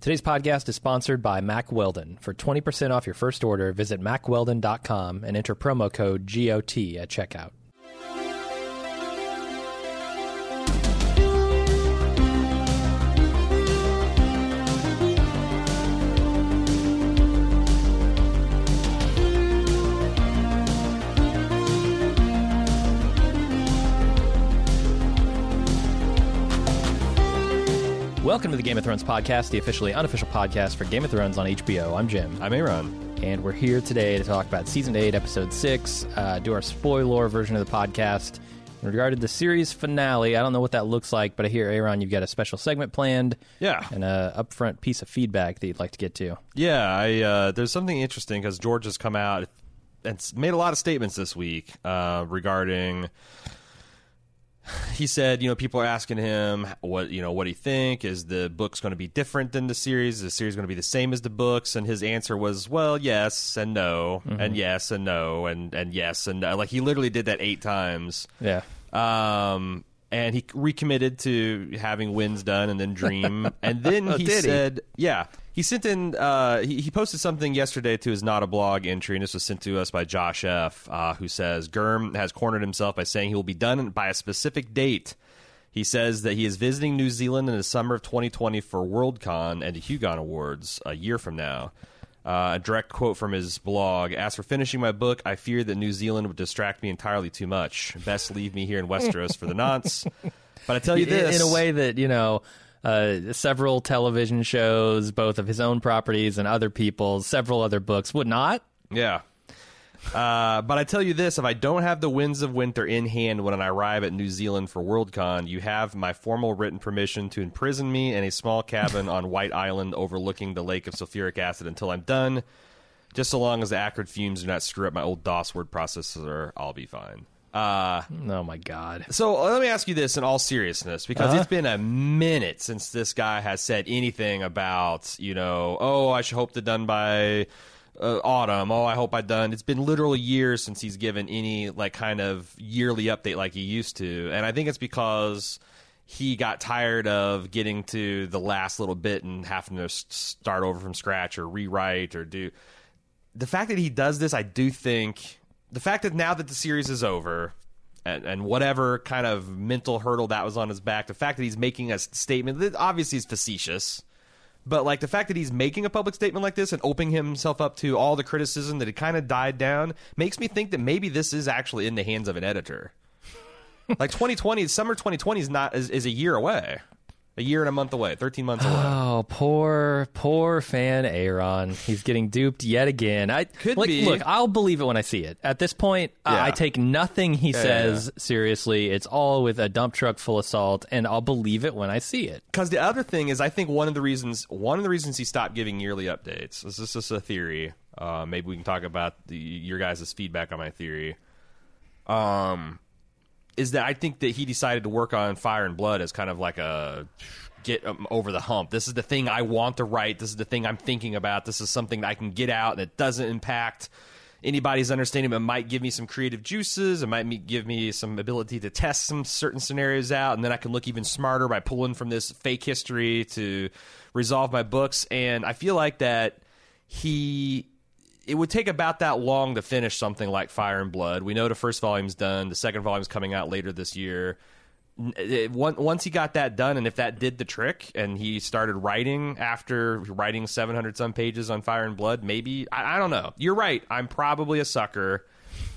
Today's podcast is sponsored by Mack Weldon. For 20% off your first order, visit mackweldon.com and enter promo code GOT at checkout. Welcome to the Game of Thrones podcast, the officially unofficial podcast for Game of Thrones on HBO. I'm Jim. I'm Aaron. And we're here today to talk about season 8, episode 6, uh, do our spoiler version of the podcast. In regard to the series finale, I don't know what that looks like, but I hear, Aaron, you've got a special segment planned. Yeah. And a upfront piece of feedback that you'd like to get to. Yeah, I uh, there's something interesting because George has come out and made a lot of statements this week uh, regarding. He said, you know, people are asking him what you know what do you think is the book's going to be different than the series? Is the series going to be the same as the books? And his answer was, well, yes and no, and yes and no, and and yes and no. Like he literally did that eight times. Yeah. Um, and he recommitted to having Winds done and then dream. and then he did he? said, yeah, he sent in, uh, he, he posted something yesterday to his not a blog entry, and this was sent to us by Josh F., uh, who says Germ has cornered himself by saying he will be done by a specific date. He says that he is visiting New Zealand in the summer of 2020 for Worldcon and the Hugo Awards a year from now. Uh, a direct quote from his blog As for finishing my book, I fear that New Zealand would distract me entirely too much. Best leave me here in Westeros for the nonce. But I tell you this. In a way that, you know, uh, several television shows, both of his own properties and other people's, several other books would not. Yeah. Uh, but I tell you this: if I don't have the winds of winter in hand when I arrive at New Zealand for Worldcon, you have my formal written permission to imprison me in a small cabin on White Island overlooking the lake of sulfuric acid until I'm done. Just so long as the acrid fumes do not screw up my old DOS word processor, I'll be fine. Uh, Oh, my God. so let me ask you this in all seriousness, because it's been a minute since this guy has said anything about, you know, oh, I should hope to done by uh, autumn. Oh, I hope I done. It's been literally years since he's given any like kind of yearly update like he used to, and I think it's because he got tired of getting to the last little bit and having to start over from scratch or rewrite or do the fact that he does this, I do think the fact that now that the series is over and, and whatever kind of mental hurdle that was on his back, the fact that he's making a statement that obviously is facetious, but like the fact that he's making a public statement like this and opening himself up to all the criticism that it kind of died down makes me think that maybe this is actually in the hands of an editor. like 2020, summer 2020 is not is, is a year away, a year and a month away, 13 months away. Oh, poor, poor fan Aaron. He's getting duped yet again. I Could like, be. Look, I'll believe it when I see it. At this point, Yeah. I take nothing he yeah, says seriously. It's all with a dump truck full of salt, and I'll believe it when I see it. Because the other thing is, I think one of the reasons one of the reasons he stopped giving yearly updates. This is just a theory. Uh, maybe we can talk about the, your guys' feedback on my theory. Um, is that I think that he decided to work on Fire and Blood as kind of like a get um, over the hump. This is the thing I want to write. This is the thing I'm thinking about. This is something that I can get out that doesn't impact anybody's understanding. But might give me some creative juices. It might give me some ability to test some certain scenarios out, and then I can look even smarter by pulling from this fake history to resolve my books. And I feel like that he it would take about that long to finish something like Fire and Blood. We know the first volume's done. The second volume's coming out later this year. It- Once he got that done, and if that did the trick, and he started writing after writing 700 some pages on Fire and Blood, maybe I, I don't know. You're right. I'm probably a sucker.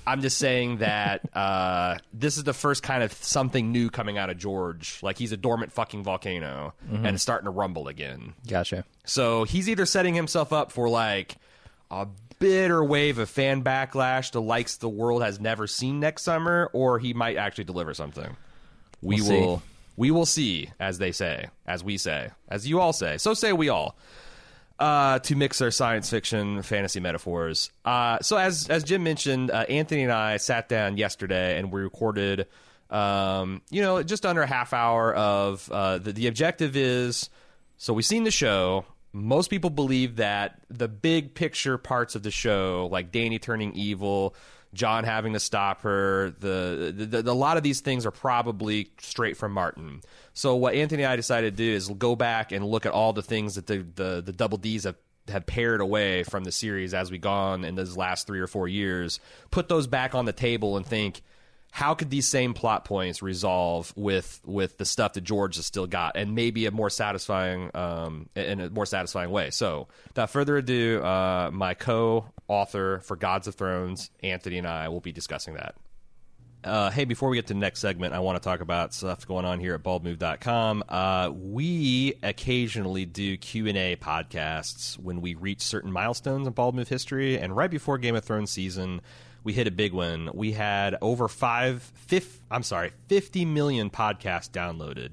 I'm just saying that uh, this is the first kind of something new coming out of George. Like he's a dormant fucking volcano, and it's starting to rumble again. Gotcha. So he's either setting himself up for like a bitter wave of fan backlash, the likes the world has never seen next summer, or he might actually deliver something. We We'll see. We will see, as they say, as we say, as you all say. So say we all. Uh, to mix our science fiction fantasy metaphors. Uh, so as as Jim mentioned, uh, Anthony and I sat down yesterday and we recorded. Um, you know, just under a half hour of uh, the, the objective is. So we've seen the show. Most people believe that the big picture parts of the show, like Dany turning evil, Jon having to stop her. The, the, the, a lot of these things are probably straight from Martin. So what Anthony and I decided to do is go back and look at all the things that the the, the double D's have have pared away from the series as we gone in those last three or four years. Put those back on the table and think. How could these same plot points resolve with with the stuff that George has still got, and maybe a more satisfying um, in a more satisfying way? So, without further ado, uh, my co-author for Gods of Thrones, Anthony, and I will be discussing that. Uh, hey, before we get to the next segment, I want to talk about stuff going on here at baldmove.com. Uh, we occasionally do Q&A podcasts when we reach certain milestones in Bald Move history. And right before Game of Thrones season, we hit a big one. We had over five, fifth, I'm sorry, 50 million podcasts downloaded.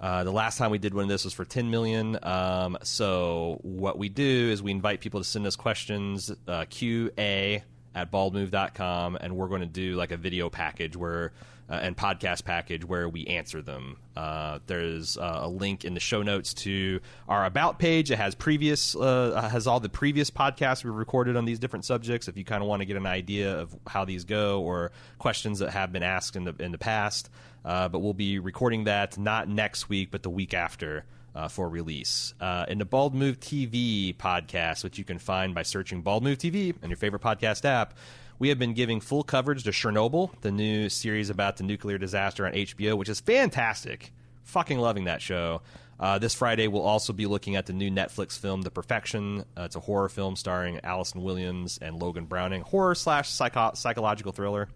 Uh, the last time we did one of this was for 10 million. Um, so what we do is we invite people to send us questions, uh, QA at baldmove.com, and we're going to do like a video package where uh, and podcast package where we answer them. Uh, there's uh, a link in the show notes to our about page. It has previous uh, has all the previous podcasts we recorded on these different subjects. If you kind of want to get an idea of how these go or questions that have been asked in the in the past, uh, but we'll be recording that not next week, but the week after. Uh, for release. In the Bald Move TV podcast, which you can find by searching Bald Move TV on your favorite podcast app, we have been giving full coverage to Chernobyl, the new series about the nuclear disaster on HBO, which is fantastic. Fucking loving that show. Uh, this Friday, we'll also be looking at the new Netflix film, The Perfection. Uh, it's a horror film starring Allison Williams and Logan Browning, horror slash psycho- psychological thriller.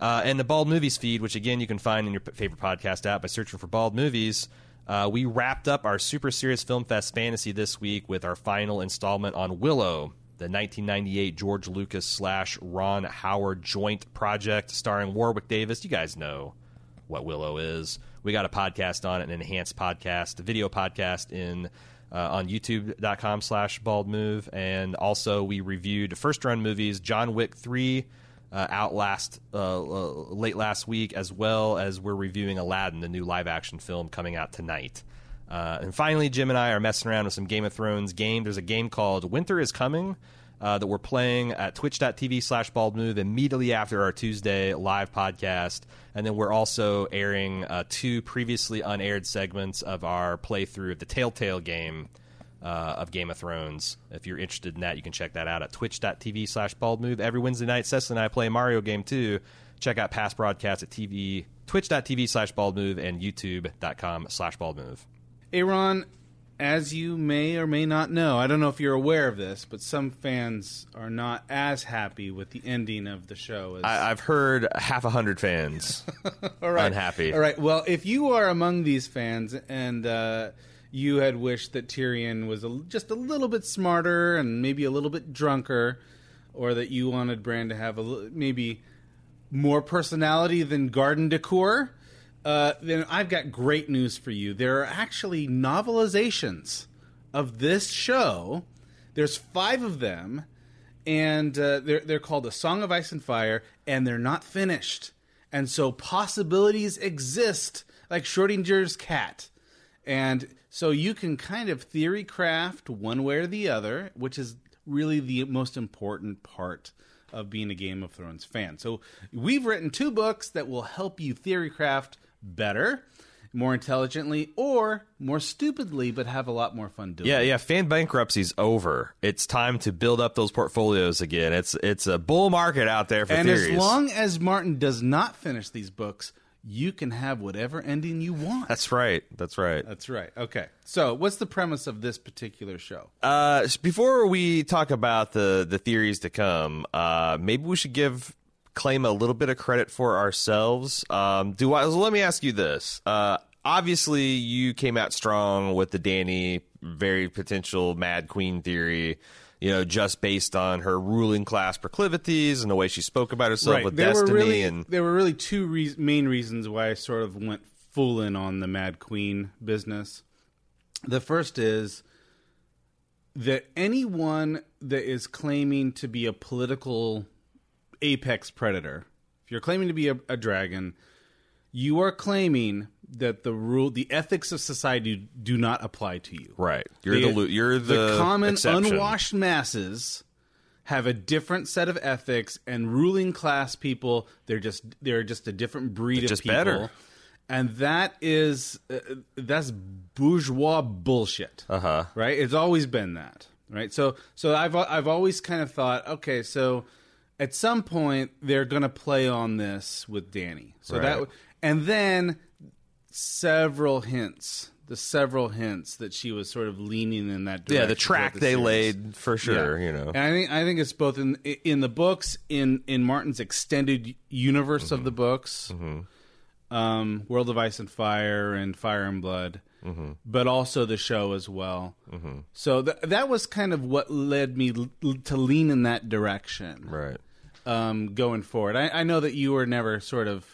Uh, and the Bald Movies feed, which again you can find in your favorite podcast app by searching for Bald Movies. Uh, we wrapped up our Super Serious Film Fest fantasy this week with our final installment on Willow, the 1998 George Lucas slash Ron Howard joint project starring Warwick Davis. You guys know what Willow is. We got a podcast on it, an enhanced podcast, a video podcast in uh, on youtube.com slash bald move. And also we reviewed first run movies, John Wick 3, uh, out last uh, uh, late last week, as well as we're reviewing Aladdin, the new live action film coming out tonight. Uh, and finally, Jim and I are messing around with some Game of Thrones game. There's a game called Winter is Coming uh, that we're playing at twitch.tv slash bald move immediately after our Tuesday live podcast. And then we're also airing uh, two previously unaired segments of our playthrough of the Telltale game uh, of Game of Thrones. If you're interested in that, you can check that out at twitch.tv slash bald move. Every Wednesday night, Cecily and I play Mario Game 2. Check out past broadcasts at TV, twitch.tv slash bald move and youtube.com slash bald move. Aaron, as you may or may not know, I don't know if you're aware of this, but some fans are not as happy with the ending of the show. As... I, I've heard half a hundred fans All right. unhappy. All right. Well, if you are among these fans and uh, you had wished that Tyrion was a, just a little bit smarter and maybe a little bit drunker, or that you wanted Bran to have a maybe more personality than garden decor, uh, then I've got great news for you. There are actually novelizations of this show. There's five of them, and uh, they're they're called A Song of Ice and Fire, and they're not finished. And so possibilities exist, like Schrodinger's cat. And so you can kind of theory craft one way or the other, which is really the most important part of being a Game of Thrones fan. So we've written two books that will help you theory craft better, more intelligently, or more stupidly, but have a lot more fun doing Yeah, it. yeah. Fan bankruptcy's over. It's time to build up those portfolios again. It's it's a bull market out there for And theories. as long as Martin does not finish these books, you can have whatever ending you want. That's right. That's right. That's right. Okay. So, what's the premise of this particular show? Uh, before we talk about the the theories to come, uh, maybe we should give claim a little bit of credit for ourselves. Um, do I? So let me ask you this. Uh, obviously, you came out strong with the Dany very potential Mad Queen theory. You know, just based on her ruling class proclivities and the way she spoke about herself with there Destiny were really and there were really two reas main reasons why I sort of went full in on the Mad Queen business. The first is that anyone that is claiming to be a political apex predator, if you're claiming to be a, a dragon, you are claiming that the rule, the ethics of society do not apply to you. Right. You're the, lo- you're the, common exception. unwashed masses have a different set of ethics and ruling class people they're just they're just a different breed of just people better. and that is uh, that's bourgeois bullshit Uh-huh. right it's always been that right so so i've i've always kind of thought okay so at some point they're going to play on this with danny so that Right. and then several hints the several hints that she was sort of leaning in that direction Yeah, the track the they series. laid for sure. Yeah. You know. And I think I think it's both in in the books, in in Martin's extended universe of mm-hmm. the books, mm-hmm. um, World of Ice and Fire and Fire and Blood, mm-hmm. but also the show as well. So th- that was kind of what led me l- to lean in that direction, Right. Um, going forward. I, I know that you were never sort of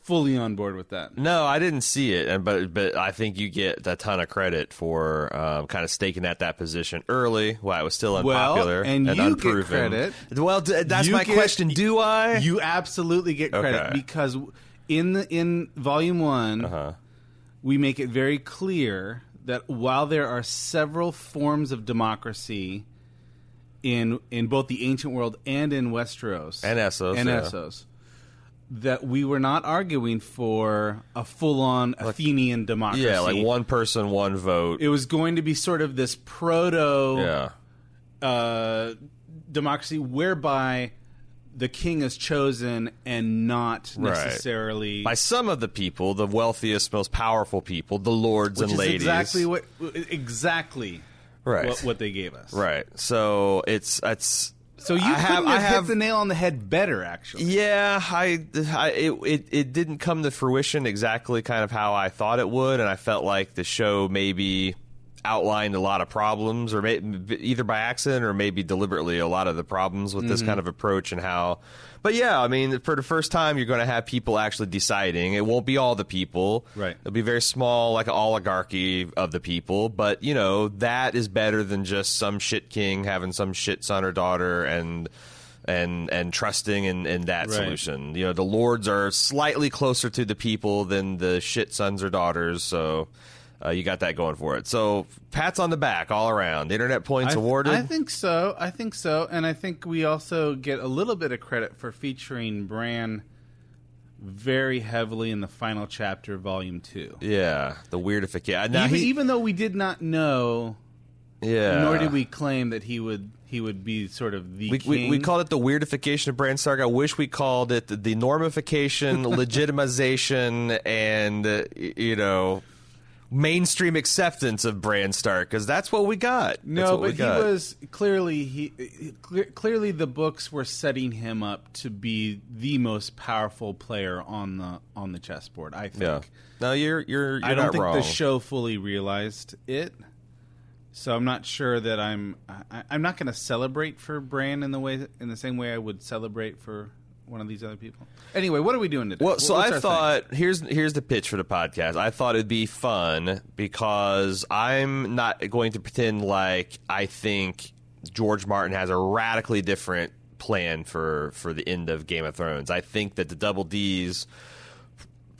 fully on board with that. No, I didn't see it, and but but I think you get a ton of credit for um, kind of staking at that position early while it was still Well, unpopular and you get unproven. credit. Well, d- that's You my get- question. Do I? You absolutely get credit Okay. because in the in volume one, Uh-huh. we make it very clear that while there are several forms of democracy in in both the ancient world and in Westeros And Essos, and yeah. Essos, that we were not arguing for a full on Athenian democracy. yeah, like one person, one vote. It was going to be sort of this proto yeah. uh, democracy whereby the king is chosen and not Right. necessarily By some of the people, the wealthiest, most powerful people, the lords which and is ladies. exactly what exactly Right. what, what they gave us. Right. So it's it's. So you I couldn't have, have, I have hit the nail on the head better, actually. Yeah, I, I it, it it didn't come to fruition exactly kind of how I thought it would, and I felt like the show maybe outlined a lot of problems, or may, either by accident or maybe deliberately a lot of the problems with Mm-hmm. this kind of approach and how. But yeah, I mean, for the first time, you're going to have people actually deciding. It won't be all the people, Right. It'll be very small, like an oligarchy of the people. But you know, that is better than just some shit king having some shit son or daughter and and and trusting in, in that Right. solution. You know, the lords are slightly closer to the people than the shit sons or daughters, so uh, you got that going for it. So pats on the back all around. Internet points I, awarded. I think so. I think so, and I think we also get a little bit of credit for featuring Bran very heavily in the final chapter, Volume Two. yeah, the weirdification. Now even, he, even though we did not know, yeah. nor did we claim that he would he would be sort of the We, king. we, we called it the weirdification of Bran Stark. I wish we called it the, the normification, legitimization, and uh, you know mainstream acceptance of Bran Stark because that's what we got. No, but he was clearly he clearly the books were setting him up to be the most powerful player on the on the chessboard. I think. Yeah. No, you're you're you're I don't think wrong. the show fully realized it. So I'm not sure that I'm I, I'm not going to celebrate for Bran in the way in the same way I would celebrate for one of these other people. Anyway, what are we doing today? Well, so What's I thought here's here's the pitch for the podcast. I thought it'd be fun because I'm not going to pretend like I think George Martin has a radically different plan for for the end of Game of Thrones. I think that the Double D's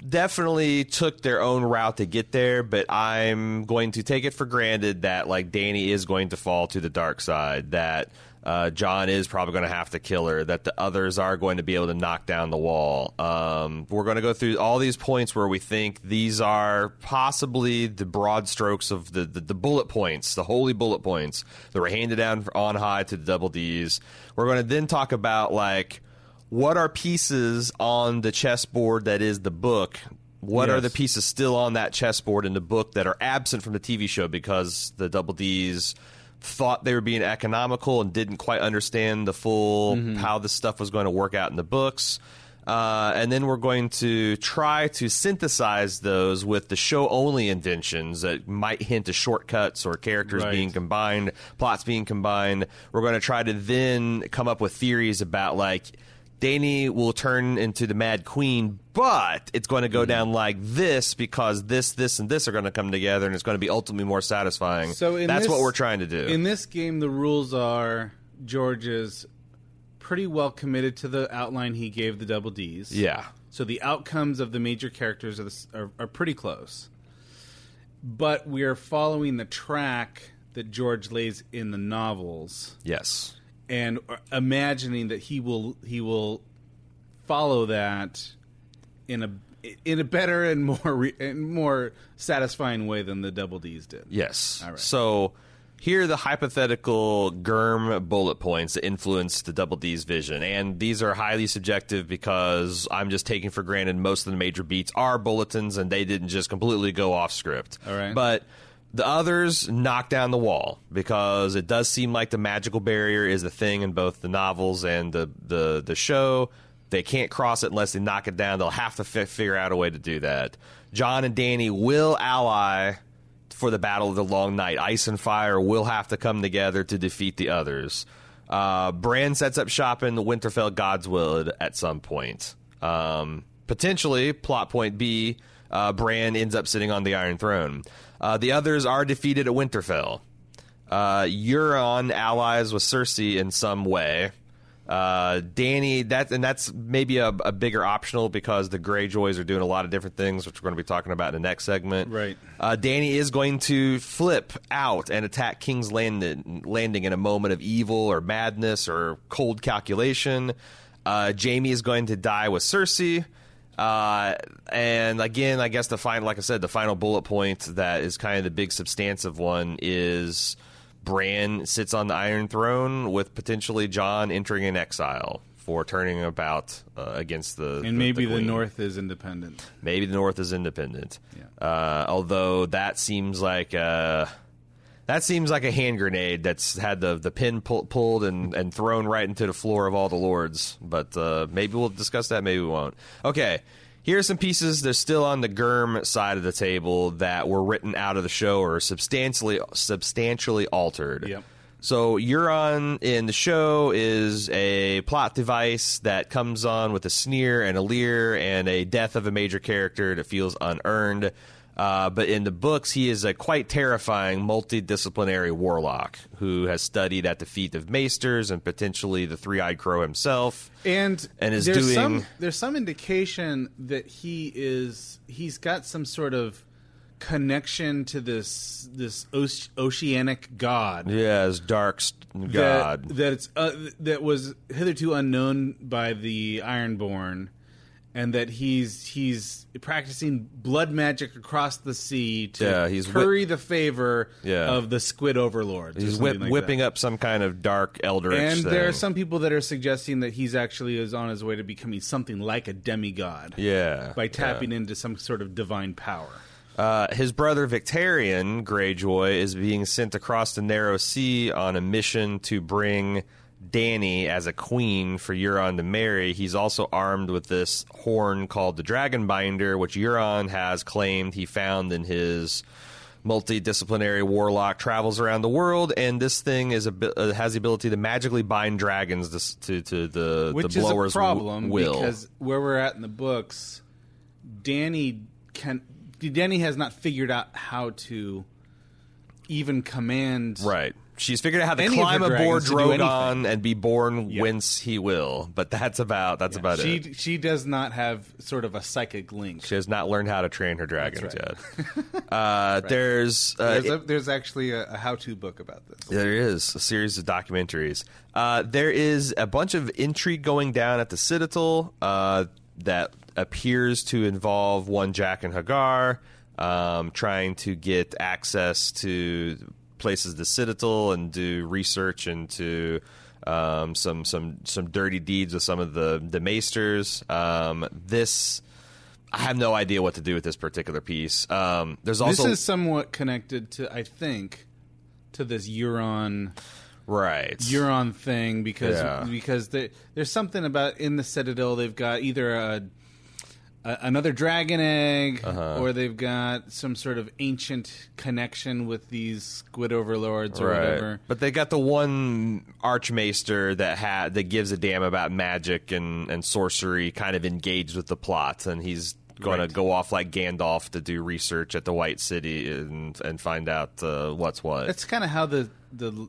definitely took their own route to get there, but I'm going to take it for granted that like Dany is going to fall to the dark side, that uh, Jon is probably going to have to kill her, that the others are going to be able to knock down the wall. Um, we're going to go through all these points where we think these are possibly the broad strokes of the, the, the bullet points, the holy bullet points that were handed down on high to the double D's. We're going to then talk about like what are pieces on the chessboard that is the book what are the pieces still on that chessboard in the book that are absent from the TV show because the Double D's thought they were being economical and didn't quite understand the full how this stuff was going to work out in the books. Uh, and then we're going to try to synthesize those with the show only inventions that might hint to shortcuts or characters Right. being combined, plots being combined. We're going to try to then come up with theories about like Dany will turn into the Mad Queen, but it's going to go hmm. down like this because this, this, and this are going to come together, and it's going to be ultimately more satisfying. So in that's this- what we're trying to do. In this game, the rules are George is pretty well committed to the outline he gave the Double D's. yeah, So the outcomes of the major characters are, the, are, are pretty close. But we are following the track that George lays in the novels yes, and imagining that he will he will follow that in a in a better and more re, and more satisfying way than the Double D's did. yes. All right. So here are the hypothetical GERM bullet points that influence the Double D's vision, and these are highly subjective because I'm just taking for granted most of the major beats are bulletins, and they didn't just completely go off script. All right. but. The others knock down the wall because it does seem like the magical barrier is a thing in both the novels and the the, the show. They can't cross it unless they knock it down. They'll have to fi- figure out a way to do that. Jon and Dany will ally for the Battle of the Long Night. Ice and Fire will have to come together to defeat the others. Uh, Bran sets up shop in the Winterfell Godswood at some point. Um, potentially, plot point B, uh, Bran ends up sitting on the Iron Throne. Uh, the others are defeated at Winterfell. Uh, Euron allies with Cersei in some way. Uh, Dany, that and that's maybe a, a bigger optional because the Greyjoys are doing a lot of different things, which we're going to be talking about in the next segment. Right. Uh, Dany is going to flip out and attack King's Landing, landing in a moment of evil or madness or cold calculation. Uh, Jamie is going to die with Cersei. Uh, and again, I guess the final, like I said, the final bullet point that is kind of the big substantive one is Bran sits on the Iron Throne with potentially Jon entering in exile for turning about uh, against the And maybe the, Queen. North is independent. Maybe the North is independent. Yeah. Uh, although that seems like uh, that seems like a hand grenade that's had the the pin pull, pulled and, and thrown right into the floor of all the lords. But uh, maybe we'll discuss that. Maybe we won't. Okay. Here are some pieces. They're still on the Germ side of the table that were written out of the show or substantially substantially altered. Yep. So Euron in the show is a plot device that comes on with a sneer and a leer and a death of a major character that feels unearned. Uh, but in the books, he is a quite terrifying multidisciplinary warlock who has studied at the feet of maesters and potentially the three-eyed crow himself. And And is there's doing- some there's some indication that he is he's got some sort of connection to this this oce- oceanic god. Yeah, as dark st- that- god. that it's uh, that was hitherto unknown by the Ironborn, and that he's he's practicing blood magic across the sea to Yeah, he's curry the favor Yeah. of the squid overlords. He's whip, like whipping that. up some kind of dark eldritch And thing. there are some people that are suggesting that he's actually is on his way to becoming something like a demigod yeah, by yeah. tapping into some sort of divine power. Uh, his brother Victarion Greyjoy is being sent across the narrow sea on a mission to bring Dany as a queen for Euron to marry. He's also armed with this horn called the Dragon Binder, which Euron has claimed he found in his multidisciplinary warlock travels around the world, and this thing is a, uh, has the ability to magically bind dragons this- to to the Which the is blower's a problem w- will. because where we're at in the books, Dany can Dany has not figured out how to even command Right. She's figured out how to Any climb aboard Drogon and be born Yeah. whence he will. But that's about that's about she it. she does not have sort of a psychic link. She has not learned how to train her dragons That's yet. Uh, There's, uh, There's, a, there's actually a, a how-to book about this. there is a series of documentaries. Uh, there is a bunch of intrigue going down at the Citadel uh, that appears to involve one Jaqen H'ghar um, trying to get access to places the Citadel and do research into um, some some some dirty deeds with some of the the maesters. Um, this. I have no idea what to do with this particular piece. Um, there's also this is somewhat connected to, I think, to this Euron right. Euron thing because Yeah. because they, there's something about in the Citadel they've got either a a, another dragon egg, Uh-huh. or they've got some sort of ancient connection with these squid overlords or whatever. But they got the one archmaester that had that gives a damn about magic and, and sorcery, kind of engaged with the plot, and he's going Right. to go off like Gandalf to do research at the White City and and find out uh, what's what. That's kind of how the the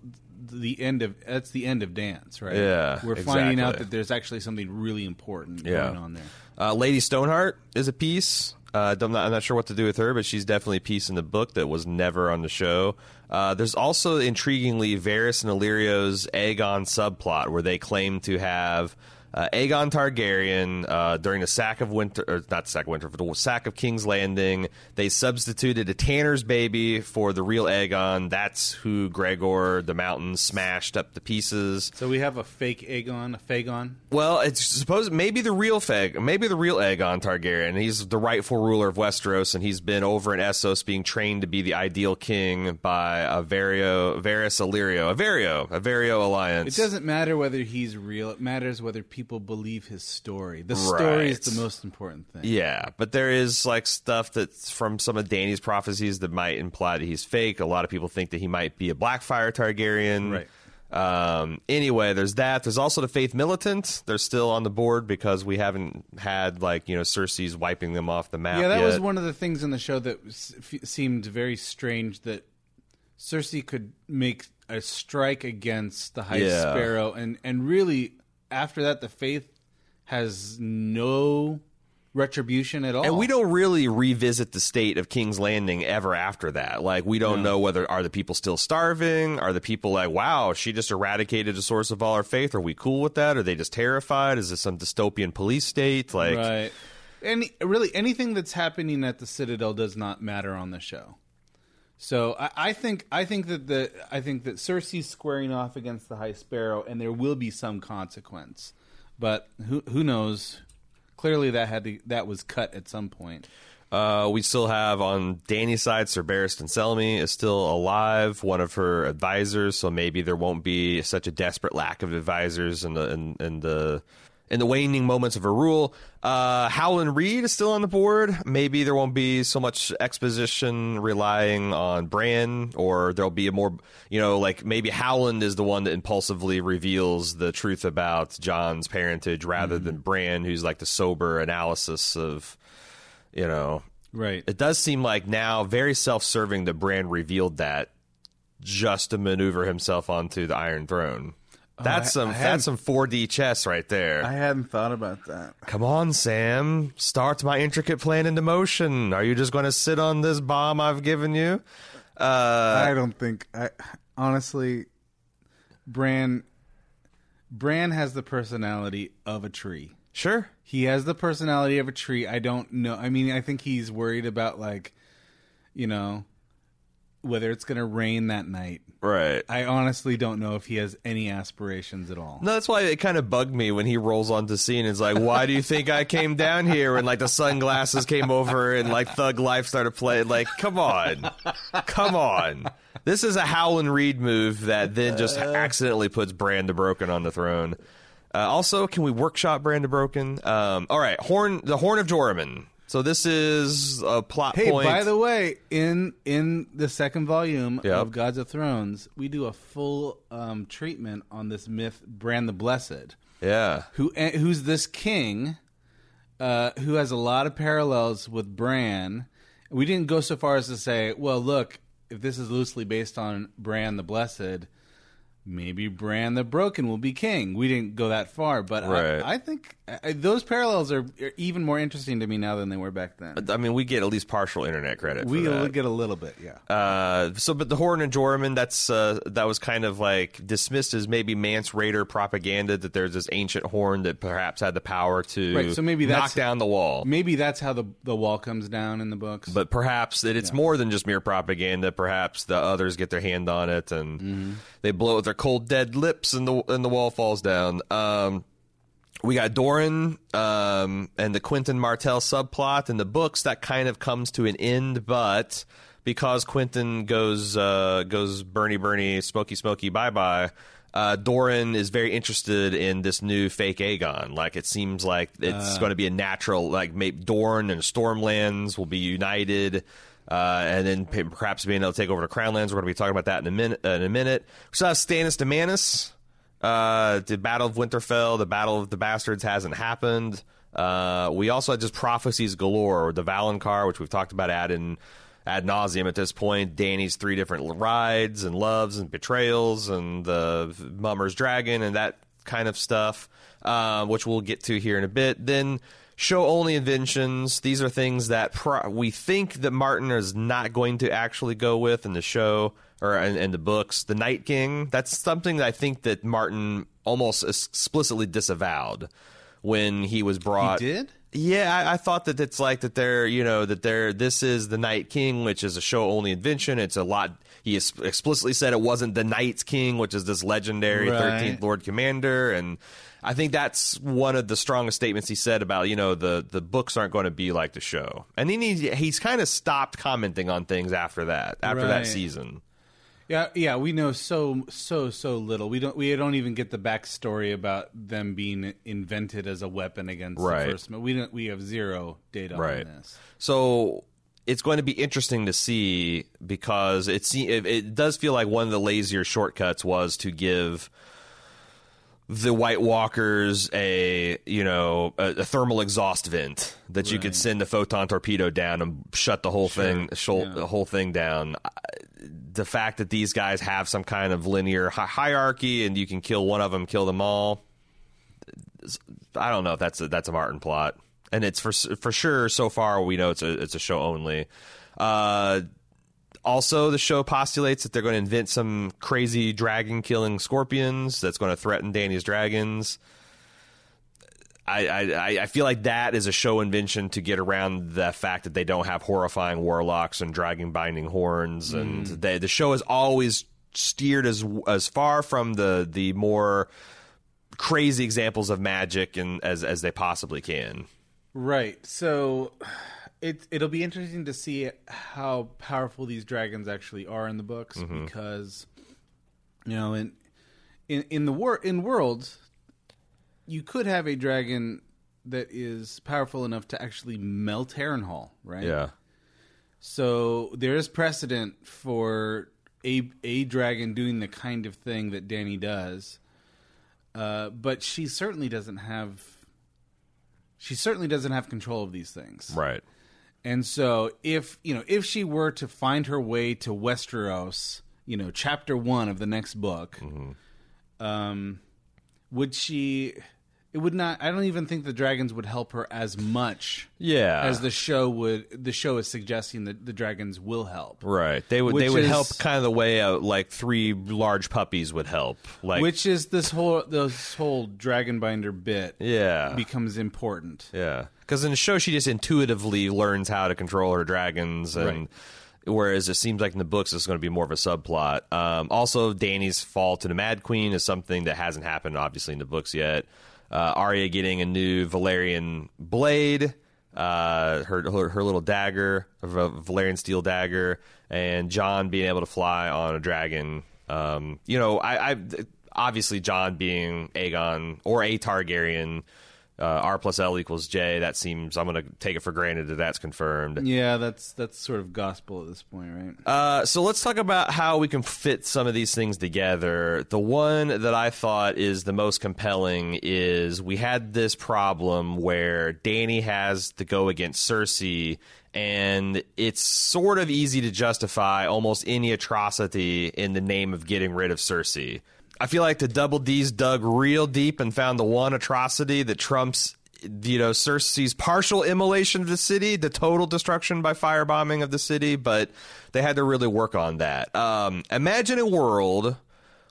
the end of that's the end of dance, right? Yeah, we're finding out that there's actually something really important Yeah. going on there. Uh, Lady Stoneheart is a piece. Uh, I'm, not, I'm not sure what to do with her, but she's definitely a piece in the book that was never on the show. Uh, there's also, intriguingly, Varys and Illyrio's Aegon subplot, where they claim to have uh, Aegon Targaryen uh, during the sack of Winter, or not sack of Winter, but the sack of King's Landing. They substituted a Tanner's baby for the real Aegon. That's who Gregor the Mountain smashed up to pieces. So we have a fake Aegon, a Fagon. Well, it's supposed maybe the real Feg, maybe the real Aegon Targaryen. He's the rightful ruler of Westeros, and he's been over in Essos being trained to be the ideal king by a Vario, Varys Illyrio, a Vario, a Vario alliance. It doesn't matter whether he's real. It matters whether people believe his story. The story is the most important thing. Yeah, but there is like stuff that's from some of Dany's prophecies that might imply that he's fake. A lot of people think that he might be a Blackfire Targaryen. Right. Um, anyway, there's that. There's also the Faith Militant. They're still on the board because we haven't had like you know Cersei's wiping them off the map. Yeah, that yet. was one of the things in the show that f- seemed very strange that Cersei could make a strike against the High Yeah. Sparrow, and and really after that, the Faith has no retribution at all. And we don't really revisit the state of King's Landing ever after that. Like we don't know whether are the people still starving? Are the people like, wow, she just eradicated the source of all our faith? Are we cool with that? Are they just terrified? Is this some dystopian police state? Like right. Any really anything that's happening at the Citadel does not matter on the show. So I, I think I think that the I think that Cersei's squaring off against the High Sparrow, and there will be some consequence. But who who knows? Clearly, that had to, that was cut at some point. Uh, we still have on Dany's side, Sir Barristan Selmy is still alive, one of her advisors. So maybe there won't be such a desperate lack of advisors in the in, in the in the waning moments of her rule. Uh, Howland Reed is still on the board. Maybe there won't be so much exposition relying on Bran, or there'll be a more, you know, like maybe Howland is the one that impulsively reveals the truth about Jon's parentage rather than Bran, who's like the sober analysis of you know Right. it does seem like now very self-serving that Bran revealed that just to maneuver himself onto the Iron Throne. That's I- some I that's some 4D chess right there. I hadn't thought about that. Come on, Sam. Start my intricate plan into motion. Are you just going to sit on this bomb I've given you? Uh, I don't think. I honestly, Bran. Bran has the personality of a tree. sure. He has the personality of a tree. I don't know. I mean, I think he's worried about like, you know, whether it's going to rain that night. Right. I honestly don't know if he has any aspirations at all. No, that's why it kind of bugged me when he rolls onto scene. It's like, why do you think I came down here? And like the sunglasses came over and like Thug Life started playing. Like, come on, come on. This is a Howland Reed move that then just accidentally puts Bran the Broken on the throne. Uh, also, can we workshop Bran the Broken? Um, all right, Horn, the Horn of Joramun. So this is a plot Hey, point. by the way, in in the second volume Yep. of Gods of Thrones, we do a full um, treatment on this myth, Bran the Blessed. yeah, who eh, who's this king uh, who has a lot of parallels with Bran. We didn't go so far as to say, well, look, if this is loosely based on Bran the Blessed, maybe Bran the Broken will be king. We didn't go that far, but Right. I, I think I, those parallels are, are even more interesting to me now than they were back then. I mean, we get at least partial internet credit. we for that. get a little bit, yeah. Uh, so, but the Horn and Joramun, that's uh, that was kind of like dismissed as maybe Mance Rayder propaganda that there's this ancient horn that perhaps had the power to Right, so maybe knock down the wall. Maybe that's how the the wall comes down in the books. But perhaps that it's more than just mere propaganda. Perhaps the others get their hand on it and Mm-hmm. they blow it with their cold dead lips, and the and the wall falls down. Um, we got Doran um, and the Quentyn Martell subplot in the books that kind of comes to an end, but because Quentyn goes uh, goes Bernie Bernie Smoky Smoky bye bye. Uh, Doran is very interested in this new fake Aegon. Like it seems like it's going to be a natural like maybe Dorne and Stormlands will be united. Uh, and then perhaps being able to take over to Crownlands. We're going to be talking about that in a minute. Uh, in a minute, we saw Stannis to. Uh, the Battle of Winterfell, the Battle of the Bastards hasn't happened. Uh, we also had just prophecies galore, the Valonqar, which we've talked about ad in ad nauseum at this point. Dany's three different rides and loves and betrayals, and the Mummer's Dragon, and that kind of stuff, uh, which we'll get to here in a bit. Then show only inventions. These are things that pro- we think that Martin is not going to actually go with in the show or in, in the books. The Night King. That's something that I think that Martin almost explicitly disavowed when he was brought. He did? Yeah, I, I thought that it's like that they're, you know, that they're, this is the Night King, which is a show only invention. It's a lot, he explicitly said it wasn't the Night King, which is this legendary Right. 13th Lord Commander. And I think that's one of the strongest statements he said about, you know, the, the books aren't going to be like the show. And then he, he's kind of stopped commenting on things after that, after that season. Yeah, yeah, we know so so so little. We don't we don't even get the backstory about them being invented as a weapon against Right. the first. We don't. We have zero data Right. on this. So it's going to be interesting to see because it se- it, it does feel like one of the lazier shortcuts was to give the White Walkers a you know a, a thermal exhaust vent that you could send a photon torpedo down and shut the whole thing shul- Yeah. the whole thing down. The fact that these guys have some kind of linear hi- hierarchy and you can kill one of them, kill them all. I don't know if that's a, that's a Martin plot, and it's for for sure. So far, we know it's a it's a show only. Uh, also, the show postulates that they're going to invent some crazy dragon killing scorpions that's going to threaten Dany's dragons. I, I I feel like that is a show invention to get around the fact that they don't have horrifying warlocks and dragon binding horns, and hmm. they, the show is always steered as as far from the the more crazy examples of magic and as as they possibly can. Right. So it it'll be interesting to see how powerful these dragons actually are in the books because you know in in in the war in worlds you could have a dragon that is powerful enough to actually melt Harrenhal, right? Yeah. So there is precedent for a a dragon doing the kind of thing that Dany does, uh, but she certainly doesn't have. She certainly doesn't have control of these things, right. And so if you know if she were to find her way to Westeros, you know, chapter one of the next book, um, would she? It would not. I don't even think the dragons would help her as much Yeah, as the show would. The show is suggesting that the dragons will help. Right. They would they would is- help kind of the way uh, like three large puppies would help. Like Which is this whole this whole dragon binder bit yeah. becomes important. yeah. Cuz in the show she just intuitively learns how to control her dragons and whereas it seems like in the books it's going to be more of a subplot. Um, also Dany's fall to the Mad Queen is something that hasn't happened obviously in the books yet. Uh, Arya getting a new Valyrian blade, uh, her, her her little dagger, a Valyrian steel dagger, and Jon being able to fly on a dragon. Um, you know, I, I obviously Jon being Aegon or a Targaryen, uh, R plus L equals J. That seems I'm going to take it for granted that that's confirmed. Yeah, that's that's sort of gospel at this point, right? Uh, so let's talk about how we can fit some of these things together. The one that I thought is the most compelling is we had this problem where Dany has to go against Cersei, and it's sort of easy to justify almost any atrocity in the name of getting rid of Cersei. I feel like the Double D's dug real deep and found the one atrocity that trumps you know Cersei's partial immolation of the city, the total destruction by firebombing of the city, but they had to really work on that. Um, imagine a world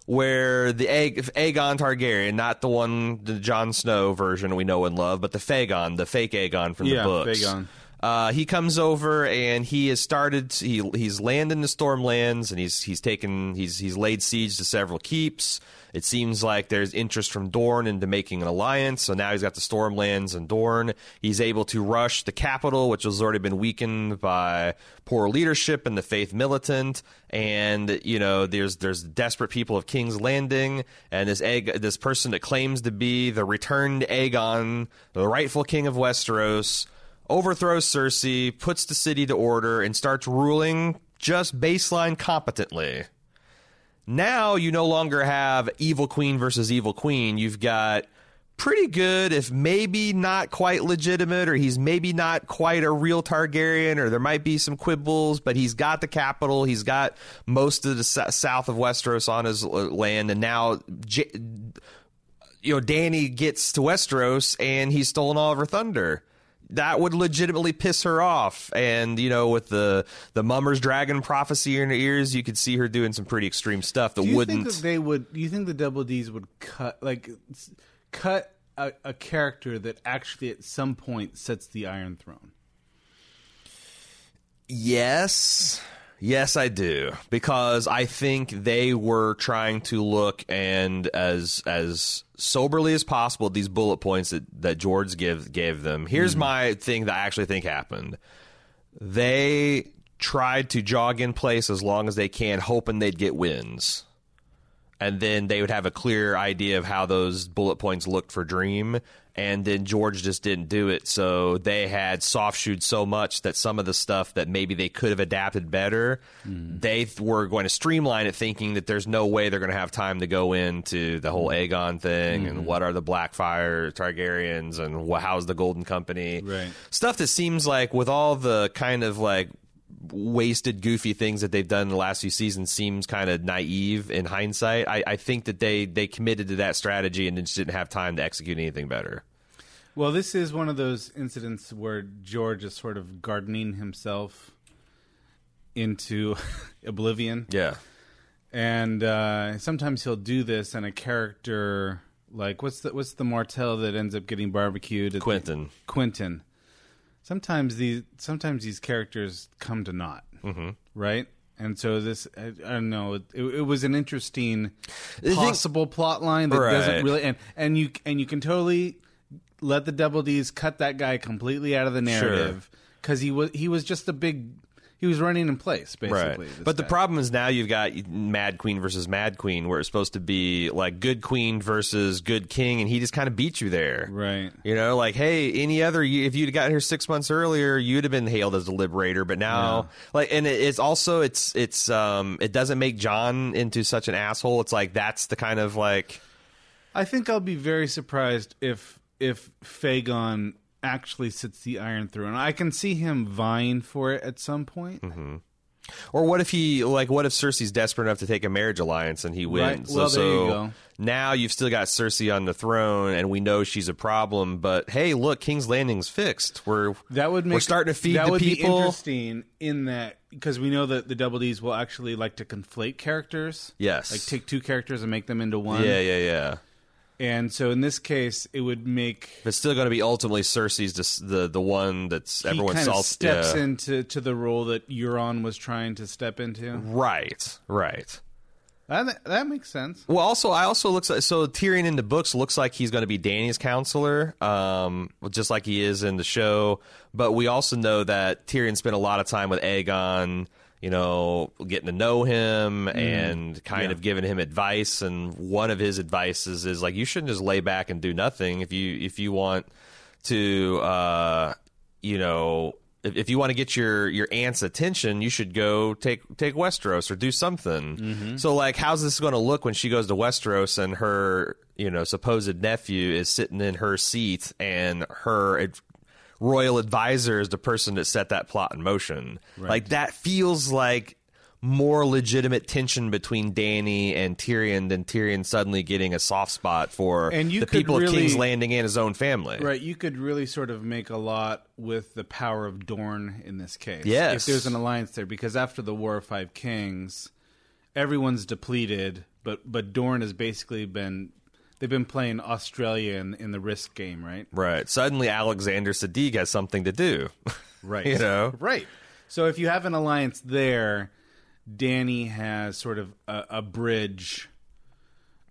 where the Aeg- Aegon Targaryen, not the one, the Jon Snow version we know and love, but the Fagon, the fake Aegon from Yeah, the books, Fagon. Uh, he comes over and he has started. He he's landed in the Stormlands and he's he's taken he's he's laid siege to several keeps. It seems like there's interest from Dorne into making an alliance. So now he's got the Stormlands and Dorne. He's able to rush the capital, which has already been weakened by poor leadership and the Faith militant. And you know, there's there's desperate people of King's Landing, and this egg, this person that claims to be the returned Aegon, the rightful king of Westeros overthrows Cersei, puts the city to order, and starts ruling just baseline competently. Now you no longer have evil queen versus evil queen. You've got pretty good, if maybe not quite legitimate, or he's maybe not quite a real Targaryen, or there might be some quibbles, but he's got the capital. He's got most of the south of Westeros on his uh, land, and now. You know, Dany gets to Westeros and he's stolen all of her thunder that would legitimately piss her off. And you know, with the the Mummer's Dragon prophecy in her ears, you could see her doing some pretty extreme stuff that wouldn't. think that they would? Do you think the Double D's would cut like cut a, a character that actually at some point sets the Iron Throne? Yes. Yes, I do because I think they were trying to look and as as soberly as possible at these bullet points that that George give gave them. Here's hmm. my thing that I actually think happened. They tried to jog in place as long as they can, hoping they'd get Winds. And then they would have a clear idea of how those bullet points looked for Dream. And then George just didn't do it. So they had soft shoot so much that some of the stuff that maybe they could have adapted better, hmm. they th- were going to streamline it, thinking that there's no way they're going to have time to go into the whole hmm. Aegon thing and hmm. what are the Blackfyre Targaryens and wh- how's the Golden Company. Right. Stuff that seems like, with all the kind of like wasted, goofy things that they've done in the last few seasons seems kind of naive in hindsight. I, I think that they they committed to that strategy and just didn't have time to execute anything better. Well, this is one of those incidents where George is sort of gardening himself into oblivion. Yeah. and uh, sometimes he'll do this, and a character like what's the what's the Martell that ends up getting barbecued? at the- Quentyn. Sometimes these sometimes these characters come to naught, mm-hmm. right? And so this, I, I don't know. It, it was an interesting think- possible plot line that Right. doesn't really, and and you and you can totally let the Double D's cut that guy completely out of the narrative because he was he was just a big he was running in place basically. this But the problem is now you've got Mad Queen versus Mad Queen, where it's supposed to be like good queen versus good king, and he just kind of beat you there. Right. You know, like, hey, any other, if you'd gotten here six months earlier, you'd have been hailed as a liberator. But now, like, and it's also, it's, it's, um, it doesn't make Jon into such an asshole. It's like, that's the kind of like, I think I'll be very surprised if if Fagon actually sits the Iron Throne. And i can see him vying for it at some point. Mm-hmm. Or what if he like? What if Cersei's desperate enough to take a marriage alliance and he Right. wins? Well, so, there you go. now you've still got Cersei on the throne, and we know she's a problem. But hey, look, King's Landing's fixed. We're That would make we're starting to feed that the would people. Be interesting in that because we know that the Double D's will actually like to conflate characters. Yes. like take two characters and make them into one. yeah, yeah, yeah. And so in this case, it would make it's still going to be ultimately Cersei's the the one that's everyone kind of steps yeah. into to the role that Euron was trying to step into. Right, right. That, that makes sense. Well, also, I also looks like so Tyrion in the books looks like he's going to be Dany's counselor, um, just like he is in the show. But we also know that Tyrion spent a lot of time with Aegon, you know, getting to know him and kind of giving him advice. And one of his advices is like, you shouldn't just lay back and do nothing. If you if you want to, uh, you know. If, if you want to get your, your aunt's attention, you should go take take Westeros or do something. So, like, how's this going to look when she goes to Westeros and her, you know, supposed nephew is sitting in her seat and her ad- royal advisor is the person that set that plot in motion? Like, that feels like more legitimate tension between Dany and Tyrion than Tyrion suddenly getting a soft spot for And you the people of King's Landing and his own family. Right, you could really sort of make a lot with the power of Dorne in this case. Yes. If there's an alliance there, because after the War of Five Kings, everyone's depleted, but but Dorne has basically been they've been playing Australia in, in the Risk game, right? Right. Suddenly, Alexander Siddig has something to do. Right. You know? Right. So if you have an alliance there, Dany has sort of a, a bridge,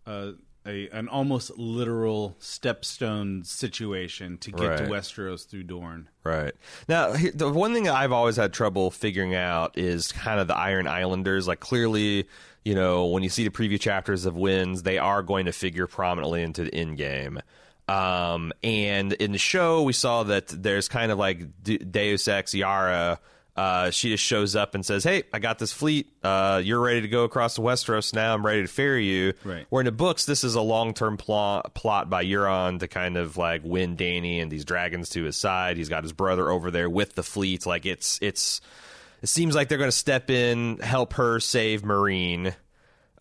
uh, a an almost literal stepstone situation to get to Westeros through Dorne. Right. Now, the one thing I've always had trouble figuring out is kind of the Iron Islanders. Like, clearly, you know, when you see the preview chapters of Winds, they are going to figure prominently into the end game. Um, and in the show, we saw that there's kind of like Deus Ex Yara. Uh, she just shows up and says, "Hey, I got this fleet. Uh, you're ready to go across the Westeros now. I'm ready to ferry you." Right. Where in the books, this is a long term plot plot by Euron to kind of like win Dany and these dragons to his side. He's got his brother over there with the fleet. Like it's it's it seems like they're going to step in, help her save Meereen.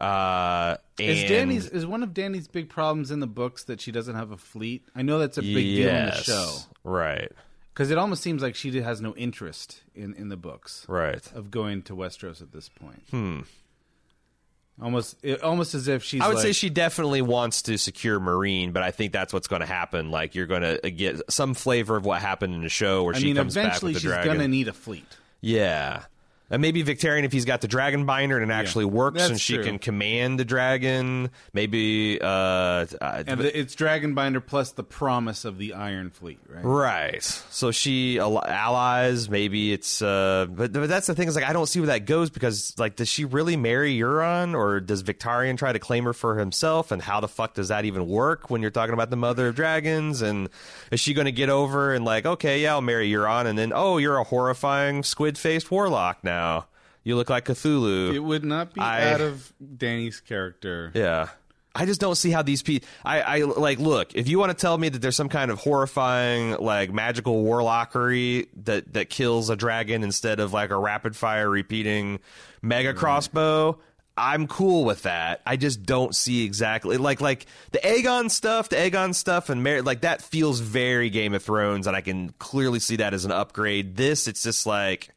Uh, Is Dany's is one of Dany's big problems in the books that she doesn't have a fleet? I know that's a big deal in the show right? because it almost seems like she has no interest in in the books Right. of going to Westeros at this point. Hmm. Almost, it, almost as if she's. I would say she definitely wants to secure Meereen, but I think that's what's going to happen. Like you're going to get some flavor of what happened in the show where I she mean, comes back with the dragon. she's gonna need a fleet. Yeah. And maybe Victarion if he's got the dragon binder and it actually works and she true. can command the dragon. Maybe uh, uh And the, it's Dragonbinder plus the promise of the Iron Fleet, right? Right. So she al- allies. Maybe it's. Uh, but, but that's the thing is like I don't see where that goes because like does she really marry Euron or does Victarion try to claim her for himself? And how the fuck does that even work when you're talking about the mother of dragons? And is she going to get over and like okay yeah I'll marry Euron and then oh you're a horrifying squid faced warlock now. You look like Cthulhu. It would not be I- out of Dany's character. Yeah. I just don't see how these people. I, I like look. If you want to tell me that there's some kind of horrifying, like magical warlockery that that kills a dragon instead of like a rapid fire repeating mega mm. crossbow, I'm cool with that. I just don't see exactly like like the Aegon stuff, the Aegon stuff, and Mar- like that feels very Game of Thrones, and I can clearly see that as an upgrade. This, it's just like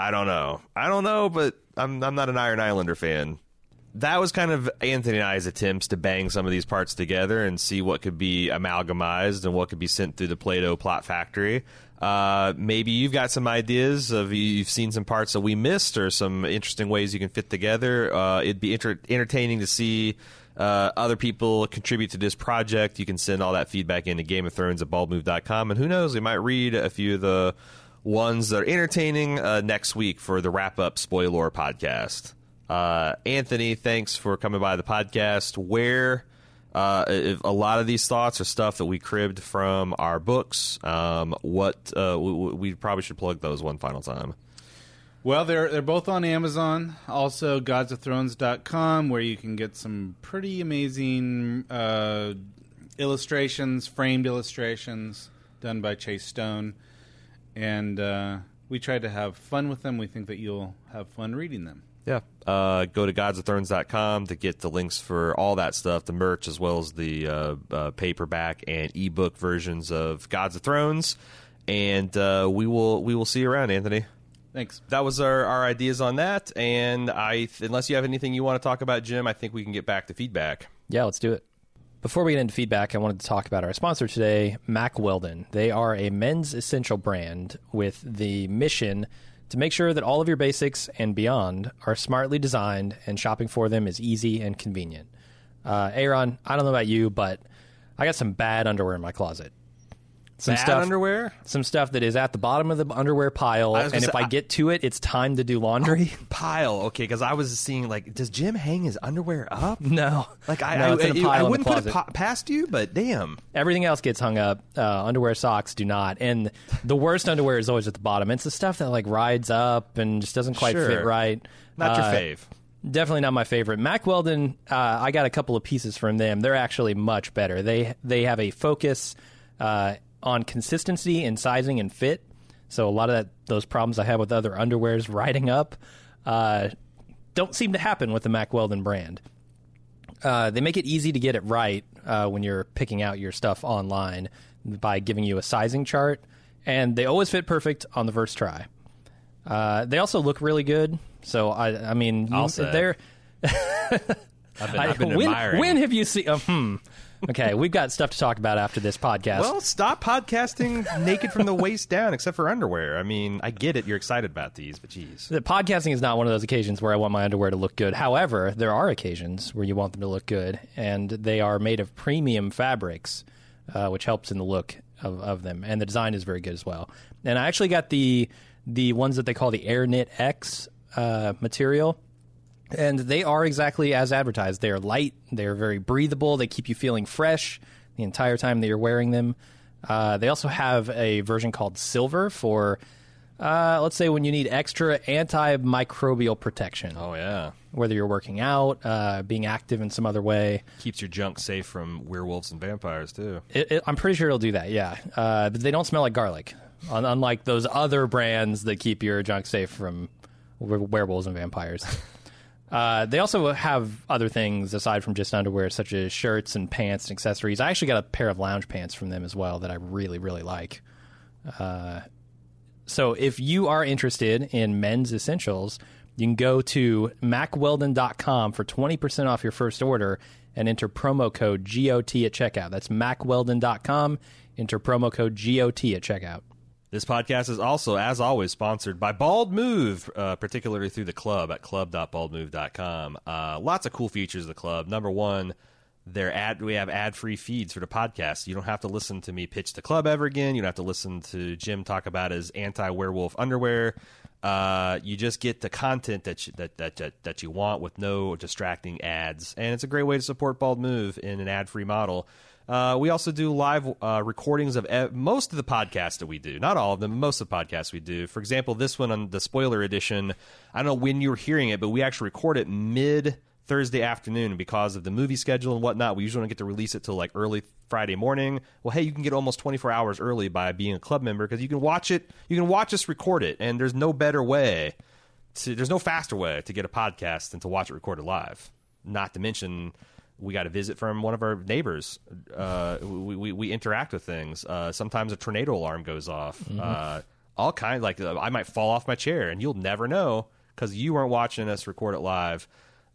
I don't know, I don't know, but I'm I'm not an Iron Islander fan that was kind of Anthony and I's attempts to bang some of these parts together and see what could be amalgamized and what could be sent through the Play-Doh plot factory. Uh, maybe you've got some ideas of you've seen some parts that we missed or some interesting ways you can fit together. Uh, it'd be enter- entertaining to see uh, other people contribute to this project. You can send all that feedback into Game of Thrones at baldmove.com. And who knows, we might read a few of the ones that are entertaining uh, next week for the wrap up spoiler podcast. Uh, Anthony, thanks for coming by the podcast. Where uh, a lot of these thoughts are stuff that we cribbed from our books. Um, what uh, we, we probably should plug those one final time. Well, they're they're both on Amazon. Also, godsofthrones.com, where you can get some pretty amazing uh, illustrations, framed illustrations done by Chase Stone. And uh, we tried to have fun with them. We think that you'll have fun reading them. Yeah. Uh, go to godsofthrones.com to get the links for all that stuff, the merch, as well as the uh, uh, paperback and ebook versions of Gods of Thrones. And uh, we will we will see you around, Anthony. Thanks. That was our, our ideas on that. And I, unless you have anything you want to talk about, Jim, I think we can get back to feedback. Yeah, let's do it. Before we get into feedback, I wanted to talk about our sponsor today, Mack Weldon. They are a men's essential brand with the mission to make sure that all of your basics and beyond are smartly designed and shopping for them is easy and convenient. Uh, Aaron, I don't know about you, but I got some bad underwear in my closet. Some Bad stuff, underwear? some stuff that is at the bottom of the underwear pile, and if say, I get to it, it's time to do laundry. Pile, okay, because I was seeing like, does Jim hang his underwear up? no, Like I, no, I, it's in a I- I wouldn't put it past you, but damn. Everything else gets hung up. Uh, underwear, socks do not. And the worst underwear is always at the bottom. It's the stuff that like rides up and just doesn't quite Sure. fit right. Not your Uh, fave. Definitely not my favorite. Mack Weldon. Uh, I got a couple of pieces from them. They're actually much better. They they have a focus uh, on consistency and sizing and fit. So a lot of that those problems I have with other underwears riding up uh, don't seem to happen with the Mack Weldon brand. Uh, they make it easy to get it right uh, when you're picking out your stuff online by giving you a sizing chart, and they always fit perfect on the first try. Uh, they also look really good. So I, I mean, say. they're. I've been, I've been when, admiring. when have you seen? Uh, hmm. Okay, we've got stuff to talk about after this podcast. Well, stop podcasting naked from the waist down, except for underwear. I mean, I get it. You're excited about these, but geez. The podcasting is not one of those occasions where I want my underwear to look good. However, there are occasions where you want them to look good, and they are made of premium fabrics, uh, which helps in the look of, of them. And the design is very good as well. And I actually got the the ones that they call the Air Knit X uh, material. And they are exactly as advertised. They are light, they are very breathable, they keep you feeling fresh the entire time that you're wearing them. Uh, they also have a version called Silver for, uh, let's say, when you need extra antimicrobial protection. Oh yeah, Whether you're working out, uh, being active in some other way. keeps your junk safe from werewolves and vampires too. It, it, I'm pretty sure it'll do that, yeah. Uh, but they don't smell like garlic, unlike those other brands that keep your junk safe from werewolves and vampires. Uh, they also have other things aside from just underwear, such as shirts and pants and accessories. I actually got a pair of lounge pants from them as well that I really, really like. Uh, so if you are interested in men's essentials, you can go to mackweldon.com for 20% off your first order and enter promo code GOT at checkout. That's mackweldon.com. Enter promo code GOT at checkout. This podcast is also, as always, sponsored by Bald Move, uh, particularly through the club at club.baldmove.com. Uh, lots of cool features of the club. Number one, their ad, we have ad free feeds for the podcast. You don't have to listen to me pitch the club ever again. You don't have to listen to Jim talk about his anti werewolf underwear. Uh, you just get the content that you, that, that that that you want with no distracting ads, and it's a great way to support Bald Move in an ad free model. Uh, we also do live uh, recordings of ev- most of the podcasts that we do. Not all of them, most of the podcasts we do. For example, this one on the spoiler edition, I don't know when you're hearing it, but we actually record it mid Thursday afternoon because of the movie schedule and whatnot. We usually don't get to release it till like early Friday morning. Well, hey, you can get almost 24 hours early by being a club member because you can watch it. You can watch us record it, and there's no better way. To, there's no faster way to get a podcast than to watch it recorded live. Not to mention we got a visit from one of our neighbors. Uh, we, we, we interact with things. Uh, sometimes a tornado alarm goes off. Uh, all kinds like I might fall off my chair, and you'll never know because you weren't watching us record it live.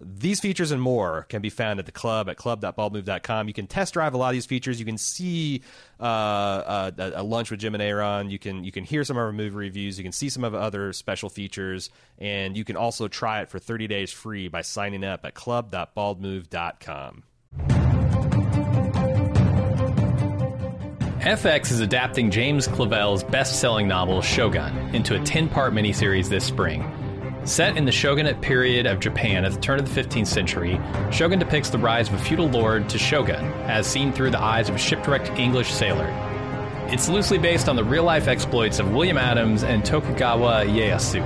These features and more can be found at the club at club.baldmove.com. You can test drive a lot of these features. You can see uh, uh, a, a lunch with Jim and Aaron. You can you can hear some of our movie reviews. You can see some of other special features, and you can also try it for 30 days free by signing up at club.baldmove.com. FX is adapting James Clavell's best selling novel, Shogun, into a 10 part miniseries this spring. Set in the shogunate period of Japan at the turn of the 15th century, Shogun depicts the rise of a feudal lord to shogun, as seen through the eyes of a shipwrecked English sailor. It's loosely based on the real life exploits of William Adams and Tokugawa Ieyasu.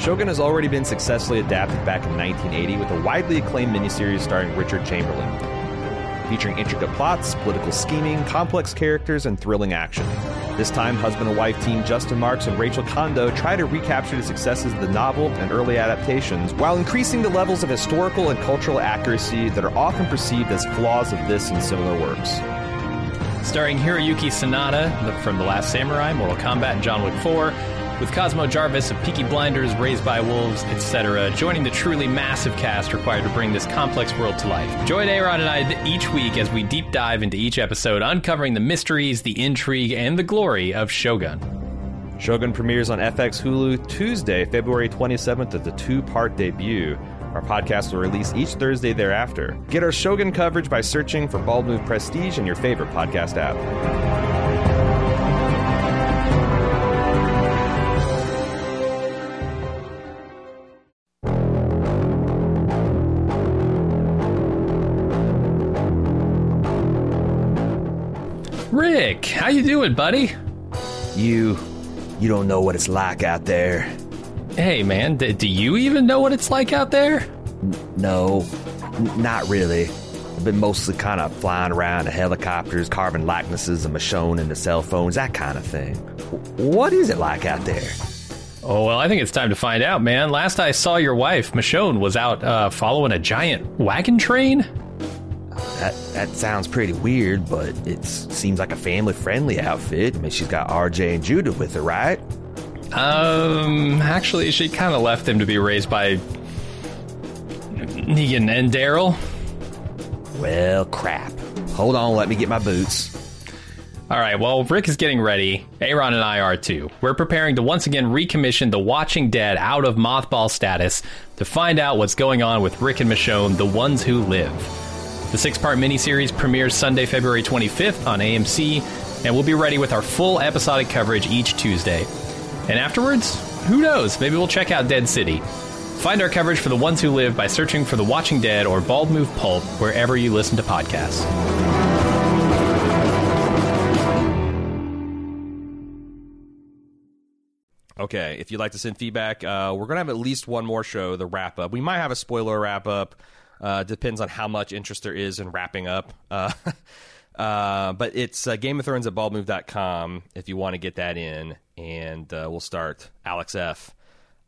Shogun has already been successfully adapted back in 1980 with a widely acclaimed miniseries starring Richard Chamberlain, featuring intricate plots, political scheming, complex characters, and thrilling action. This time, husband and wife team Justin Marks and Rachel Kondo try to recapture the successes of the novel and early adaptations while increasing the levels of historical and cultural accuracy that are often perceived as flaws of this and similar works. Starring Hiroyuki Sanada from The Last Samurai, Mortal Kombat, and John Wick 4, with Cosmo Jarvis of Peaky Blinders, Raised by Wolves, etc., joining the truly massive cast required to bring this complex world to life. Join Aaron and I each week as we deep dive into each episode, uncovering the mysteries, the intrigue, and the glory of Shogun. Shogun premieres on FX Hulu Tuesday, February 27th as the two part debut. Our podcast will release each Thursday thereafter. Get our Shogun coverage by searching for Bald Move Prestige in your favorite podcast app. Rick, how you doing, buddy? You, you don't know what it's like out there. Hey, man, d- do you even know what it's like out there? No, n- not really. I've been mostly kind of flying around in helicopters, carving likenesses of Michonne into cell phones, that kind of thing. W- What is it like out there? Oh, well, I think it's time to find out, man. Last I saw your wife, Michonne, was out uh, following a giant wagon train. That that sounds pretty weird, but it seems like a family-friendly outfit. I mean, she's got RJ and Judith with her, right? Um, actually, she kind of left him to be raised by Negan and Daryl. Well, crap. Hold on, let me get my boots. All right, well, Rick is getting ready. Aaron and I are too. We're preparing to once again recommission The Watching Dead out of mothball status to find out what's going on with Rick and Michonne, the ones who live. The six part miniseries premieres Sunday, February 25th on AMC, and we'll be ready with our full episodic coverage each Tuesday. And afterwards, who knows? Maybe we'll check out Dead City. Find our coverage for The Ones Who Live by searching for The Watching Dead or Bald Move Pulp wherever you listen to podcasts. Okay, if you'd like to send feedback, uh, we're going to have at least one more show, the wrap up. We might have a spoiler wrap up. Uh, depends on how much interest there is in wrapping up. Uh, uh, but it's uh, Game of Thrones at baldmove.com if you want to get that in. And uh, we'll start. Alex F.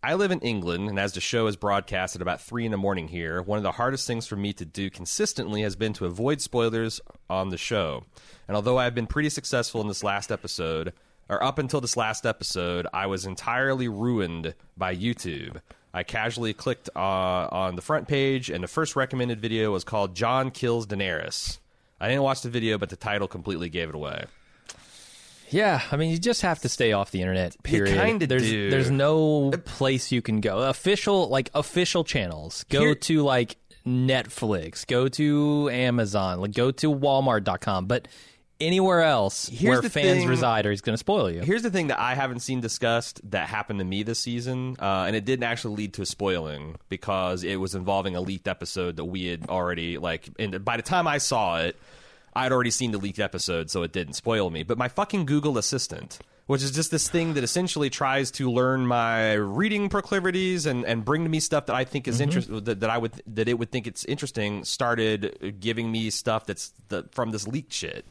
I live in England, and as the show is broadcast at about 3 in the morning here, one of the hardest things for me to do consistently has been to avoid spoilers on the show. And although I have been pretty successful in this last episode, or up until this last episode, I was entirely ruined by YouTube. I casually clicked uh, on the front page, and the first recommended video was called Jon Kills Daenerys. I didn't watch the video, but the title completely gave it away. Yeah, I mean, you just have to stay off the internet. Period. kinda there's do. there's no place you can go. Official like official channels. Go Here- to like Netflix. Go to Amazon. Like go to Walmart.com. But anywhere else Here's where the fans thing- reside he's going to spoil you. Here's the thing that I haven't seen discussed that happened to me this season, uh, and it didn't actually lead to a spoiling because it was involving a leaked episode that we had already like. And by the time I saw it, I'd already seen the leaked episode, so it didn't spoil me. But my fucking Google Assistant, which is just this thing that essentially tries to learn my reading proclivities and, and bring to me stuff that I think is interesting that, that I would that it would think it's interesting, started giving me stuff that's the, from this leaked shit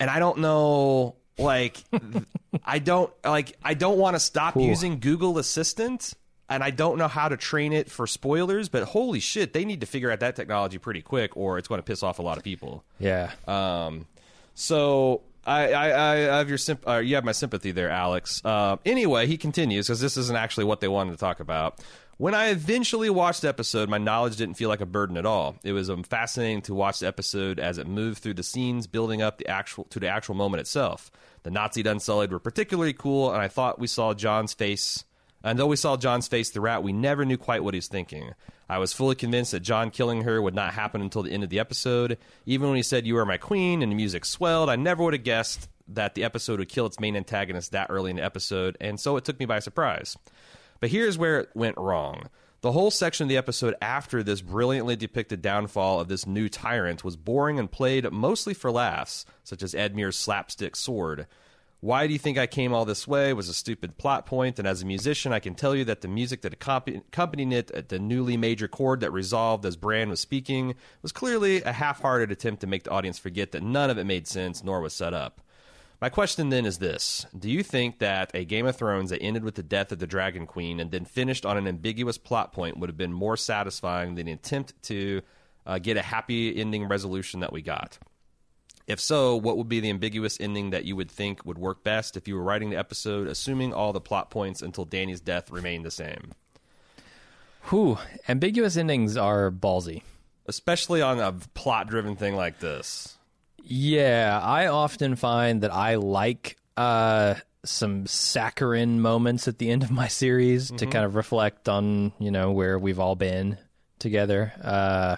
and I don't know like I don't like I don't want to stop using Google Assistant and I don't know how to train it for spoilers, but holy shit, they need to figure out that technology pretty quick or it's going to piss off a lot of people. yeah. Um, so I, I, I have your symp- uh, you have my sympathy there, Alex. Uh, anyway, he continues because this isn't actually what they wanted to talk about. When I eventually watched the episode, my knowledge didn't feel like a burden at all. It was um, fascinating to watch the episode as it moved through the scenes, building up the actual to the actual moment itself. The Nazi Unsullied were particularly cool, and I thought we saw Jon's face. And though we saw Jon's face throughout, we never knew quite what he was thinking. I was fully convinced that Jon killing her would not happen until the end of the episode. Even when he said, You are my queen, and the music swelled, I never would have guessed that the episode would kill its main antagonist that early in the episode, and so it took me by surprise. But here's where it went wrong. The whole section of the episode after this brilliantly depicted downfall of this new tyrant was boring and played mostly for laughs, such as Edmure's slapstick sword. Why do you think I came all this way was a stupid plot point, and as a musician, I can tell you that the music that accompanied it, at the newly major chord that resolved as Bran was speaking, was clearly a half hearted attempt to make the audience forget that none of it made sense nor was set up. My question then is this Do you think that a Game of Thrones that ended with the death of the Dragon Queen and then finished on an ambiguous plot point would have been more satisfying than the attempt to uh, get a happy ending resolution that we got? If so, what would be the ambiguous ending that you would think would work best if you were writing the episode, assuming all the plot points until Dany's death remained the same? Whew. Ambiguous endings are ballsy. Especially on a plot driven thing like this. Yeah, I often find that I like uh, some saccharine moments at the end of my series to kind of reflect on you know where we've all been together. Uh,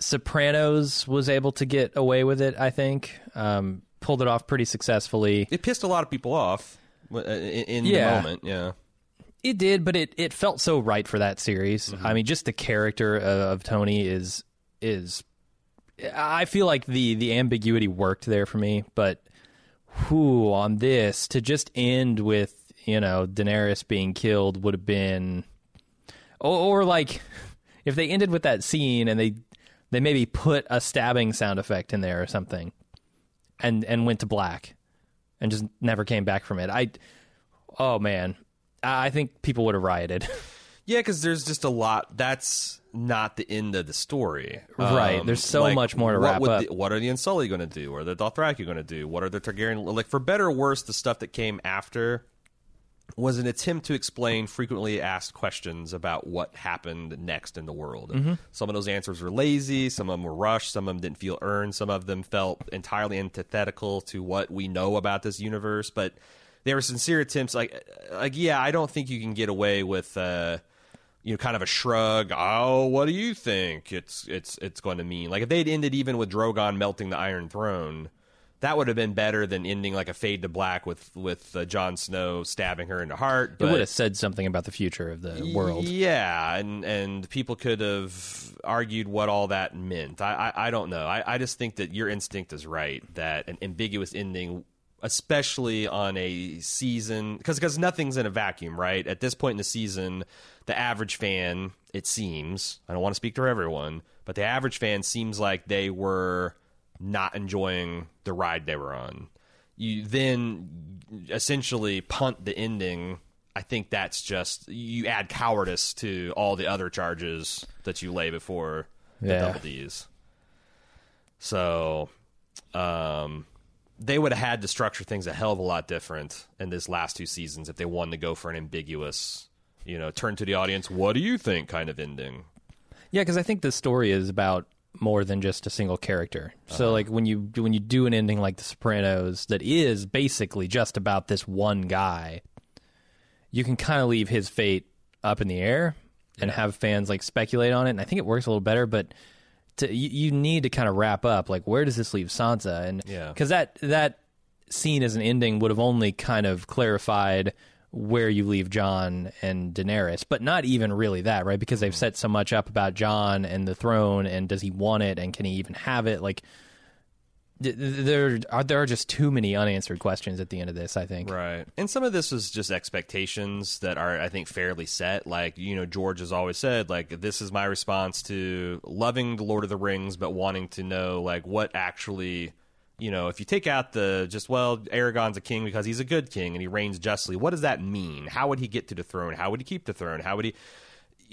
Sopranos was able to get away with it. I think um, pulled it off pretty successfully. It pissed a lot of people off uh, in, in Yeah. the moment, yeah. It did, but it, it felt so right for that series. I mean, just the character of, of Tony is is. I feel like the the ambiguity worked there for me, but who on this to just end with you know Daenerys being killed would have been, or, or like if they ended with that scene and they they maybe put a stabbing sound effect in there or something, and and went to black, and just never came back from it. I, oh man, I I think people would have rioted. Yeah, because there's just a lot. That's not the end of the story, Right, um, there's so much more to what wrap up. The, what are the Unsullied going to do? What are the Dothraki going to do? What are the Targaryen? Like for better or worse, the stuff that came after was an attempt to explain frequently asked questions about what happened next in the world. Mm-hmm. Some of those answers were lazy, some of them were rushed, some of them didn't feel earned, some of them felt entirely antithetical to what we know about this universe. But they were sincere attempts. Like, uh, like yeah, I don't think you can get away with. Uh, you know, kind of a shrug. Oh, what do you think it's it's it's going to mean? Like if they'd ended even with Drogon melting the Iron Throne, that would have been better than ending like a fade to black with with uh, Jon Snow stabbing her in the heart. It But would have said something about the future of the world. yeah, and and people could have argued what all that meant. I I, I don't know. I, I just think that your instinct is right that an ambiguous ending, especially on a season, because because nothing's in a vacuum, right? At this point in the season, the average fan, it seems, I don't want to speak to everyone, but the average fan seems like they were not enjoying the ride they were on. You then essentially punt the ending. I think that's just you add cowardice to all the other charges that you lay before the Yeah. double D's. So, um, they would have had to structure things a hell of a lot different in this last two seasons if they wanted to go for an ambiguous, you know, turn to the audience, what do you think kind of ending. Yeah, because I think the story is about more than just a single character. So, Uh-huh. like when you when you do an ending like The Sopranos, that is basically just about this one guy, you can kind of leave his fate up in the air and have fans like speculate on it. And I think it works a little better, but. To, you, you need to kind of wrap up like where does this leave Sansa and Yeah. because that that scene as an ending would have only kind of clarified where you leave Jon and Daenerys, but not even really that, right? Because they've mm. set so much up about Jon and the throne, and does he want it, and can he even have it? Like, there are there are just too many unanswered questions at the end of this. I think. Right. And some of this was just expectations that are, I think, fairly set. Like, you know, George has always said, like, this is my response to loving The Lord of the Rings, but wanting to know, like, what actually, you know, if you take out the just, well, Aragorn's a king because he's a good king and he reigns justly, what does that mean? How would he get to the throne? How would he keep the throne? How would he.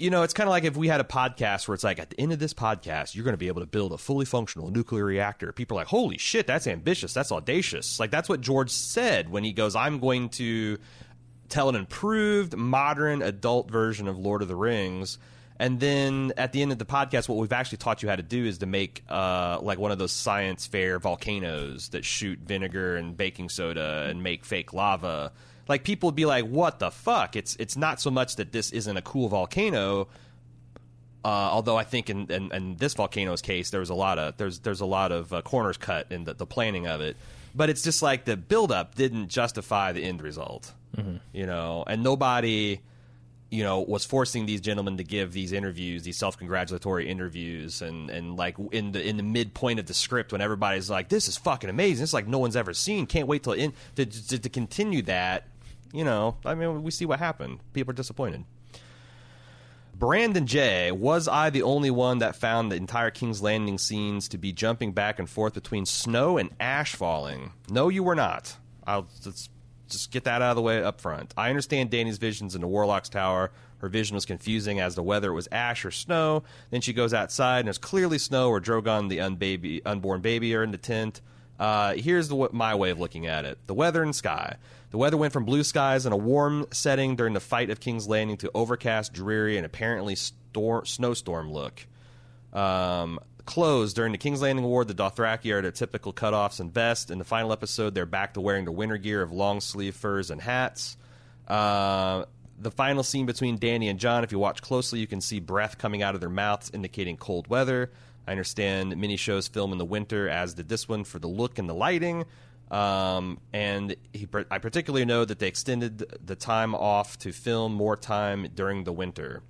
You know, it's kind of like if we had a podcast where it's like, at the end of this podcast, you're going to be able to build a fully functional nuclear reactor. People are like, holy shit, that's ambitious. That's audacious. Like, that's what George said when he goes, I'm going to tell an improved, modern, adult version of Lord of the Rings. And then at the end of the podcast, what we've actually taught you how to do is to make uh, like one of those science fair volcanoes that shoot vinegar and baking soda and make fake lava. Like people would be like, "What the fuck?" It's it's not so much that this isn't a cool volcano. Uh, although I think in, in, in this volcano's case, there was a lot of there's there's a lot of uh, corners cut in the, the planning of it, but it's just like the buildup didn't justify the end result, you know, and nobody, you know, was forcing these gentlemen to give these interviews, these self congratulatory interviews, and and like in the in the midpoint of the script when everybody's like, "This is fucking amazing! It's like no one's ever seen. Can't wait till in to, to to continue that." You know, I mean, we see what happened. People are disappointed. Brandon J. Was I the only one that found the entire King's Landing scenes to be jumping back and forth between snow and ash falling? No, you were not. I'll just, just get that out of the way up front. I understand Dany's visions in the Warlock's Tower. Her vision was confusing as to whether it was ash or snow. Then she goes outside and there's clearly snow where Drogon, the unbaby, unborn baby, are in the tent. Uh, here's the, my way of looking at it the weather and sky. The weather went from blue skies and a warm setting during the fight of King's Landing to overcast, dreary, and apparently stor- snowstorm look. Um, clothes during the King's Landing War, the Dothraki are their typical cutoffs and vest. In the final episode, they're back to wearing the winter gear of long sleeve furs and hats. Uh, the final scene between Dany and Jon, if you watch closely, you can see breath coming out of their mouths, indicating cold weather. I understand many shows film in the winter, as did this one, for the look and the lighting. Um, and he, I particularly know that they extended the time off to film more time during the winter.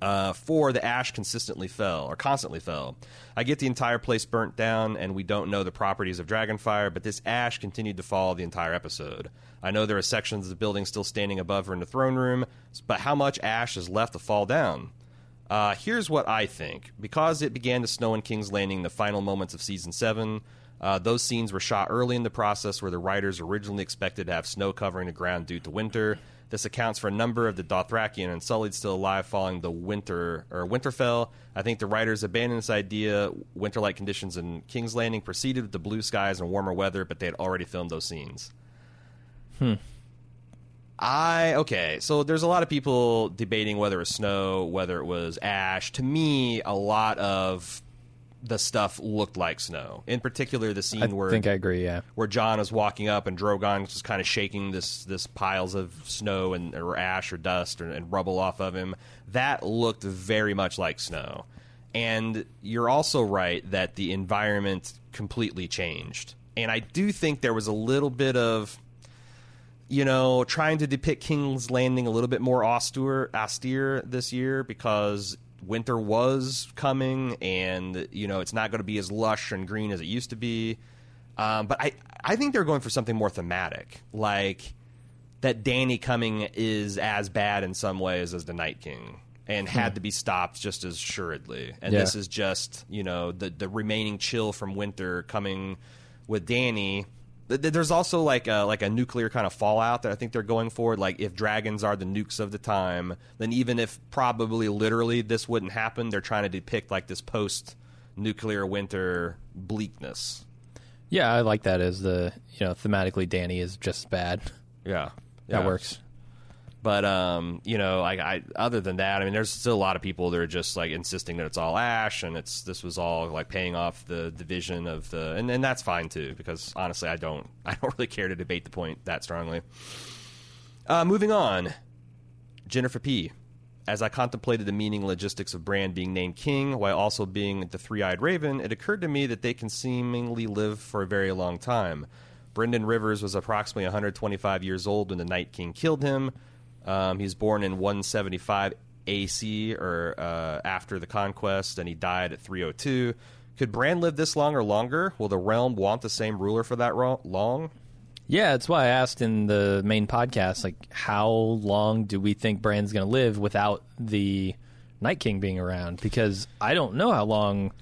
Uh, four, the ash consistently fell or constantly fell. I get the entire place burnt down, and we don't know the properties of Dragonfire, but this ash continued to fall the entire episode. I know there are sections of the building still standing above her in the throne room, but how much ash is left to fall down? Uh, here's what I think. Because it began to snow in King's Landing in the final moments of season 7, uh, those scenes were shot early in the process where the writers originally expected to have snow covering the ground due to winter. This accounts for a number of the Dothraki and Unsullied still alive following the winter or Winterfell. I think the writers abandoned this idea. Winter-like conditions in King's Landing preceded with the blue skies and warmer weather, but they had already filmed those scenes. Hmm. I okay, so there's a lot of people debating whether it was snow, whether it was ash. To me, a lot of the stuff looked like snow. In particular, the scene I where think I agree. Yeah. where Jon is walking up and Drogon is just kind of shaking this this piles of snow and or ash or dust or, and rubble off of him. That looked very much like snow. And you're also right that the environment completely changed. And I do think there was a little bit of you know, trying to depict King's Landing a little bit more austere, austere this year because winter was coming, and you know it's not going to be as lush and green as it used to be. Um, but I, I think they're going for something more thematic, like that Dany coming is as bad in some ways as the Night King, and had to be stopped just as assuredly. And Yeah. this is just you know the the remaining chill from winter coming with Dany. Th- th- There's also like a, like a nuclear kind of fallout that I think they're going for. Like if dragons are the nukes of the time, then even if probably literally this wouldn't happen, they're trying to depict like this post nuclear winter bleakness. Yeah, I like that as the you know thematically Dany is just bad. Yeah, That works. But um, you know, like I other than that, I mean, there's still a lot of people that are just like insisting that it's all ash and it's this was all like paying off the division of the, and, and that's fine too because honestly, I don't I don't really care to debate the point that strongly. Uh, moving on, Jennifer P. As I contemplated the meaning logistics of Bran being named king while also being the three eyed raven, it occurred to me that they can seemingly live for a very long time. Brynden Rivers was approximately 125 years old when the Night King killed him. Um, he was born in 175 AC or uh, after the conquest, and he died at 302. Could Bran live this long or longer? Will the realm want the same ruler for that ro- long? Yeah, that's why I asked in the main podcast, like, how long do we think Bran's going to live without the Night King being around? Because I don't know how long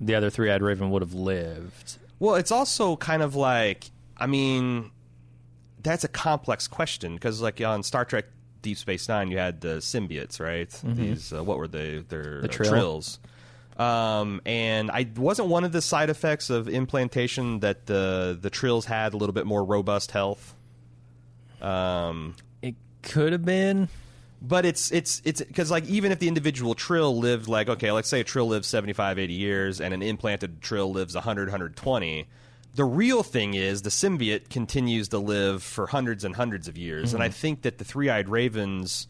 the other three eyed raven would have lived. Well, it's also kind of like, I mean, that's a complex question because, like on Star Trek Deep Space Nine, you had the symbiotes, right? These uh, what were they? They're The uh, Trill. trills. Um, and I wasn't one of the side effects of implantation that the the trills had a little bit more robust health. Um, It could have been. but it's it's it's because like even if the individual trill lived like okay let's say a trill lives 75 80 years and an implanted trill lives 100 120 the real thing is the symbiote continues to live for hundreds and hundreds of years. And i think that the three-eyed ravens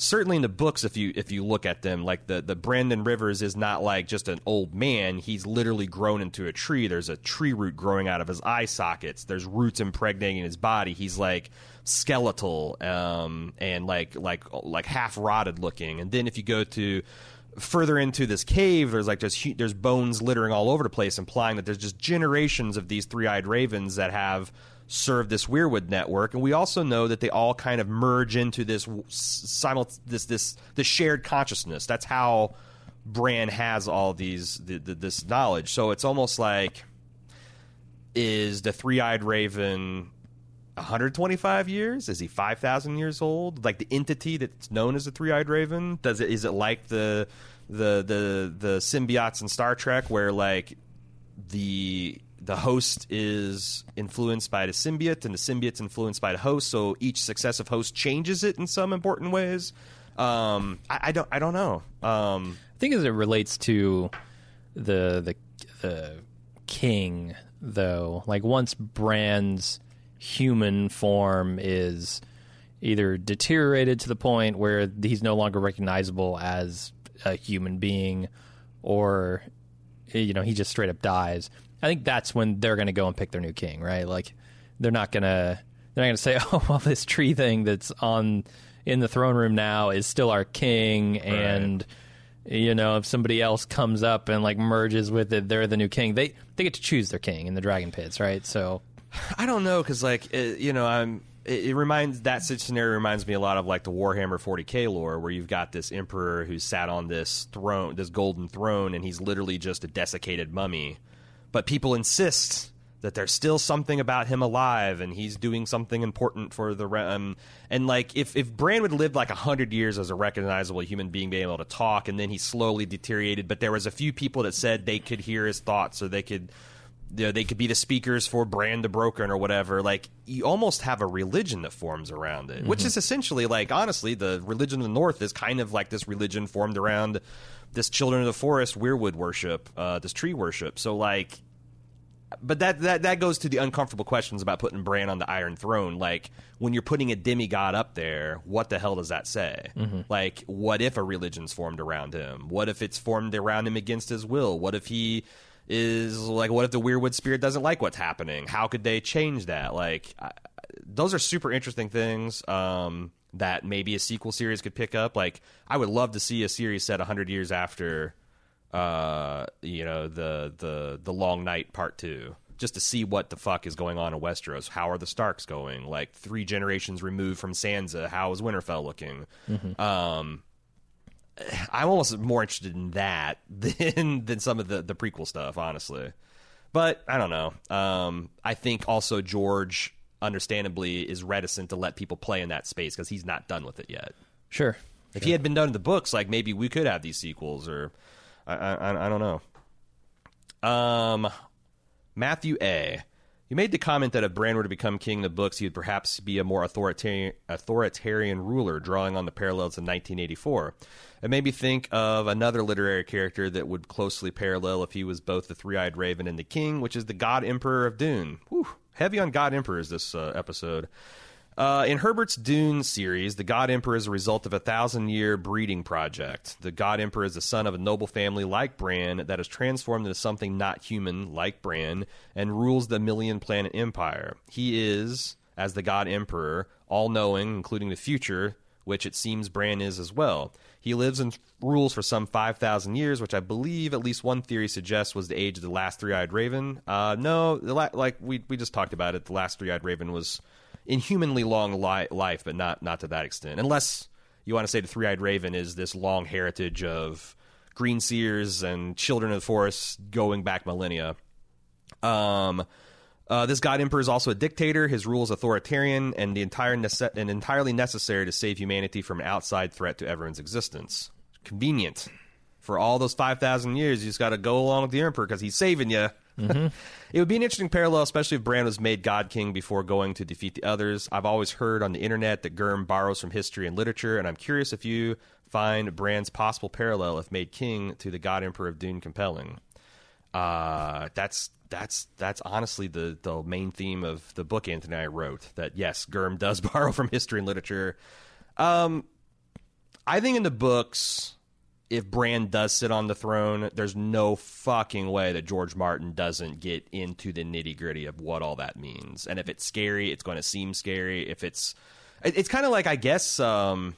certainly in the books if you if you look at them like the the Brynden Rivers is not like just an old man. He's literally grown into a tree. There's a tree root growing out of his eye sockets. There's roots impregnating his body. He's like skeletal um and like like like half rotted looking. And then if you go to further into this cave there's like just there's bones littering all over the place implying that there's just generations of these three-eyed ravens that have served this weirwood network. And we also know that they all kind of merge into this simul- this this this shared consciousness. That's how Bran has all these the, the, this knowledge. So it's almost like is the three-eyed raven 125 years? Is he 5,000 years old? Like the entity that's known as the three-eyed raven? Does it is it like the the the the symbiotes in Star Trek where like the the host is influenced by the symbiote and the symbiote's influenced by the host, so each successive host changes it in some important ways. Um, I, I don't I don't know. Um, I think as it relates to the the the king, though, like once Bran's human form is either deteriorated to the point where he's no longer recognizable as a human being, or you know he just straight up dies. I think that's when they're going to go and pick their new king, right? Like they're not gonna they're not gonna say, oh well, this tree thing that's on in the throne room now is still our king, and you know if somebody else comes up and like merges with it, they're the new king. They they get to choose their king in the dragon pits, right? So I don't know because like it, you know I'm. It, it reminds that scenario reminds me a lot of like the Warhammer 40k lore, where you've got this emperor who's sat on this throne, this golden throne, and he's literally just a desiccated mummy. But people insist that there's still something about him alive, and he's doing something important for the realm. um, and like if if Bran would live like hundred years as a recognizable human being, being able to talk, and then he slowly deteriorated, but there was a few people that said they could hear his thoughts, or they could you know, they could be the speakers for Bran the Broken or whatever. Like you almost have a religion that forms around it, which is essentially like honestly, the religion of the North is kind of like this religion formed around this Children of the Forest weirwood worship, uh, this tree worship. So like but that, that that goes to the uncomfortable questions about putting Bran on the Iron Throne. Like when you're putting a demigod up there, what the hell does that say? Like, what if a religion's formed around him? What if it's formed around him against his will? What if he is like? What if the Weirwood spirit doesn't like what's happening? How could they change that? Like, I, those are super interesting things. Um, that maybe a sequel series could pick up. Like, I would love to see a series set hundred years after uh, you know, the the the Long Night Part Two, just to see what the fuck is going on in Westeros. How are the Starks going? Like three generations removed from Sansa, how is Winterfell looking? Um, I'm almost more interested in that than than some of the the prequel stuff, honestly. But I don't know. Um, I think also George, understandably, is reticent to let people play in that space because he's not done with it yet. Sure. If he had been done in the books, like maybe we could have these sequels, or I, I, I don't know. Um, Matthew A. You made the comment that if Bran were to become king in the books, he would perhaps be a more authoritarian, authoritarian ruler, drawing on the parallels in 1984. It made me think of another literary character that would closely parallel if he was both the three-eyed raven and the king, which is the God Emperor of Dune. Whew, heavy on God Emperors this uh, episode. Uh, in Herbert's Dune series, the God Emperor is a result of a thousand year breeding project. The God Emperor is the son of a noble family like Bran that is transformed into something not human like Bran and rules the million planet empire. He is, as the God Emperor, all knowing, including the future, which it seems Bran is as well. He lives and rules for some 5,000 years, which I believe at least one theory suggests was the age of the last three eyed raven. Uh, no, la- like we, we just talked about it, the last three eyed raven was inhumanly long li- life, but not not to that extent. Unless you want to say the three eyed raven is this long heritage of green seers and children of the forest going back millennia. Um, uh, this god emperor is also a dictator. His rule is authoritarian and the entire nece- and entirely necessary to save humanity from an outside threat to everyone's existence. Convenient for all those five thousand years. You just got to go along with the emperor because he's saving you. It would be an interesting parallel, especially if Bran was made God King before going to defeat the others. I've always heard on the internet that Gurm borrows from history and literature, and I'm curious if you find Bran's possible parallel if made king to the God Emperor of Dune compelling. Uh, that's that's that's honestly the the main theme of the book Anthony and I wrote. That yes, Gurm does borrow from history and literature. Um, I think in the books, if Bran does sit on the throne, there's no fucking way that George Martin doesn't get into the nitty gritty of what all that means. And if it's scary, it's going to seem scary. If it's, it- it's kind of like I guess um,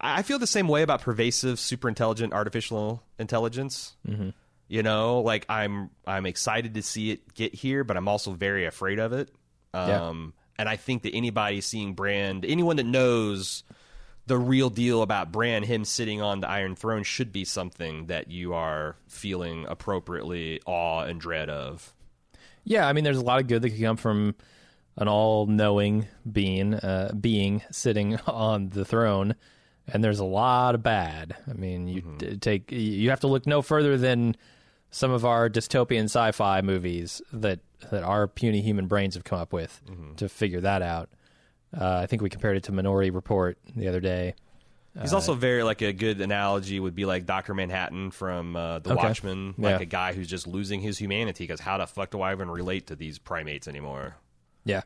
I feel the same way about pervasive, super intelligent artificial intelligence. Mm-hmm. You know, like I'm I'm excited to see it get here, but I'm also very afraid of it. Yeah. Um, And I think that anybody seeing Bran, anyone that knows the real deal about Bran, him sitting on the Iron Throne, should be something that you are feeling appropriately awe and dread of. Yeah, I mean, there's a lot of good that could come from an all-knowing being, uh, being sitting on the throne, and there's a lot of bad. I mean, you d- take you have to look no further than some of our dystopian sci-fi movies that that our puny human brains have come up with to figure that out. Uh, I think we compared it to Minority Report the other day. He's also very like a good analogy would be like Doctor Manhattan from uh, The Okay. Watchmen, like Yeah. a guy who's just losing his humanity because how the fuck do I even relate to these primates anymore? Yeah,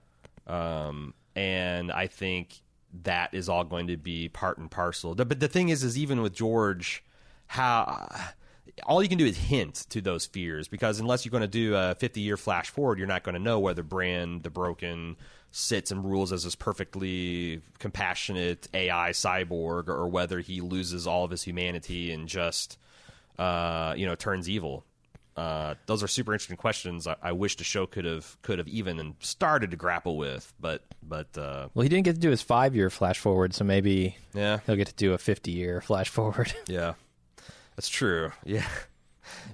um, and I think that is all going to be part and parcel. But the thing is, is even with George, how all you can do is hint to those fears because unless you're going to do a 50 year flash forward, you're not going to know whether Bran the Broken sits and rules as this perfectly compassionate AI cyborg or whether he loses all of his humanity and just uh, you know turns evil. Uh, those are super interesting questions. I, I wish the show could have could have even and started to grapple with, but but uh, well, he didn't get to do his five-year flash forward, so maybe yeah, he'll get to do a fifty-year flash forward. yeah, that's true. Yeah,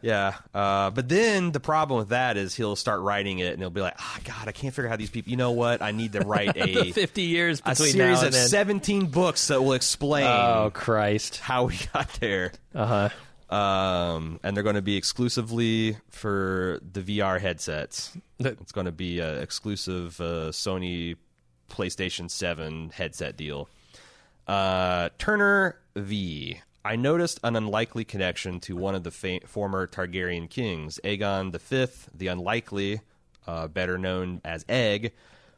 yeah. Uh, but then the problem with that is he'll start writing it and he'll be like, "Ah, God, I can't figure out how these people. You know what? I need to write a Fifty years a series now of then. seventeen books that will explain Oh Christ! how we got there." Uh huh. um, and they're going to be exclusively for the VR headsets. It's going to be an exclusive uh, Sony PlayStation 7 headset deal. Uh, Turner V. I noticed an unlikely connection to one of the fa- former Targaryen kings, Aegon V, the Unlikely, uh, better known as Egg,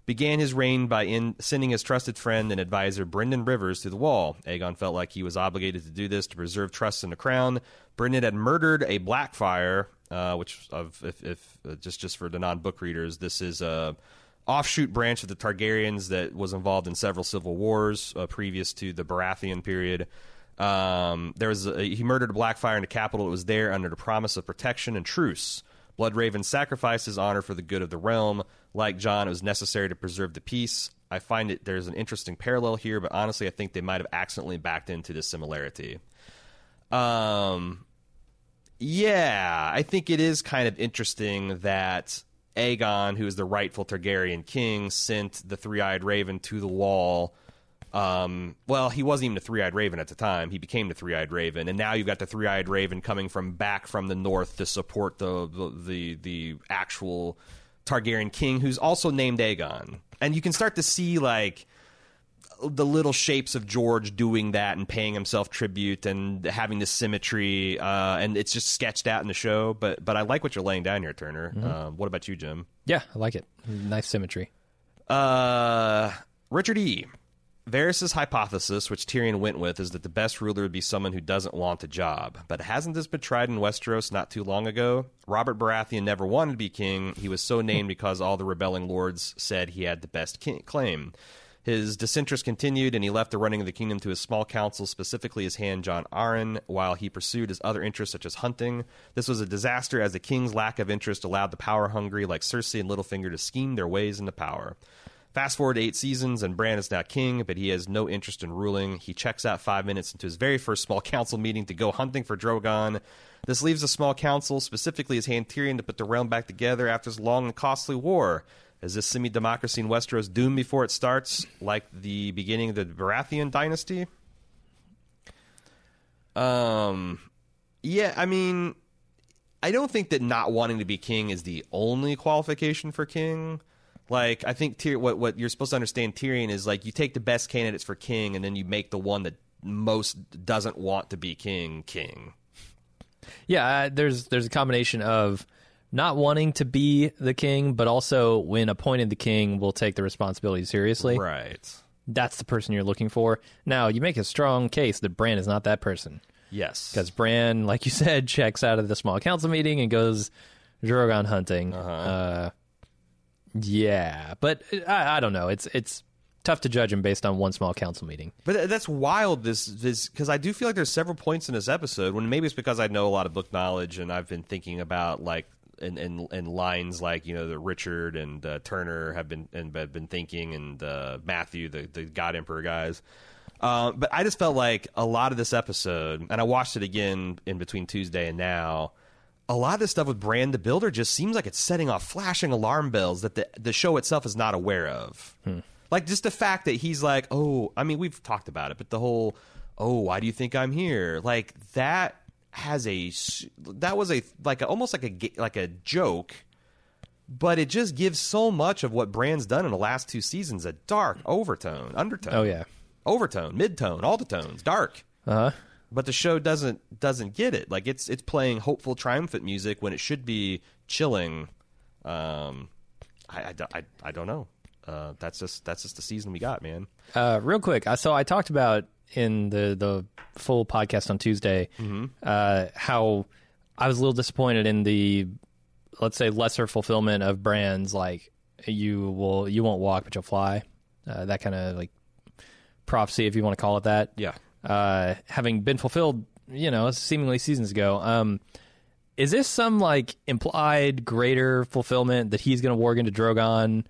began his reign by in- sending his trusted friend and advisor Brynden Rivers to the wall. Aegon felt like he was obligated to do this to preserve trust in the crown. Brynden had murdered a Blackfyre, uh, which of if, if uh, just just for the non book readers, this is a offshoot branch of the Targaryens that was involved in several civil wars uh, previous to the Baratheon period. Um, there was a, he murdered a Blackfyre in the capital. It was there under the promise of protection and truce. Bloodraven sacrificed his honor for the good of the realm. Like Jon, it was necessary to preserve the peace. I find it there's an interesting parallel here, but honestly, I think they might have accidentally backed into this similarity. Um, yeah, I think it is kind of interesting that Aegon, who is the rightful Targaryen king, sent the three-eyed raven to the wall. Um, well, he wasn't even the three-eyed raven at the time. He became the three-eyed raven, and now you've got the three-eyed raven coming from back from the north to support the the the, the actual Targaryen king, who's also named Aegon. And you can start to see like the little shapes of George doing that and paying himself tribute and having the symmetry, uh, and it's just sketched out in the show. But but I like what you're laying down here, Turner. Um, what about you, Jim? Yeah, I like it. Nice symmetry. Uh, Richard E. Varys' hypothesis, which Tyrion went with, is that the best ruler would be someone who doesn't want a job. But hasn't this been tried in Westeros not too long ago? Robert Baratheon never wanted to be king. He was so named because all the rebelling lords said he had the best king- claim. His disinterest continued, and he left the running of the kingdom to his small council, specifically his hand Jon Arryn, while he pursued his other interests such as hunting. This was a disaster, as the king's lack of interest allowed the power hungry like Cersei and Littlefinger to scheme their ways into power. Fast forward eight seasons, and Bran is now king, but he has no interest in ruling. He checks out five minutes into his very first small council meeting to go hunting for Drogon. This leaves the small council, specifically his hand Tyrion, to put the realm back together after this long and costly war. Is this semi democracy in Westeros doomed before it starts, like the beginning of the Baratheon dynasty? Um, yeah, I mean, I don't think that not wanting to be king is the only qualification for king. Like, I think Tyr- what what you're supposed to understand Tyrion is like you take the best candidates for king, and then you make the one that most doesn't want to be king king. Yeah, uh, there's there's a combination of not wanting to be the king, but also when appointed the king, will take the responsibility seriously. Right. That's the person you're looking for. Now, you make a strong case that Bran is not that person Yes. because Bran, like you said, checks out of the small council meeting and goes Drogon hunting. uh yeah, but uh, I, I don't know. It's it's tough to judge him based on one small council meeting. But that's wild. This this because I do feel like there's several points in this episode when maybe it's because I know a lot of book knowledge and I've been thinking about like in in, in lines like you know that Richard and uh, Turner have been and have been thinking and uh, Matthew the the God Emperor guys. Uh, but I just felt like a lot of this episode, and I watched it again in between Tuesday and now. A lot of this stuff with Bran the Builder just seems like it's setting off flashing alarm bells that the the show itself is not aware of. Like just the fact that he's like, oh, I mean, we've talked about it, but the whole, oh, why do you think I'm here? Like that has a that was a like a, almost like a like a joke, but it just gives so much of what Bran's done in the last two seasons a dark overtone, undertone. Oh, yeah. overtone, midtone, all the tones, dark. Uh huh. But the show doesn't doesn't get it. Like it's it's playing hopeful, triumphant music when it should be chilling. Um, I, I, don't- I, I don't know. Uh, that's just that's just the season we got, man. Uh, real quick, so I talked about in the the full podcast on Tuesday uh, how I was a little disappointed in the let's say lesser fulfillment of brands like you will you won't walk but you'll fly uh, that kind of like prophecy if you want to call it that Yeah. Uh, having been fulfilled you know seemingly seasons ago um, is this some like implied greater fulfillment that he's going to warg into Drogon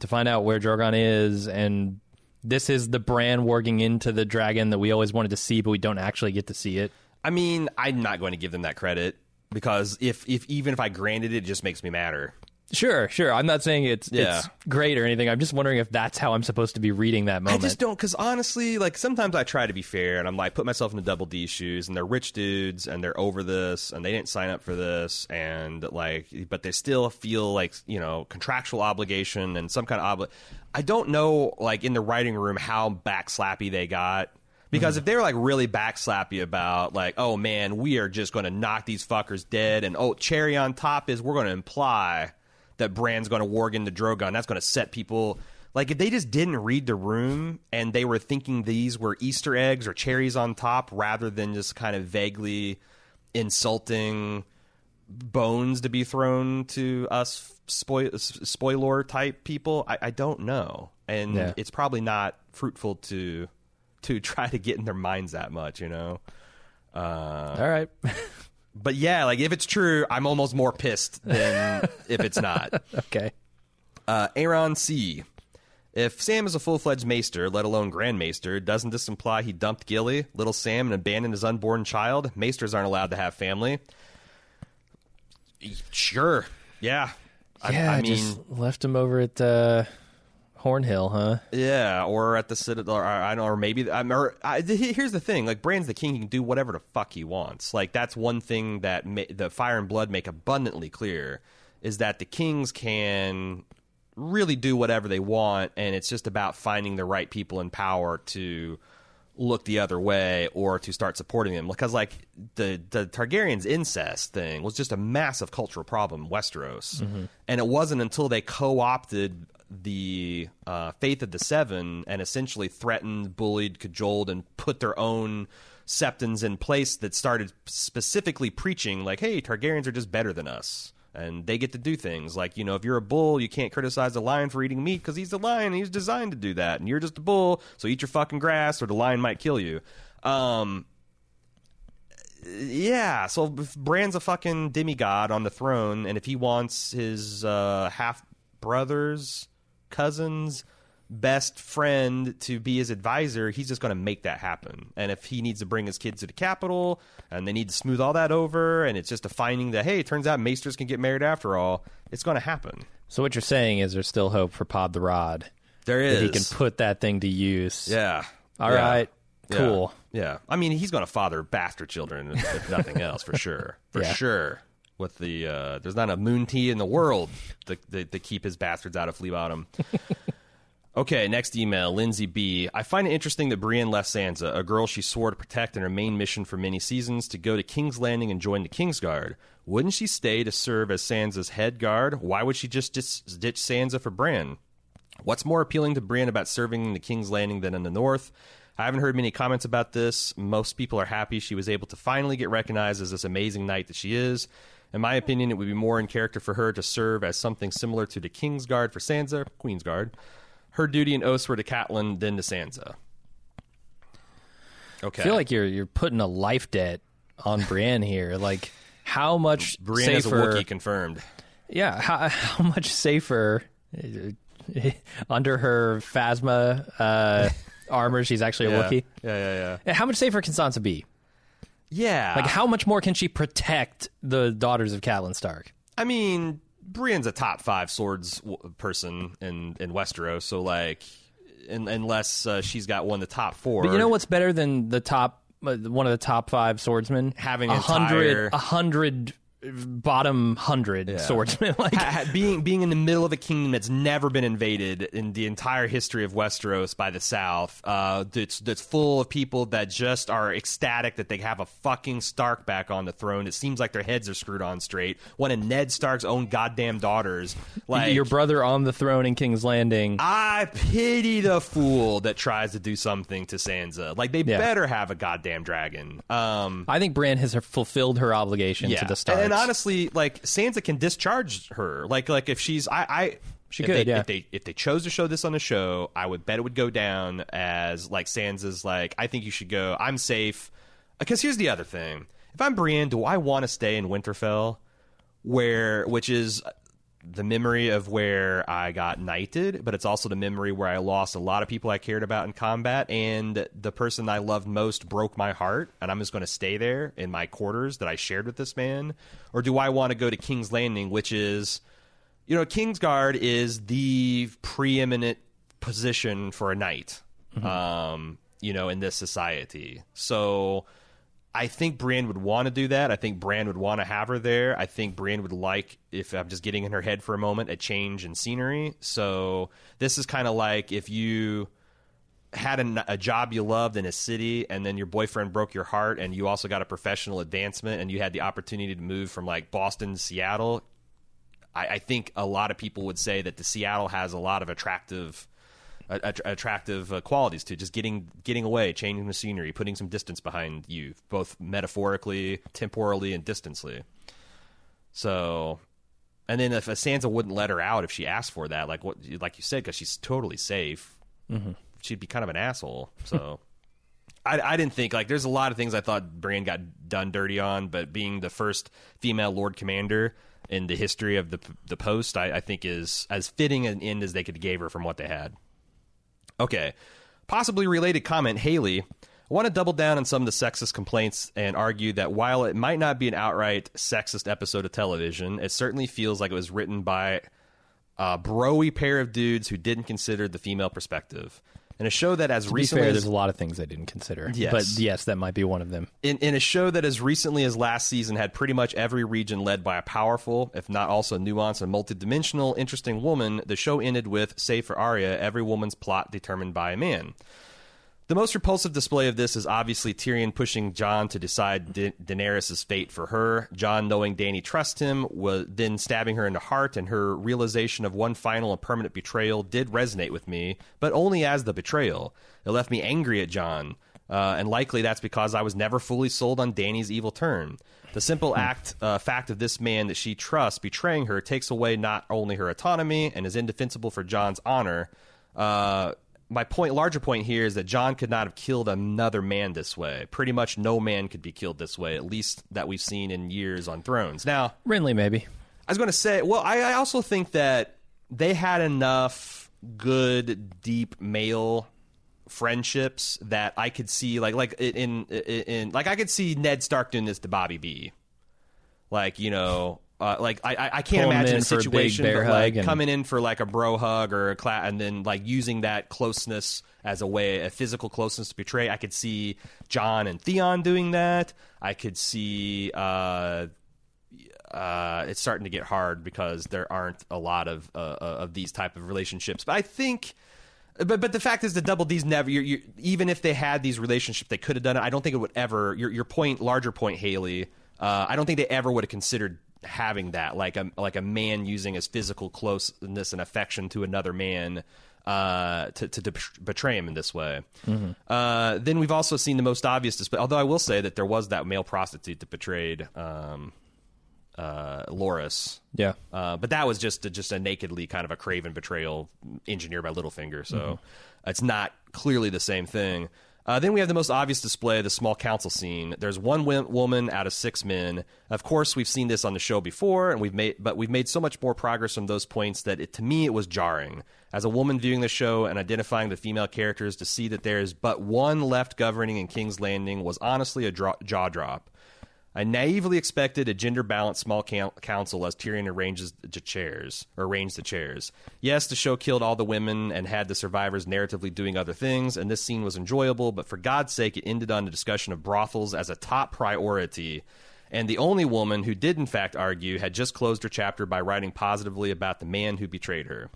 to find out where Drogon is and this is the Bran warging into the dragon that we always wanted to see but we don't actually get to see it I mean, I'm not going to give them that credit because if if even if I granted it, it just makes me madder. Sure, sure. I'm not saying it's Yeah. it's great or anything. I'm just wondering if that's how I'm supposed to be reading that moment. I just don't because honestly, like sometimes I try to be fair and I'm like put myself in the double D shoes and they're rich dudes and they're over this and they didn't sign up for this and like but they still feel like you know contractual obligation and some kind of obli. I don't know like in the writing room how backslappy they got. Because mm-hmm. if they were like really backslappy about like, oh man, we are just going to knock these fuckers dead, and oh, cherry on top is we're going to imply that Bran's going to warg into Drogon. That's going to set people like if they just didn't read the room and they were thinking these were Easter eggs or cherries on top rather than just kind of vaguely insulting bones to be thrown to us spoil spoiler type people. I, I don't know, and Yeah. it's probably not fruitful to to try to get in their minds that much, you know. Uh, All right. but yeah, like if it's true, I'm almost more pissed than if it's not. okay. Uh, Aaron C. If Sam is a full fledged maester, let alone Grand Maester, doesn't this imply he dumped Gilly, little Sam, and abandoned his unborn child? Maesters aren't allowed to have family. Sure. Yeah. I, Yeah, I mean, just left him over at uh, Horn Hill, huh? yeah, or at the Citadel, or I don't know, or maybe. I'm, or, I, here's the thing: like Bran's the king, he can do whatever the fuck he wants. Like that's one thing that ma- the Fire and Blood make abundantly clear is that the kings can really do whatever they want, and it's just about finding the right people in power to look the other way or to start supporting them. Because like the the Targaryens incest thing was just a massive cultural problem in Westeros, mm-hmm. and it wasn't until they co-opted the uh, faith of the Seven and essentially threatened, bullied, cajoled, and put their own septons in place that started specifically preaching like, "Hey, Targaryens are just better than us." And they get to do things like, you know, if you're a bull, you can't criticize a lion for eating meat because he's a lion he's designed to do that. And you're just a bull, so eat your fucking grass or the lion might kill you. Um, yeah, so Bran's a fucking demigod on the throne, and if he wants his uh, half brothers, cousins, best friend to be his advisor, he's just going to make that happen. And if he needs to bring his kids to the capital, and they need to smooth all that over, and it's just a finding that hey, it turns out maesters can get married after all, it's going to happen. So what you're saying is there's still hope for Pod the Rod. There That is. he can put that thing to use. Yeah. All Yeah. right. Cool. Yeah. I mean, he's going to father bastard children, if if nothing else, for sure. For Yeah. sure. With the uh, there's not a moon tea in the world to, to, to keep his bastards out of Flea Bottom. okay, next email, Lindsay B. I find it interesting that Brienne left Sansa, a girl she swore to protect in her main mission for many seasons, to go to King's Landing and join the Kingsguard. Wouldn't she stay to serve as Sansa's head guard? Why would she just dis- ditch Sansa for Bran? What's more appealing to Brienne about serving in the King's Landing than in the North? I haven't heard many comments about this. Most people are happy she was able to finally get recognized as this amazing knight that she is. In my opinion, it would be more in character for her to serve as something similar to the King's Guard for Sansa, Queen's Guard. Her duty and oaths were to Catelyn, then to Sansa. Okay. I feel like you're you're putting a life debt on Brienne here. Like how much Brienne is a safer? Wookiee confirmed. Yeah, how, how much safer uh, under her Phasma uh, armor? She's actually a Yeah. Wookiee. Yeah, yeah. Yeah, How much safer can Sansa be? Yeah. Like, how much more can she protect the daughters of Catelyn Stark? I mean, Brienne's a top five swords w- person in in Westeros, so like, in, unless uh, she's got one of the top four. But you know what's better than the top, uh, one of the top five swordsmen? Having a hundred, a hundred bottom hundred swordsmen. Like, Ha- ha- being being in the middle of a kingdom that's never been invaded in the entire history of Westeros by the South, uh, that's that's full of people that just are ecstatic that they have a fucking Stark back on the throne. It seems like their heads are screwed on straight. One of Ned Stark's own goddamn daughters, like your brother on the throne in King's Landing. I pity the fool that tries to do something to Sansa. Like they Yeah. better have a goddamn dragon. Um, I think Bran has fulfilled her obligation to the Starks. And, honestly, like Sansa can discharge her. Like like if she's I, I She if could, they, yeah. If they if they chose to show this on the show, I would bet it would go down as like Sansa's like I think you should go. I'm safe. Uh, because here's the other thing: if I'm Brienne, do I want to stay in Winterfell, where which is the memory of where I got knighted, but it's also the memory where I lost a lot of people I cared about in combat, and the person I loved most broke my heart, and I'm just going to stay there in my quarters that I shared with this man? Or do I want to go to King's Landing, which is, you know, Kingsguard is the preeminent position for a knight, um, you know, in this society. So I think Brienne would want to do that. I think Bran would want to have her there. I think Brienne would like, if I'm just getting in her head for a moment, a change in scenery. So this is kind of like if you had a, a job you loved in a city and then your boyfriend broke your heart and you also got a professional advancement and you had the opportunity to move from like Boston to Seattle. I, I think a lot of people would say that the Seattle has a lot of attractive attractive uh, qualities to just getting getting away, changing the scenery, putting some distance behind you, both metaphorically, temporally, and distantly. So, and then if Sansa wouldn't let her out if she asked for that, like what, like you said, because she's totally safe, she'd be kind of an asshole. So. I, I didn't think like there's a lot of things I thought Brienne got done dirty on, but being the first female Lord Commander in the history of the the post, I, I think is as fitting an end as they could give her from what they had. Okay. Possibly related comment Haley. I want to double down on some of the sexist complaints and argue that while it might not be an outright sexist episode of television, it certainly feels like it was written by a broy pair of dudes who didn't consider the female perspective. And a show that as To be recently fair, as there's a lot of things I didn't consider. Yes. But yes, that might be one of them. in, in a show that as recently as last season had pretty much every region led by a powerful, if not also nuanced and multidimensional, interesting woman, the show ended with, save for Arya, every woman's plot determined by a man. The most repulsive display of this is obviously Tyrion pushing Jon to decide da- Daenerys' fate for her. Jon, knowing Dany trusts him, was then stabbing her in the heart, and her realization of one final and permanent betrayal did resonate with me, but only as the betrayal. It left me angry at Jon, uh, and likely that's because I was never fully sold on Dany's evil turn. The simple act, uh, fact of this man that she trusts betraying her takes away not only her autonomy and is indefensible for Jon's honor. Uh, my point, larger point here, is that Jon could not have killed another man this way. Pretty much no man could be killed this way, at least that we've seen in years on Thrones. Now, Renly, maybe. I was going to say, well, I, I also think that they had enough good, deep male friendships that I could see, like, like in, in, in like I could see Ned Stark doing this to Bobby B. Like, you know, uh, like I, I can't imagine a a situation, bear but, like and- coming in for like a bro hug or a cla- and then like using that closeness as a way, a physical closeness to betray. I could see Jon and Theon doing that. I could see. Uh, uh, it's starting to get hard because there aren't a lot of uh, of these type of relationships. But I think, but but the fact is, the double D's never. You're, you even if they had these relationships, they could have done it. I don't think it would ever. Your your point, larger point, Haley. Uh, I don't think they ever would have considered having that, like a like a man using his physical closeness and affection to another man. Uh, to, to, to betray him in this way. Uh, then we've also seen the most obvious display. Although I will say that there was that male prostitute that betrayed um, uh, Loras. Yeah. Uh, but that was just a, just a nakedly kind of a craven betrayal engineered by Littlefinger. So it's not clearly the same thing. Uh, then we have the most obvious display, the small council scene. There's one wi- woman out of six men. Of course, we've seen this on the show before, and we've made, but we've made so much more progress from those points that it, to me it was jarring. As a woman viewing the show and identifying the female characters, to see that there is but one left governing in King's Landing was honestly a dro- jaw drop. I naively expected a gender balanced small council as Tyrion arranges the chairs or arranged the chairs. Yes, the show killed all the women and had the survivors narratively doing other things, and this scene was enjoyable. But for God's sake, it ended on a discussion of brothels as a top priority. And the only woman who did in fact argue had just closed her chapter by writing positively about the man who betrayed her.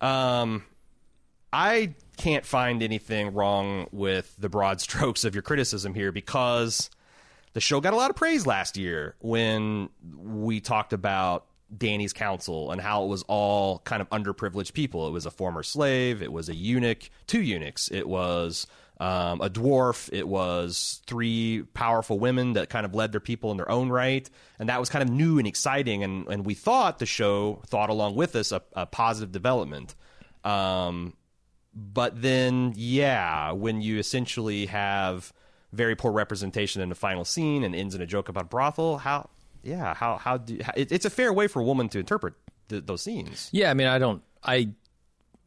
Um, I can't find anything wrong with the broad strokes of your criticism here because the show got a lot of praise last year when we talked about Dany's council and how it was all kind of underprivileged people. It was a former slave, it was a eunuch, two eunuchs, it was um, a dwarf, it was three powerful women that kind of led their people in their own right, and that was kind of new and exciting. And, and we thought the show thought along with us a, a positive development. Um, but then, yeah, when you essentially have very poor representation in the final scene and ends in a joke about brothel, how, yeah, how, how do, how, it, it's a fair way for a woman to interpret th- those scenes. Yeah, I mean, I don't. I.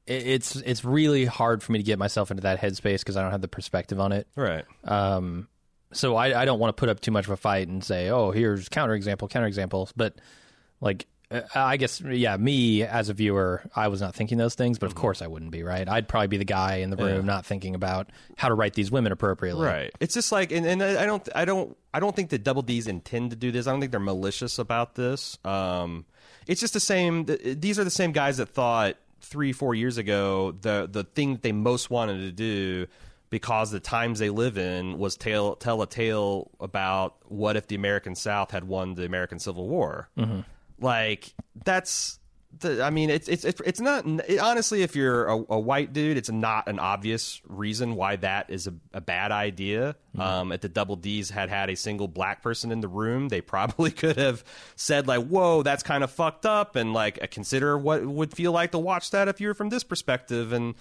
It's it's really hard for me to get myself into that headspace because I don't have the perspective on it. Right. Um, so I, I don't want to put up too much of a fight and say, oh, here's counterexample, counterexamples. But like, I guess, yeah, me as a viewer, I was not thinking those things, but Mm-hmm. of course I wouldn't be, right? I'd probably be the guy in the room not thinking about how to write these women appropriately. Right. It's just like, and, and I don't, I don't, I don't think that Double D's intend to do this. I don't think they're malicious about this. Um, it's just the same. th- These are the same guys that thought three, four years ago the the thing that they most wanted to do because the times they live in was tell tell a tale about what if the American South had won the American Civil War. Like that's the, I mean, it's it's it's it's not it, honestly. If you're a, a white dude, it's not an obvious reason why that is a, a bad idea. Um, if the Double D's had had a single black person in the room, they probably could have said like, "Whoa, that's kind of fucked up," and like consider what it would feel like to watch that if you're from this perspective. And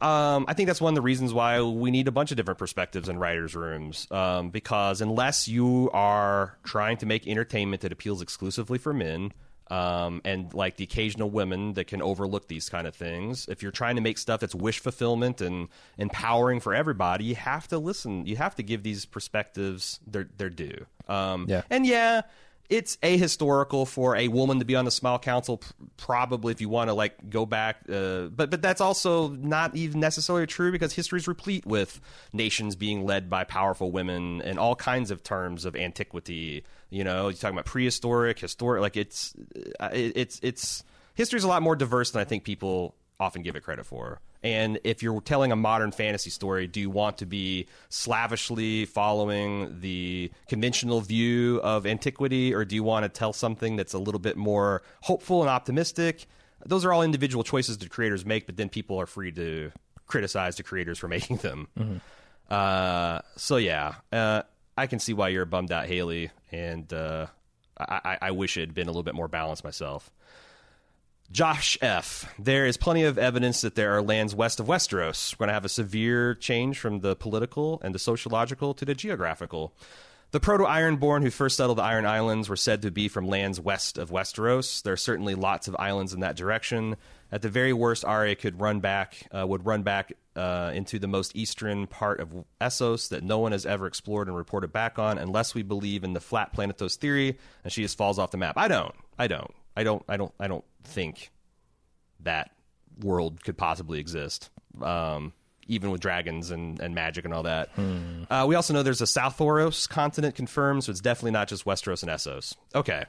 um, I think that's one of the reasons why we need a bunch of different perspectives in writers' rooms. Um, because unless you are trying to make entertainment that appeals exclusively for men, um, and like the occasional women that can overlook these kind of things, if you're trying to make stuff that's wish fulfillment and empowering for everybody, you have to listen. You have to give these perspectives their their due. Um, Yeah. and yeah, it's ahistorical for a woman to be on the Small Council. Probably, if you want to like go back, uh, but but that's also not even necessarily true because history is replete with nations being led by powerful women and all kinds of terms of antiquity. You know, you're talking about prehistoric, historic. Like it's uh, it's it's history is a lot more diverse than I think people often give it credit for. And if you're telling a modern fantasy story, do you want to be slavishly following the conventional view of antiquity, or do you want to tell something that's a little bit more hopeful and optimistic? Those are all individual choices that creators make, but then people are free to criticize the creators for making them. Uh, so yeah, uh, I can see why you're bummed out, Haley, and uh, I, I, I wish it had been a little bit more balanced myself. Josh F. There is plenty of evidence that there are lands west of Westeros. We're going to have a severe change from the political and the sociological to the geographical. The Proto Ironborn who first settled the Iron Islands were said to be from lands west of Westeros. There are certainly lots of islands in that direction. At the very worst, Arya could run back, uh, would run back uh, into the most eastern part of Essos that no one has ever explored and reported back on, unless we believe in the flat planetos theory, and she just falls off the map. I don't. I don't. I don't. I don't. I don't think that world could possibly exist, um, even with dragons and, and magic and all that. Uh, we also know there's a Sothoryos continent confirmed, so it's definitely not just Westeros and Essos. Okay.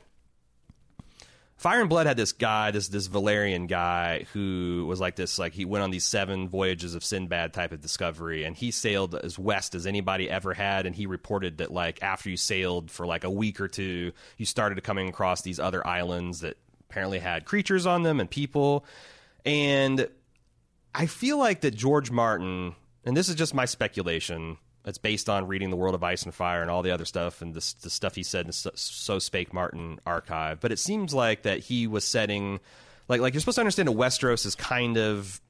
Fire and Blood had this guy, this this Valerian guy who was like this, like he went on these seven voyages of Sinbad type of discovery, and he sailed as west as anybody ever had. And he reported that like after you sailed for like a week or two, you started coming across these other islands that apparently had creatures on them and people. And I feel like that George Martin, and this is just my speculation. It's based on reading the World of Ice and Fire and all the other stuff and the, the stuff he said in the So- So Spake Martin archive. But it seems like that he was setting, like, like you're supposed to understand that Westeros is kind of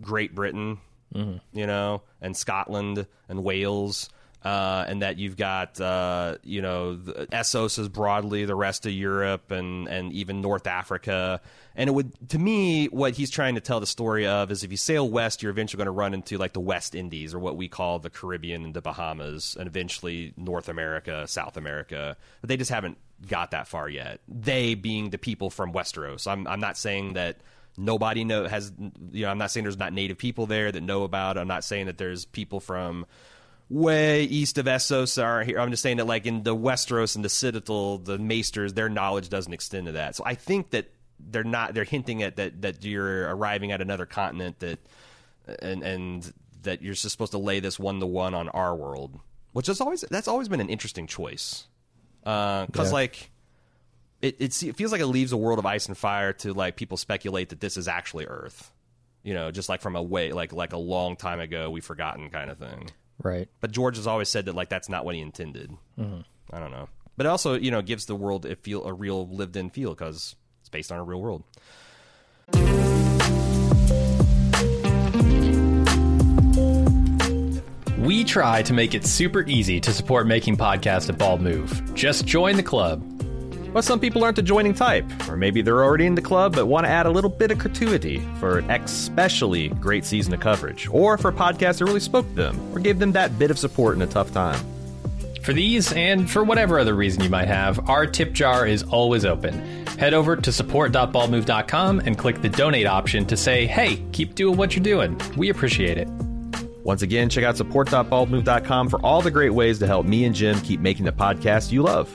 Great Britain, mm-hmm. you know, and Scotland and Wales. Uh, and that you've got, uh, you know, Essos is broadly the rest of Europe and, and even North Africa. And it would, to me, what he's trying to tell the story of is if you sail west, you're eventually going to run into like the West Indies or what we call the Caribbean and the Bahamas, and eventually North America, South America. But they just haven't got that far yet. They being the people from Westeros. I'm, I'm not saying that nobody know has you know i'm not saying there's not native people there that know about it. i'm not saying that there's people from way east of essos are here i'm just saying that like in the westeros and the citadel the maesters their knowledge doesn't extend to that so i think that they're not they're hinting at that that you're arriving at another continent that and and that you're just supposed to lay this one to one on our world which is always that's always been an interesting choice uh, because Yeah. like it, it it feels like it leaves a world of ice and fire to like people speculate that this is actually Earth, you know, just like from a way like like a long time ago we've forgotten kind of thing. Right. But George has always said that like that's not what he intended. Mm-hmm. I don't know, but it also you know gives the world a feel a real lived in feel because it's based on a real world. We try to make it super easy to support making podcasts at Bald Move. Just join the club. But some people aren't a joining type, or maybe they're already in the club but want to add a little bit of gratuity for an especially great season of coverage, or for a podcast that really spoke to them or gave them that bit of support in a tough time. For these, and for whatever other reason you might have, our tip jar is always open. Head over to support.baldmove.com and click the donate option to say, hey, keep doing what you're doing. We appreciate it. Once again, check out support.baldmove.com for all the great ways to help me and Jim keep making the podcast you love.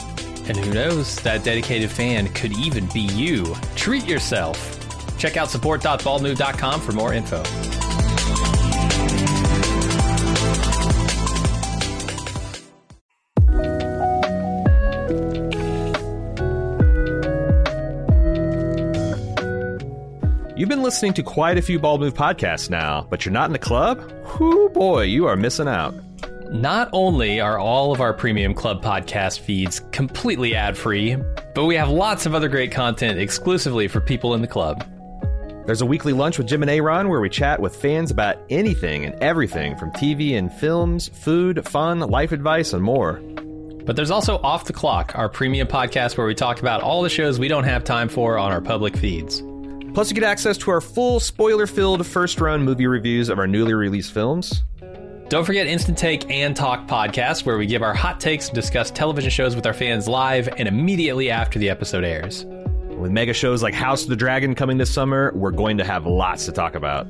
And who knows, that dedicated fan could even be you. Treat yourself. Check out support.baldmove.com for more info. You've been listening to quite a few Bald Move podcasts now, but you're not in the club? Whoo boy, you are missing out. Not only are all of our premium club podcast feeds completely ad free, but we have lots of other great content exclusively for people in the club. There's a weekly lunch with Jim and Aaron where we chat with fans about anything and everything from TV and films, food, fun, life advice, and more. But there's also Off the Clock, our premium podcast where we talk about all the shows we don't have time for on our public feeds. Plus, you get access to our full spoiler filled first run movie reviews of our newly released films. Don't forget Instant Take and Talk podcast, where we give our hot takes and discuss television shows with our fans live and immediately after the episode airs. With mega shows like House of the Dragon coming this summer, we're going to have lots to talk about.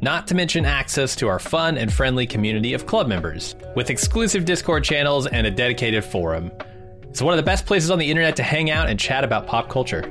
Not to mention access to our fun and friendly community of club members, with exclusive Discord channels and a dedicated forum. It's one of the best places on the internet to hang out and chat about pop culture.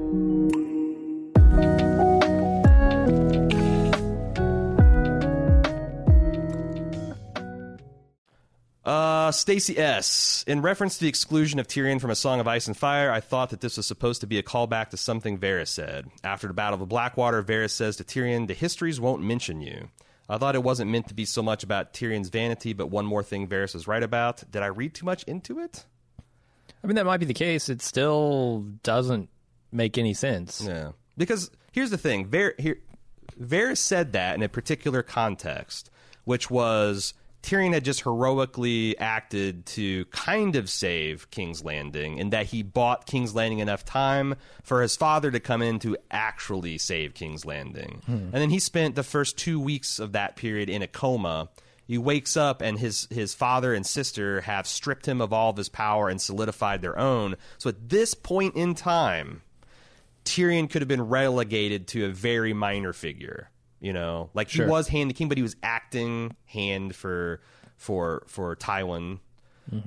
Uh, Stacy S. In reference to the exclusion of Tyrion from A Song of Ice and Fire, I thought that this was supposed to be a callback to something Varys said. After the Battle of Blackwater, Varys says to Tyrion, The histories won't mention you. I thought it wasn't meant to be so much about Tyrion's vanity, but one more thing Varys is right about. Did I read too much into it? I mean, that might be the case. It still doesn't make any sense. Yeah. Because here's the thing Var- here, Varys said that in a particular context, which was Tyrion had just heroically acted to kind of save King's Landing, and that he bought King's Landing enough time for his father to come in to actually save King's Landing. Hmm. And then he spent the first two weeks of that period in a coma. He wakes up, and his, his father and sister have stripped him of all of his power and solidified their own. So at this point in time, Tyrion could have been relegated to a very minor figure. You know, like Sure. he was hand the king, but he was acting hand for for for Tywin.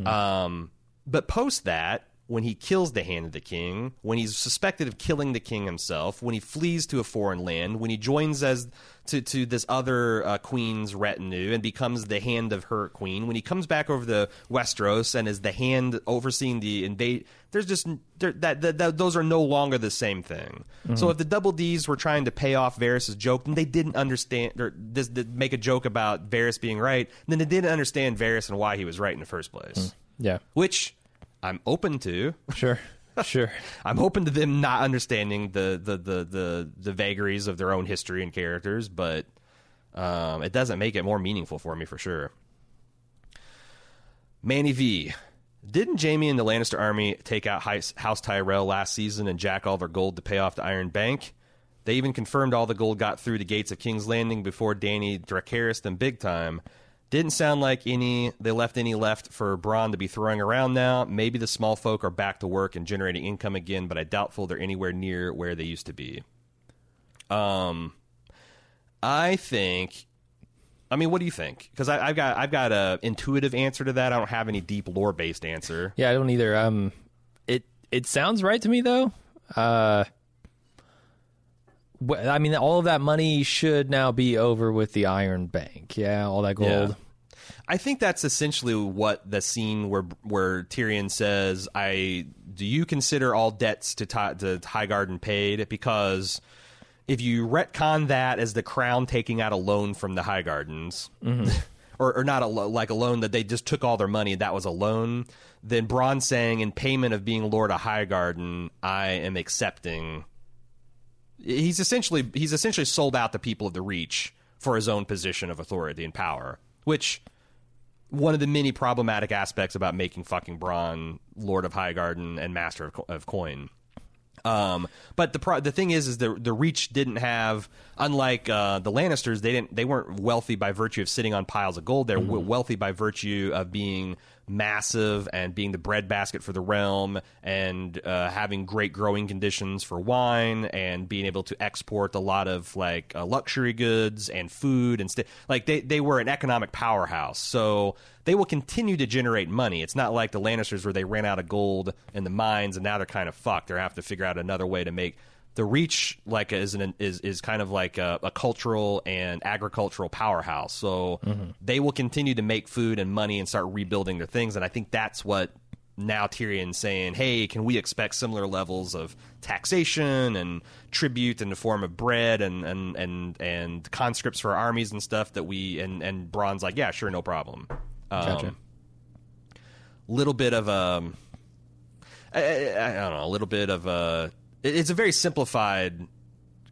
Um, but post that, when he kills the hand of the king, when he's suspected of killing the king himself, when he flees to a foreign land, when he joins as to to this other uh, queen's retinue and becomes the hand of her queen, when he comes back over the Westeros and is the hand overseeing the invade, there's just there, that, that, that those are no longer the same thing. So if the double D's were trying to pay off Varys' joke, then they didn't understand or this, make a joke about Varys being right, then they didn't understand Varys and why he was right in the first place. Yeah. Which I'm open to. Sure. Sure. I'm open to them not understanding the the the the, the vagaries of their own history and characters, but um, it doesn't make it more meaningful for me for sure. Manny V. Didn't Jaime and the Lannister army take out House Tyrell last season and jack all their gold to pay off the Iron Bank? They even confirmed all the gold got through the gates of King's Landing before Dany Dracarys them big time. Didn't sound like any they left any left for Bronn to be throwing around now. Maybe the small folk are back to work and generating income again, but I doubtful they're anywhere near where they used to be. Um, I think. I mean, what do you think? Because I've got I've got a intuitive answer to that. I don't have any deep lore based answer. Yeah, I don't either. Um, it it sounds right to me though. Uh, wh- I mean, all of that money should now be over with the Iron Bank. Yeah, all that gold. Yeah. I think that's essentially what the scene where where Tyrion says, "I do you consider all debts to Ti- to Highgarden paid?" Because if you retcon that as the crown taking out a loan from the Highgardens, mm-hmm. or, or not a lo- like a loan that they just took all their money and that was a loan, then Bronn saying, "In payment of being Lord of Highgarden, I am accepting." He's essentially he's essentially sold out the people of the Reach for his own position of authority and power, which one of the many problematic aspects about making fucking Bronn Lord of Highgarden and Master of, Co- of Coin. Um, but the pro- the thing is, is the the Reach didn't have, unlike uh, the Lannisters, they didn't they weren't wealthy by virtue of sitting on piles of gold. They're w- wealthy by virtue of being massive and being the breadbasket for the realm and uh, having great growing conditions for wine and being able to export a lot of like uh, luxury goods and food and st- like they they were an economic powerhouse. So they will continue to generate money. It's not like the Lannisters where they ran out of gold in the mines and now they're kind of fucked. They have to figure out another way to make the Reach like is an, is is kind of like a, a cultural and agricultural powerhouse. So mm-hmm. they will continue to make food and money and start rebuilding their things. And I think that's what now Tyrion's saying, "Hey, can we expect similar levels of taxation and tribute in the form of bread and and and and conscripts for armies and stuff that we and and Bronn's like, yeah, sure, no problem. Um, Gotcha. Little bit of um, a, I, I, I don't know, a little bit of a. it- It's a very simplified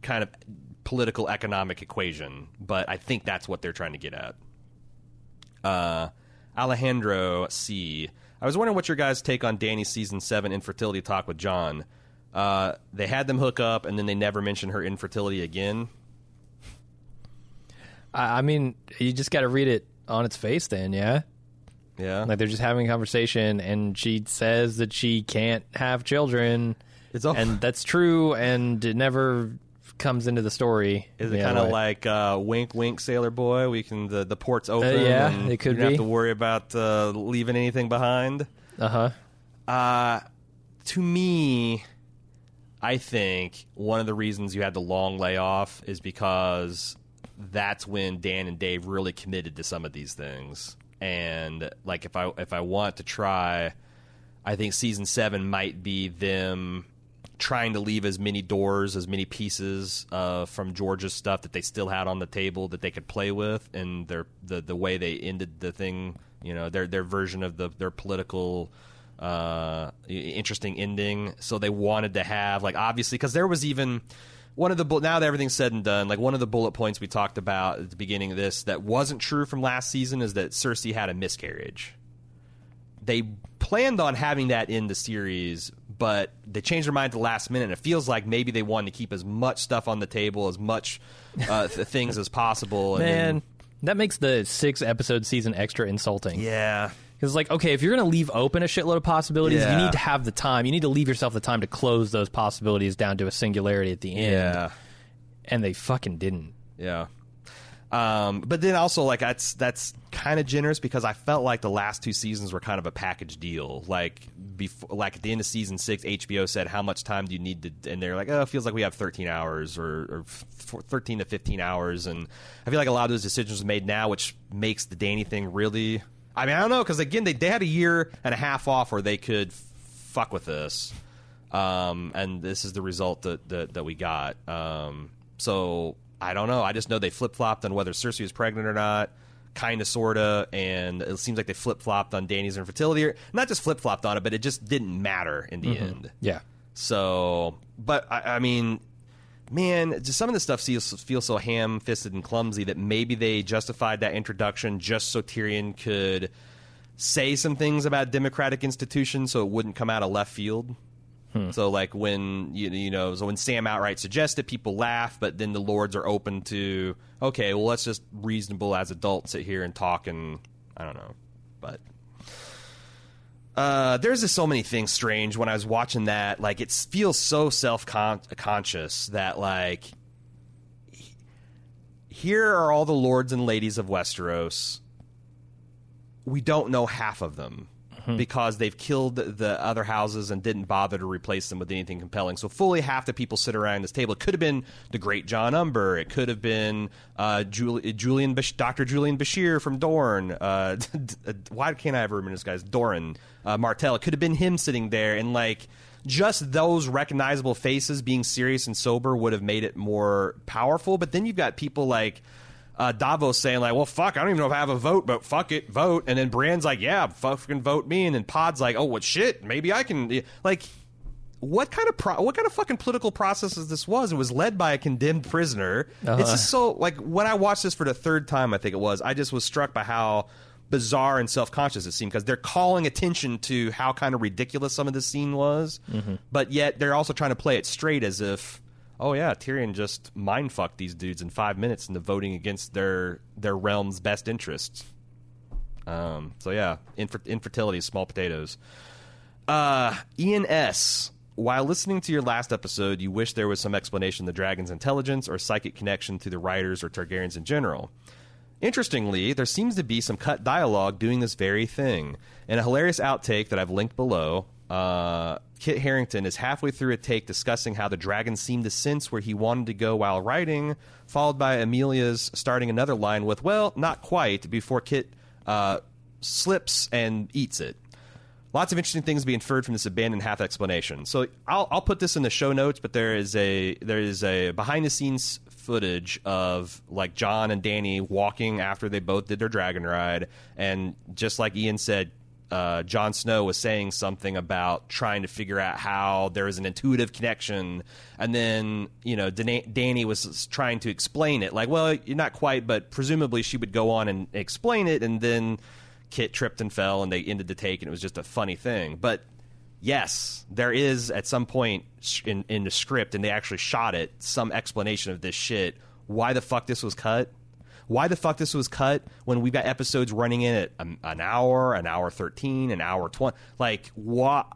kind of political economic equation, but I think that's what they're trying to get at. Uh, Alejandro C. I was wondering what your guys' take on Dany's season seven infertility talk with Jon. Uh, they had them hook up, and then they never mentioned her infertility again. I, I mean, you just got to read it on its face, then. Yeah, Yeah, like they're just having a conversation, and she says that she can't have children, It's all- and that's true, and it never comes into the story. Is it kind of like uh, wink, wink, sailor boy? We can the the port's open. yeah, and it could you don't be. have to worry about uh, leaving anything behind. uh huh? Uh, to me, I think one of the reasons you had the long layoff is because that's when Dan and Dave really committed to some of these things. And like if I if I want to try, I think season seven might be them trying to leave as many doors, as many pieces uh, from George's stuff that they still had on the table that they could play with, and their the the way they ended the thing, you know, their their version of the their political uh, interesting ending. So they wanted to have like obviously because there was even one of the now that everything's said and done, like one of the bullet points we talked about at the beginning of this that wasn't true from last season is that Cersei had a miscarriage they planned on having that in the series, but they changed their mind at the last minute. And it feels like maybe they wanted to keep as much stuff on the table, as much uh, th- things as possible. And Man, then- that makes the six episode season extra insulting. yeah, Because, like, okay, if you're going to leave open a shitload of possibilities, Yeah. you need to have the time. You need to leave yourself the time to close those possibilities down to a singularity at the end. yeah, And they fucking didn't. yeah. Um, but then also like that's that's kind of generous because I felt like the last two seasons were kind of a package deal. Like before, like at the end of season six, HBO said how much time do you need to, and they're like, oh, it feels like we have 13 hours or, or f- 13 to 15 hours, and I feel like a lot of those decisions are made now, which makes the Dany thing really. I mean, I don't know because again, they they had a year and a half off where they could fuck with this, um, and this is the result that that, that we got. Um, so I don't know. I just know they flip flopped on whether Cersei was pregnant or not, kind of, sorta, and it seems like they flip flopped on Dany's infertility. Or, not just flip flopped on it, but it just didn't matter in the mm-hmm. end. Yeah. So, but I, I mean, man, just some of this stuff feels feels so ham fisted and clumsy that maybe they justified that introduction just so Tyrion could say some things about democratic institutions, so it wouldn't come out of left field. So like when you you know so when Sam outright suggests it, people laugh, but then the lords are open to okay, well let's just reasonable as adults sit here and talk and I don't know, but uh, there's just so many things strange when I was watching that. Like it feels so self conscious that like here are all the lords and ladies of Westeros. We don't know half of them because they've killed the other houses and didn't bother to replace them with anything compelling. So fully half the people sit around this table. It could have been the great Jon Umber. It could have been uh, Juli- Julian, Dr. Julian Bashir from Dorne. Uh, why can't I ever remember this guy's Doran uh, Martell? It could have been him sitting there and like just those recognizable faces being serious and sober would have made it more powerful. But then you've got people like uh, Davos saying like, "Well, fuck, I don't even know if I have a vote, but fuck it, vote." And then Bran's like, "Yeah, fucking vote me." And then Pod's like, "Oh, what shit? Maybe I can." Like, what kind of pro- what kind of fucking political processes this was? It was led by a condemned prisoner. It's just so like when I watched this for the third time, I think it was. I just was struck by how bizarre and self-conscious it seemed because they're calling attention to how kind of ridiculous some of this scene was, but yet they're also trying to play it straight as if oh yeah, Tyrion just mind fucked these dudes in five minutes into voting against their their realm's best interests. Um, so yeah, infer- infertility, is small potatoes. Uh, Ian S. While listening to your last episode, you wish there was some explanation of the dragon's intelligence or psychic connection to the writers or Targaryens in general. Interestingly, there seems to be some cut dialogue doing this very thing. In a hilarious outtake that I've linked below, uh, Kit Harington is halfway through a take discussing how the dragon seemed to sense where he wanted to go while writing, followed by Emilia's starting another line with, well, not quite, before Kit uh, slips and eats it. Lots of interesting things to be inferred from this abandoned half explanation. So I'll, I'll put this in the show notes, but there is a there is a behind the scenes footage of like Jon and Dany walking after they both did their dragon ride, and just like Ian said, uh, Jon Snow was saying something about trying to figure out how there is an intuitive connection, and then you know Dana- Dany was trying to explain it, like, well, you're not quite, but presumably she would go on and explain it, and then Kit tripped and fell, and they ended the take, and it was just a funny thing. But yes, there is at some point in in the script, and they actually shot it, some explanation of this shit. Why the fuck this was cut? Why the fuck this was cut when we've got episodes running in at an, an hour, an hour thirteen, an hour twenty? Like what?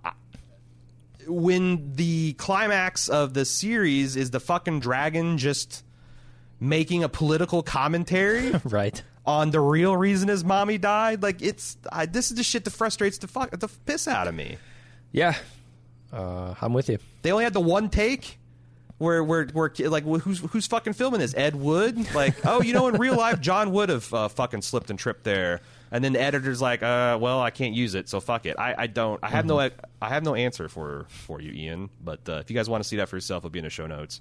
When the climax of the series is the fucking dragon just making a political commentary right. on the real reason his mommy died, like it's I, this is the shit that frustrates the fuck the piss out of me. Yeah. Uh, I'm with you. They only had the one take where where where like who's who's fucking filming this? Ed Wood? Like, oh, you know, in real life, Jon would have uh, fucking slipped and tripped there. And then the editor's like, uh, well, I can't use it, so fuck it. I, I don't. I have no. I have no answer for for you, Ian. But uh, if you guys want to see that for yourself, it'll be in the show notes.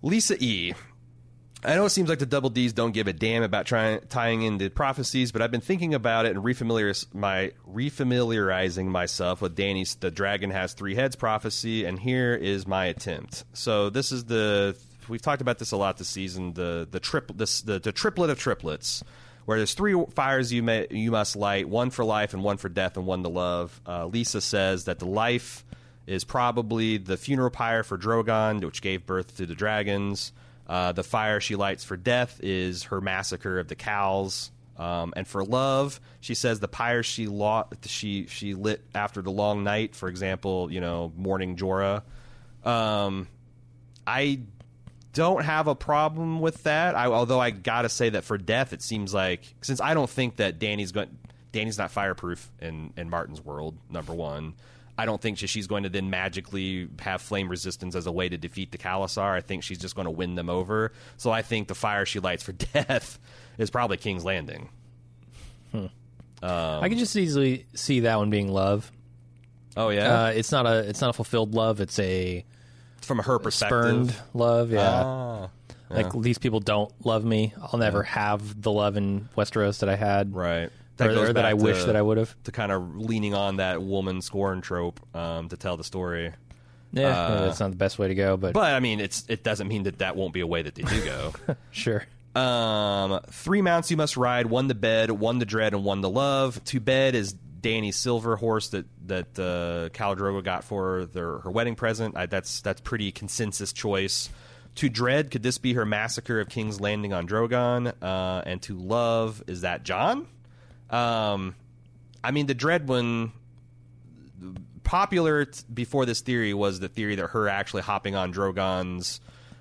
Lisa E. I know it seems like the double D's don't give a damn about trying tying into prophecies, but I've been thinking about it and refamiliar my refamiliarizing myself with Dany's "The Dragon Has Three Heads" prophecy, and here is my attempt. So this is the we've talked about this a lot this season. The the trip this the, the triplet of triplets, where there's three fires you may you must light: one for life, and one for death, and one to love. Uh, Lisa says that the life is probably the funeral pyre for Drogon, which gave birth to the dragons. Uh, the fire she lights for death is her massacre of the cows. Um, and for love, she says the pyre she, she she lit after the long night. For example, you know, mourning Jorah. Um, I don't have a problem with that. I, although I gotta say that for death, it seems like since I don't think that Dany's going, Dany's not fireproof in in Martin's world. Number one. I don't think she's going to then magically have flame resistance as a way to defeat the khalasar. I think she's just going to win them over. So I think the fire she lights for death is probably King's Landing. I can just easily see that one being love. Oh yeah, Uh, it's not a it's not a fulfilled love. It's a from her perspective. spurned love. Yeah. Ah, Like these people don't love me. I'll never have the love in Westeros that I had. right. Or, or that I wish to- that I would have. to kind of leaning on that woman scorn trope um, to tell the story. Yeah, Uh, that's not the best way to go, but, But I mean, it's it doesn't mean that that won't be a way that they do go. sure. Um, three mounts you must ride: one to bed, one to dread, and one to love. To bed is Dany's silver horse that that uh, Khal Drogo got for their her wedding present. I, that's that's pretty consensus choice. To Dread, could this be her massacre of King's Landing on Drogon? Uh, and to Love, is that Jon? Um, I mean, the Dread one, popular t- before this theory was the theory that her actually hopping on Drogon's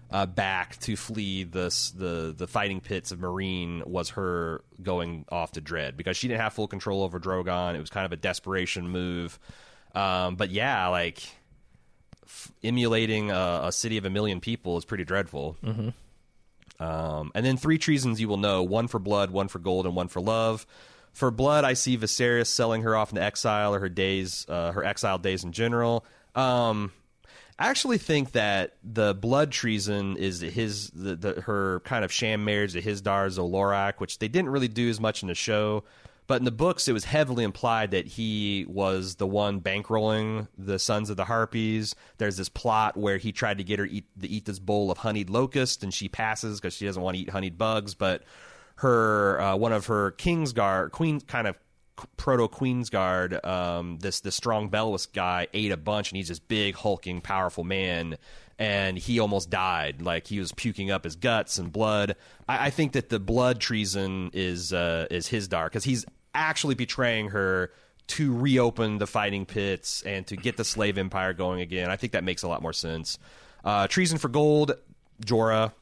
uh, back to flee the, the the fighting pits of Meereen was her going off to Dread because she didn't have full control over Drogon. It was kind of a desperation move. Um, but yeah, like f- emulating a, a city of a million people is pretty dreadful. Um, and then three treasons you will know: one for blood, one for gold, and one for love. For blood, I see Viserys selling her off into exile or her days, uh, her exiled days in general. Um, I actually think that the blood treason is his, the, the her kind of sham marriage to Hizdahr zo Loraq, which they didn't really do as much in the show. But in the books, it was heavily implied that he was the one bankrolling the Sons of the Harpies. There's this plot where he tried to get her eat, to eat this bowl of honeyed locust, and she passes because she doesn't want to eat honeyed bugs. But her, uh, one of her Kingsguard, Queen, kind of proto Queensguard, um, this this strong Belwas guy ate a bunch, and he's this big, hulking, powerful man, and he almost died. Like he was puking up his guts and blood. I, I think that the blood treason is uh, is Hizdahr because he's actually betraying her to reopen the fighting pits and to get the slave empire going again. I think that makes a lot more sense. Uh, treason for gold, Jorah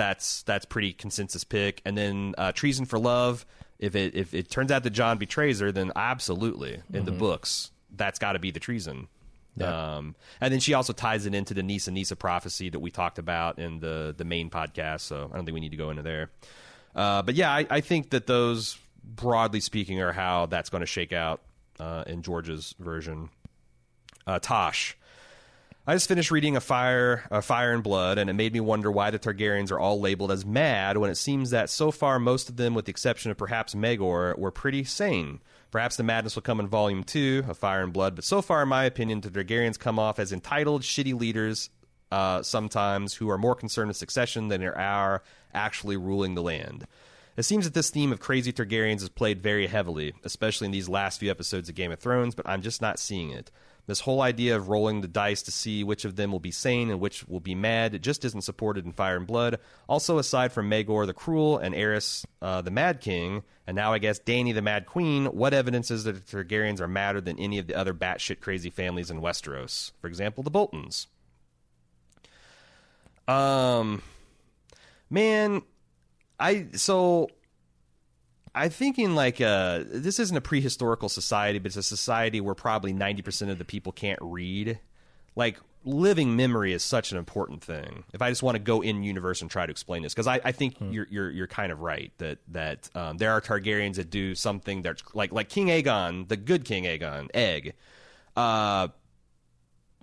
that's that's pretty consensus pick. And then uh, treason for love. If it if it turns out that Jon betrays her, then absolutely in the books that's got to be the treason. Um, and then she also ties it into the Nissa Nissa prophecy that we talked about in the the main podcast. So I don't think we need to go into there. Uh, but yeah, I, I think that those broadly speaking are how that's going to shake out uh, in George's version. Uh, Tosh. I just finished reading a fire, a fire and blood, and it made me wonder why the Targaryens are all labeled as mad when it seems that so far most of them, with the exception of perhaps Maegor, were pretty sane. Perhaps the madness will come in Volume Two, A Fire and Blood, but so far, in my opinion, the Targaryens come off as entitled, shitty leaders. Uh, sometimes who are more concerned with succession than they are actually ruling the land. It seems that this theme of crazy Targaryens is played very heavily, especially in these last few episodes of Game of Thrones, but I'm just not seeing it. This whole idea of rolling the dice to see which of them will be sane and which will be mad it just isn't supported in Fire and Blood. Also, aside from Maegor the Cruel and Aerys uh, the Mad King, and now I guess Dany the Mad Queen, what evidence is that the Targaryens are madder than any of the other batshit crazy families in Westeros? For example, the Boltons. Um, man, I so I'm thinking like uh, this isn't a prehistorical society, but it's a society where probably 90% of the people can't read. Like living memory is such an important thing. If I just want to go in universe and try to explain this, because I, I think you're you're you're kind of right that that um, there are Targaryens that do something that's like like King Aegon, the good King Aegon, Egg, uh,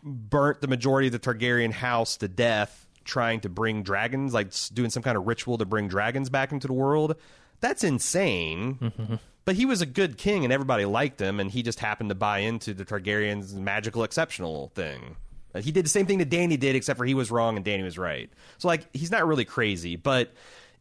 burnt the majority of the Targaryen house to death trying to bring dragons, like doing some kind of ritual to bring dragons back into the world. That's insane. But he was a good king and everybody liked him, and he just happened to buy into the Targaryens' magical exceptional thing. Uh, He did the same thing that Dany did, except for he was wrong and Dany was right. So, like, he's not really crazy. But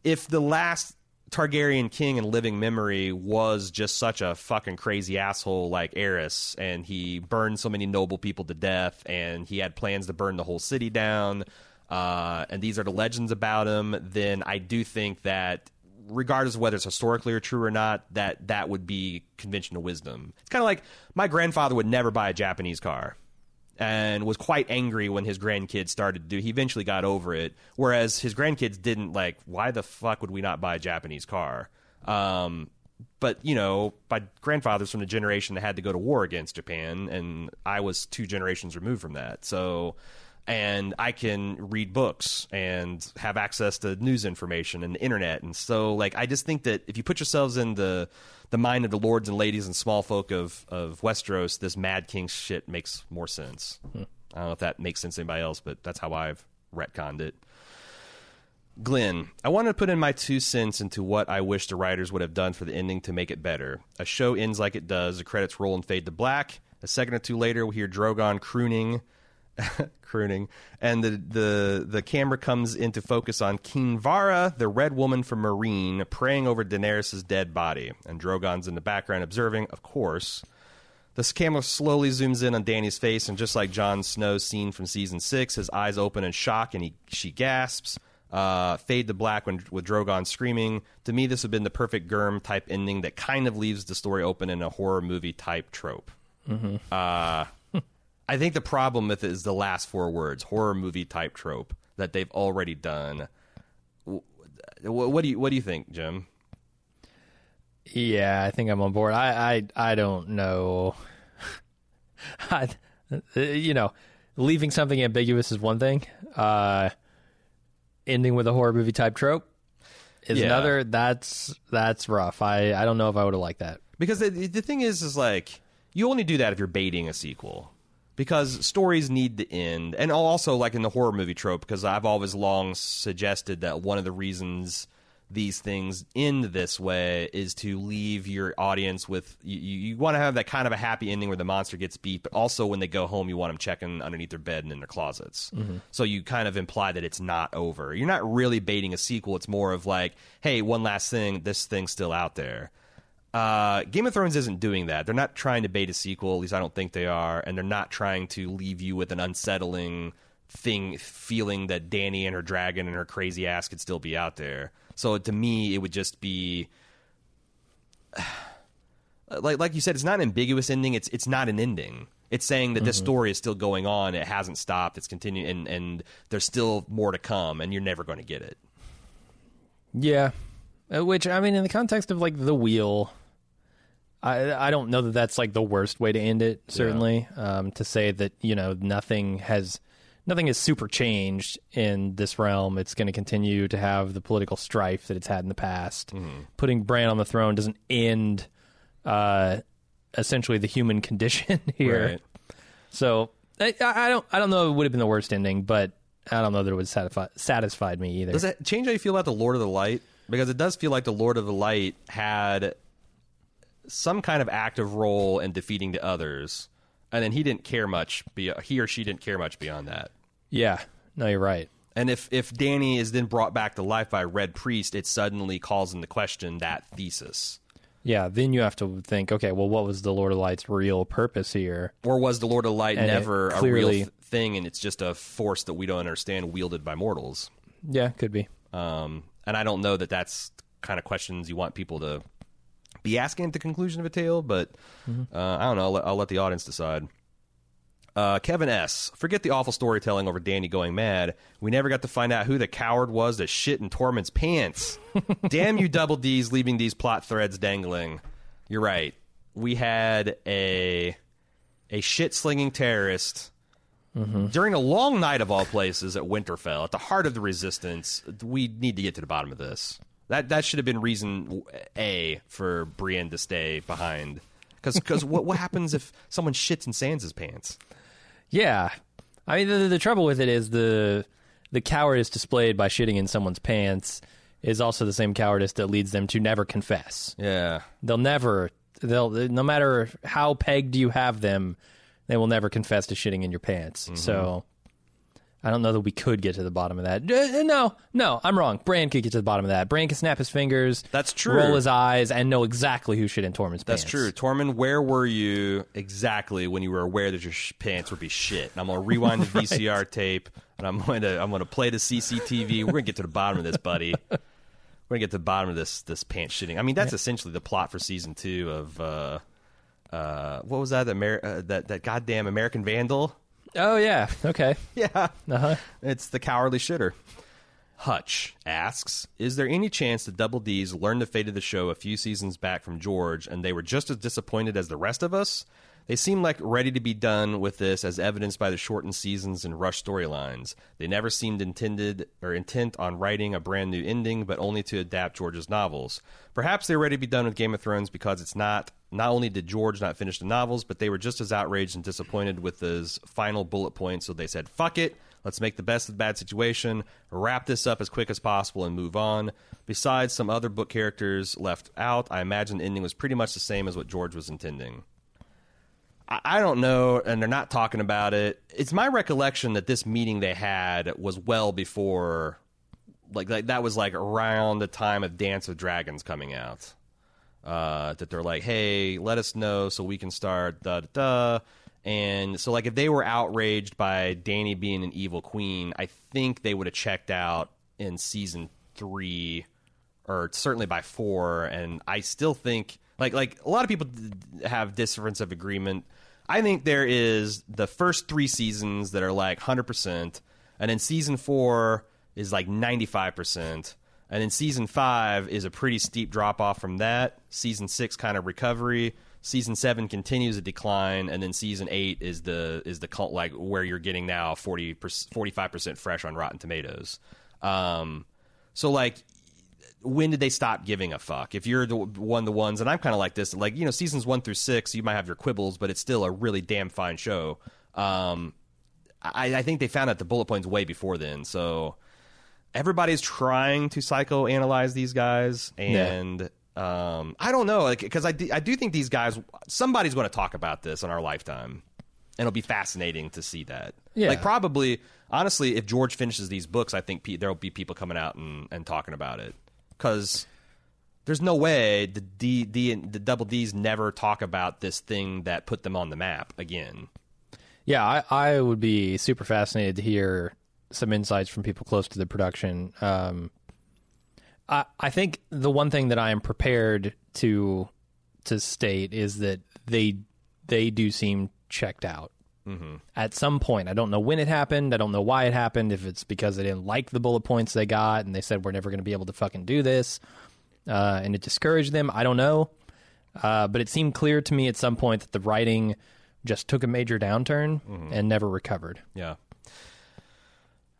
if the last Targaryen king in living memory was just such a fucking crazy asshole like Aerys, and he burned so many noble people to death, and he had plans to burn the whole city down, uh, and these are the legends about him, then I do think that regardless of whether it's historically or true or not, that that would be conventional wisdom. It's kind of like my grandfather would never buy a Japanese car and was quite angry when his grandkids started to do. He eventually got over it, whereas his grandkids didn't like. Why the fuck would we not buy a Japanese car? Um, but you know, my grandfather's from the generation that had to go to war against Japan, and I was two generations removed from that. So, and I can read books and have access to news information and the internet, and so like I just think that if you put yourselves in the the mind of the lords and ladies and small folk of of Westeros, this Mad King shit makes more sense. Hmm. I don't know if that makes sense to anybody else, but that's how I've retconned it. Glenn, I want to put in my two cents into what I wish the writers would have done for the ending to make it better. A show ends like it does, the credits roll and fade to black. A second or two later, we hear Drogon crooning, crooning, and the, the the camera comes into focus on Kinvara, the red woman from Meereen, praying over Daenerys' dead body, and Drogon's in the background observing, of course. This camera slowly zooms in on Dany's face, and just like Jon Snow's scene from season six, his eyes open in shock, and he she gasps. Uh, fade to black when with Drogon screaming. To me, this would have been the perfect Gurm type ending that kind of leaves the story open in a horror movie type trope. Uh, I think the problem with it is the last four words, horror movie type trope that they've already done. What do you what do you think, Jim? Yeah, I think I'm on board. I I, I don't know. I, you know, leaving something ambiguous is one thing. Uh, ending with a horror movie type trope is Yeah. another. That's that's rough. I I don't know if I would have liked that. Because the, the thing is, is like you only do that if you're baiting a sequel. Because stories need to end, and also like in the horror movie trope. Because I've always long suggested that one of the reasons these things end this way is to leave your audience with you, you, want to have that kind of a happy ending where the monster gets beat, but also when they go home, you want them checking underneath their bed and in their closets. Mm-hmm. So you kind of imply that it's not over. You're not really baiting a sequel. It's more of like, hey, one last thing, this thing's still out there. Uh, Game of Thrones isn't doing that. They're not trying to bait a sequel. At least I don't think they are, and they're not trying to leave you with an unsettling thing, feeling that Dany and her dragon and her crazy ass could still be out there. So to me, it would just be like like you said, it's not an ambiguous ending. It's it's not an ending. It's saying that this story is still going on. It hasn't stopped. It's continuing, and, and there's still more to come, and you're never going to get it. Yeah, Uh, which I mean, in the context of like the wheel, I I don't know that that's like the worst way to end it. Certainly, um, to say that you know nothing has nothing has super changed in this realm. It's going to continue to have the political strife that it's had in the past. Putting Bran on the throne doesn't end uh, essentially the human condition here. Right. So I, I don't I don't know. If it would have been the worst ending, but I don't know that it would satisfy satisfied me either. Does that change how you feel about the Lord of the Light? Because it does feel like the Lord of the Light had some kind of active role in defeating the others, and then he didn't care much. Be- he or she didn't care much beyond that. Yeah, no, you're right. And if if Dany is then brought back to life by Red Priest, it suddenly calls into question that thesis. Yeah, then you have to think, okay, well, what was the Lord of Light's real purpose here? Or was the Lord of Light And never a real th- thing, and it's just a force that we don't understand wielded by mortals? Yeah, could be. Um, and I don't know that that's kind of questions you want people to be asking at the conclusion of a tale, but uh, I don't know. I'll let, I'll let the audience decide. Uh, Kevin S. Forget the awful storytelling over Dany going mad. We never got to find out who the coward was that shit in Tormund's pants. Damn you, Double D's, leaving these plot threads dangling. You're right. We had a a shit slinging terrorist during a long night of all places at Winterfell, at the heart of the resistance. We need to get to the bottom of this. That that should have been reason A for Brienne to stay behind. Because what what happens if someone shits in Sansa's pants? Yeah, I mean, the, the trouble with it is the the cowardice displayed by shitting in someone's pants is also the same cowardice that leads them to never confess. Yeah, They'll never, they'll no matter how pegged you have them, they will never confess to shitting in your pants. Mm-hmm. So. I don't know that we could get to the bottom of that. Uh, No, no, I'm wrong. Bran could get to the bottom of that. Bran can snap his fingers. That's true. Roll his eyes and know exactly who shit in Tormund's that's pants. true. Tormund, where were you exactly when you were aware that your sh- pants would be shit? And I'm gonna rewind the VCR tape, and I'm going to I'm going to play the CCTV. We're gonna get to the bottom of this, buddy. We're gonna get to the bottom of this this pants shitting. I mean, that's essentially the plot for season two of uh, uh, what was that? The Amer- uh, that that goddamn American Vandal. Oh yeah. Okay. Yeah, Uh huh. it's the cowardly shitter. Hutch asks, "Is there any chance the Double D's learned the fate of the show a few seasons back from George, and they were just as disappointed as the rest of us? They seem like ready to be done with this, as evidenced by the shortened seasons and rush storylines. They never seemed intended or intent on writing a brand new ending, but only to adapt George's novels. Perhaps they're ready to be done with Game of Thrones because it's not. Not only did George not finish the novels, but they were just as outraged and disappointed with his final bullet point, so they said, "Fuck it." Let's make the best of the bad situation, wrap this up as quick as possible, and move on. Besides some other book characters left out, I imagine the ending was pretty much the same as what George was intending. I I don't know, and they're not talking about it. It's my recollection that this meeting they had was well before, like, like that was like around the time of Dance of Dragons coming out. Uh, that they're like, hey, let us know so we can start da da da. And so, like, if they were outraged by Dany being an evil queen, I think they would have checked out in season three, or certainly by four. And I still think, like, like a lot of people have difference of agreement. I think there is the first three seasons that are like hundred percent, and then season four is like ninety five percent. And then season five is a pretty steep drop off from that. Season six kind of recovery. Season seven continues a decline, and then season eight is the is the cult like where you're getting now 40 45 percent fresh on Rotten Tomatoes. Um, so like, when did they stop giving a fuck? If you're the one the ones, and I'm kind of like this, like you know, seasons one through six, you might have your quibbles, but it's still a really damn fine show. Um, I, I think they found out the bullet points way before then, so everybody's trying to psychoanalyze these guys and um, I don't know like, because I, do, I do think these guys somebody's going to talk about this in our lifetime. And it'll be fascinating to see that. Yeah. like probably honestly if George finishes these books I think pe- there'll be people coming out and, and talking about it. Because there's no way the D, D the double D's never talk about this thing that put them on the map again. Yeah, I, I would be super fascinated to hear some insights from people close to the production. Um, I, I think the one thing that I am prepared to to state is that they they do seem checked out at some point. I don't know when it happened. I don't know why it happened. If it's because they didn't like the bullet points they got and they said we're never going to be able to fucking do this, uh, and it discouraged them. I don't know. Uh, but it seemed clear to me at some point that the writing just took a major downturn and never recovered. Yeah.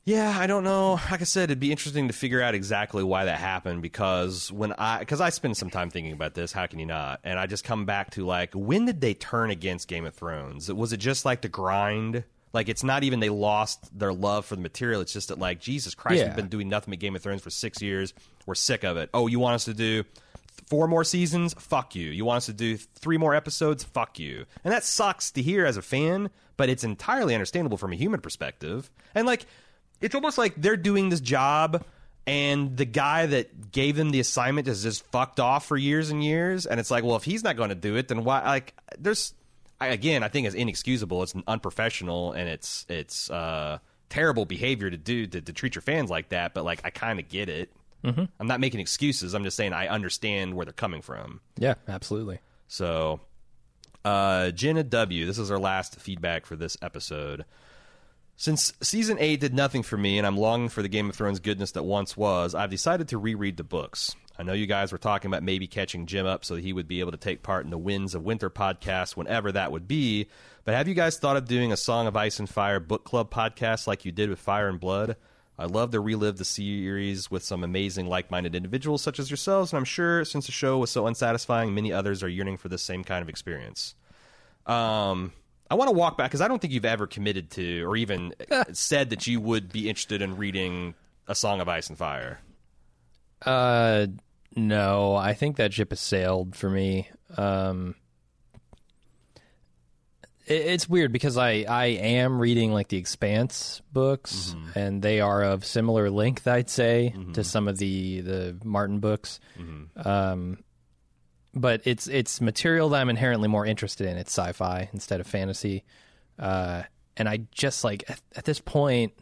Yeah, I don't know. Like I said, it'd be interesting to figure out exactly why that happened because when I because I spend some time thinking about this, how can you not? And I just come back to like when did they turn against Game of Thrones? Was it just like the grind? Like it's not even they lost their love for the material. It's just that like Jesus Christ, Yeah. we've been doing nothing but Game of Thrones for six years. We're sick of it. Oh, you want us to do four more seasons? Fuck you. You want us to do three more episodes? Fuck you. And that sucks to hear as a fan, but it's entirely understandable from a human perspective. And like, it's almost like they're doing this job and the guy that gave them the assignment is just fucked off for years and years. And it's like, well, if he's not going to do it, then why? Like, there's, I, again, I think it's inexcusable. It's unprofessional and it's, it's, uh, terrible behavior to do to, to treat your fans like that. But like, I kind of get it. Mm-hmm. I'm not making excuses. I'm just saying I understand where they're coming from. Yeah, absolutely. So, uh, Jenna W., this is our last feedback for this episode. Since season 8 did nothing for me and I'm longing for the Game of Thrones goodness that once was, I've decided to reread the books. I know you guys were talking about maybe catching Jim up so he would be able to take part in the Winds of Winter podcast whenever that would be. But have you guys thought of doing a Song of Ice and Fire book club podcast like you did with Fire and Blood? I'd love to relive the series with some amazing like minded individuals such as yourselves, and I'm sure since the show was so unsatisfying, many others are yearning for the same kind of experience. Um, I want to walk back because I don't think you've ever committed to or even said that you would be interested in reading A Song of Ice and Fire. Uh, no, I think that ship has sailed for me. Um, it, it's weird because I I am reading like the Expanse books, and they are of similar length, I'd say, to some of the the Martin books. Um, but it's it's material that I'm inherently more interested in. It's sci-fi instead of fantasy, uh, and I just like at, at this point.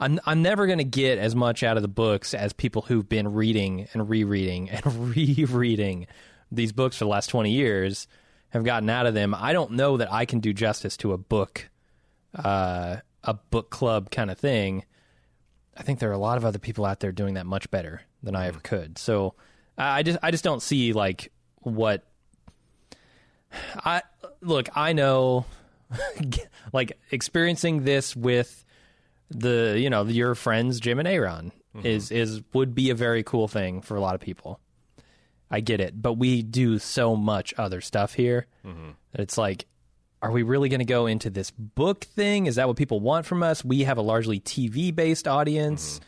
I'm I'm never going to get as much out of the books as people who've been reading and rereading and rereading these books for the last 20 years have gotten out of them. I don't know that I can do justice to a book uh, a book club kind of thing. I think there are a lot of other people out there doing that much better than I ever could. So I just I just don't see like what I look, I know like experiencing this with the you know your friends Jim and Aaron mm-hmm. is is would be a very cool thing for a lot of people. I get it, but we do so much other stuff here mm-hmm. that it's like, are we really going to go into this book thing? Is that what people want from us? We have a largely TV based audience. Mm-hmm.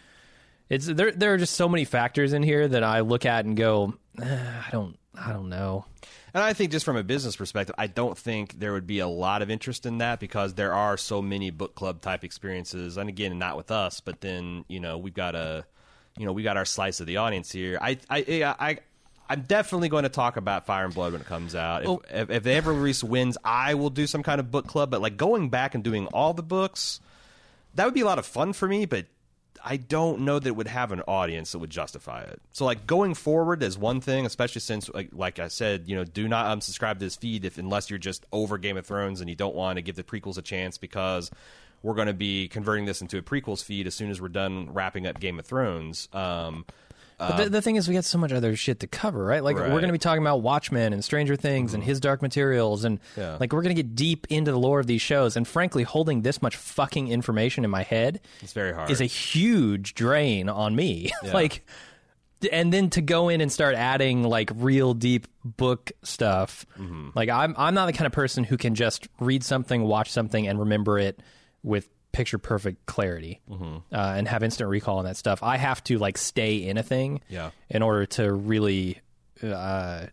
It's there. There are just so many factors in here that I look at and go, "Eh, I don't, I don't know. And I think just from a business perspective, I don't think there would be a lot of interest in that because there are so many book club type experiences. And again, not with us, but then you know we've got a, you know, we got our slice of the audience here. I, I, I, I'm definitely going to talk about Fire and Blood when it comes out. If, if, if they ever release Winds, I will do some kind of book club. But like going back and doing all the books, that would be a lot of fun for me. But I don't know that it would have an audience that would justify it. So like going forward is one thing, especially since like like I said, you know, do not unsubscribe to this feed if unless you're just over Game of Thrones and you don't want to give the prequels a chance because we're going to be converting this into a prequels feed as soon as we're done wrapping up Game of Thrones. Um, But the, the thing is, we got so much other shit to cover, right? Like we're going to be talking about Watchmen and Stranger Things and His Dark Materials, and Yeah. like we're going to get deep into the lore of these shows. And frankly, holding this much fucking information in my head It's very hard. is a huge drain on me. like, and then to go in and start adding like real deep book stuff, Mm-hmm. like I'm I'm not the kind of person who can just read something, watch something, and remember it with picture perfect clarity Mm-hmm. uh, and have instant recall and that stuff. I have to like stay in a thing Yeah. in order to really uh,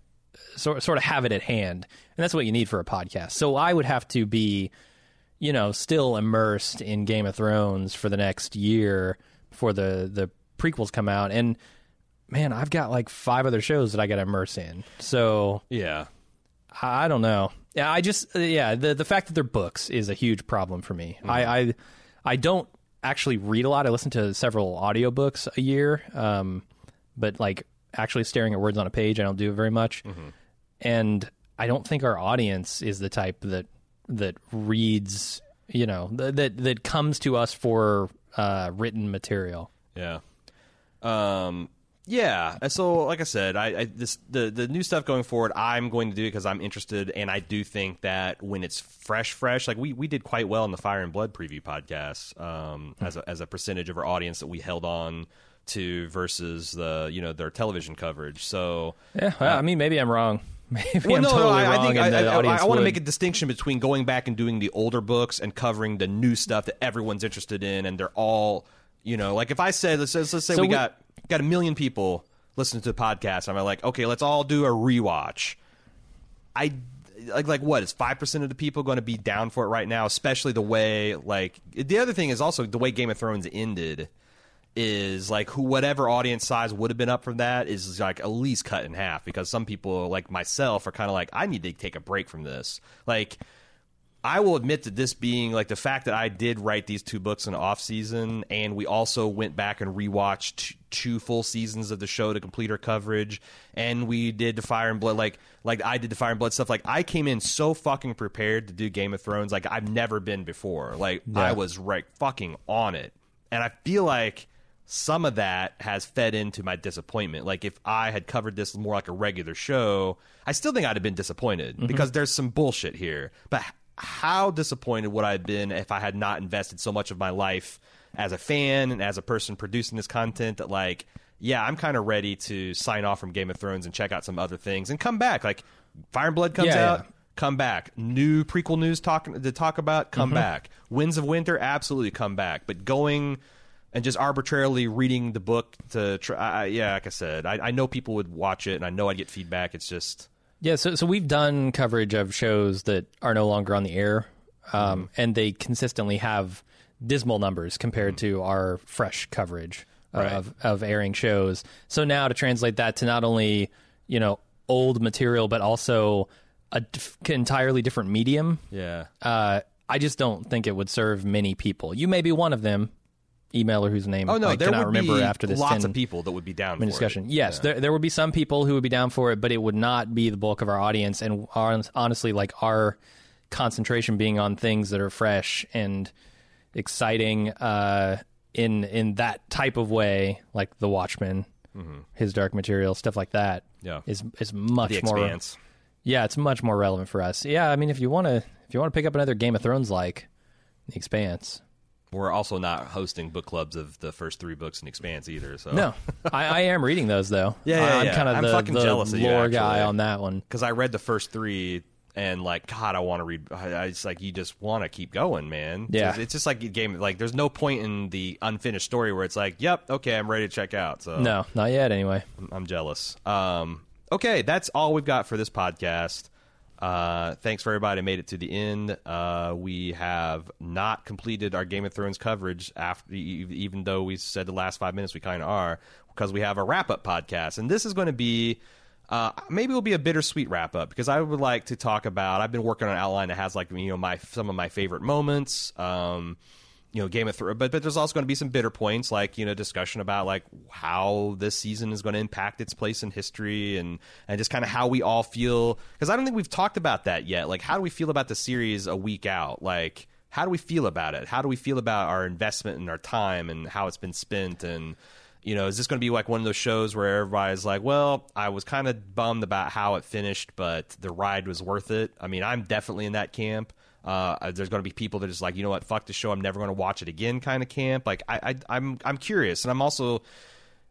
sort sort of have it at hand, and that's what you need for a podcast. So I would have to be, you know, still immersed in Game of Thrones for the next year before the the prequels come out, and man, I've got like five other shows that I got to immerse in. So yeah. I don't know. Yeah, I just uh, yeah the the fact that they're books is a huge problem for me. Mm-hmm. I, I I don't actually read a lot. I listen to several audiobooks a year, um, but like actually staring at words on a page, I don't do it very much. Mm-hmm. And I don't think our audience is the type that that reads, you know, th- that that comes to us for uh, written material. Yeah. Um. Yeah. So, like I said, I, I this the the new stuff going forward. I'm going to do it because I'm interested, and I do think that when it's fresh, fresh, like we we did quite well in the Fire and Blood preview podcast, um, as a as a percentage of our audience that we held on to versus the you know their television coverage. So. Yeah, well, I mean, maybe I'm wrong. Maybe Well, I'm no, no, totally I, I wrong, think I, and the I, want to make a distinction between going back and doing the older books and covering the new stuff that everyone's interested in, and they're all, you know, like if I said, let's, let's, let's say So we we- got got a million people listening to the podcast, I'm like, okay, let's all do a rewatch. I like like what is five percent of the people going to be down for it right now? Especially the way like the other thing is also the way Game of Thrones ended is like who whatever audience size would have been up from that is like at least cut in half because some people like myself are kind of like I need to take a break from this. Like I will admit that this being like the fact that I did write these two books in off season, and we also went back and rewatched t- two full seasons of the show to complete our coverage, and we did the Fire and Blood like like I did the Fire and Blood stuff. Like I came in so fucking prepared to do Game of Thrones, like I've never been before. Like I was right fucking on it, and I feel like some of that has fed into my disappointment. Like if I had covered this more like a regular show, I still think I'd have been disappointed mm-hmm. because there's some bullshit here. But how disappointed would I have been if I had not invested so much of my life as a fan and as a person producing this content that like yeah, I'm kind of ready to sign off from Game of Thrones and check out some other things and come back. Like Fire and Blood comes Yeah, out, yeah. come back. New prequel news talk to talk about, come Mm-hmm. back. Winds of Winter, absolutely come back. But going and just arbitrarily reading the book to try, I, yeah, like I said, I, I know people would watch it, and I know I'd get feedback. It's just Yeah, so so we've done coverage of shows that are no longer on the air, um, and they consistently have dismal numbers compared to our fresh coverage of of airing shows. So now to translate that to not only you know old material but also a dif- entirely different medium, yeah, uh, I just don't think it would serve many people. You may be one of them, emailer whose name Oh no, I there cannot would remember be after this lots 10 of people that would be down for discussion. It. Yes, there there would be some people who would be down for it, but it would not be the bulk of our audience. And hon- honestly, like our concentration being on things that are fresh and exciting uh, in in that type of way, like The Watchmen, His Dark Material, stuff like that. Mm-hmm. Yeah. is is much more. Yeah, it's much more relevant for us. Yeah, I mean, if you want to if you want to pick up another Game of Thrones like The Expanse. We're also not hosting book clubs of the first three books in Expanse either. So No, I, I am reading those though. Yeah, yeah, I'm yeah. kind of I'm the, fucking the jealous of you, lore guy on that one. because I read the first three and like God, I want to read. I, I just like you just want to keep going, man. Yeah. it's, it's just like a game. Like there's no point in the unfinished story where it's like, yep, okay, I'm ready to check out. So No, not yet. Anyway, I'm, I'm jealous. Um, okay, that's all we've got for this podcast. Uh, thanks for everybody who made it to the end. Uh, we have not completed our Game of Thrones coverage after, even though we said the last five minutes we kind of are, because we have a wrap up podcast, and this is going to be Uh, maybe it'll be a bittersweet wrap up because I would like to talk about. I've been working on an outline that has like you know my some of my favorite moments. Um, you know, Game of Thrones, but but there's also going to be some bitter points, like you know, discussion about like how this season is going to impact its place in history, and and just kind of how we all feel. Because I don't think we've talked about that yet. Like, how do we feel about the series a week out? Like, how do we feel about it? How do we feel about our investment and our time and how it's been spent? And you know, is this going to be like one of those shows where everybody's like, well, I was kind of bummed about how it finished, but the ride was worth it? I mean, I'm definitely in that camp. Uh, there's going to be people that are just like, you know what, fuck the show. I'm never going to watch it again, kind of camp. Like, I, I, I'm, I'm curious, and I'm also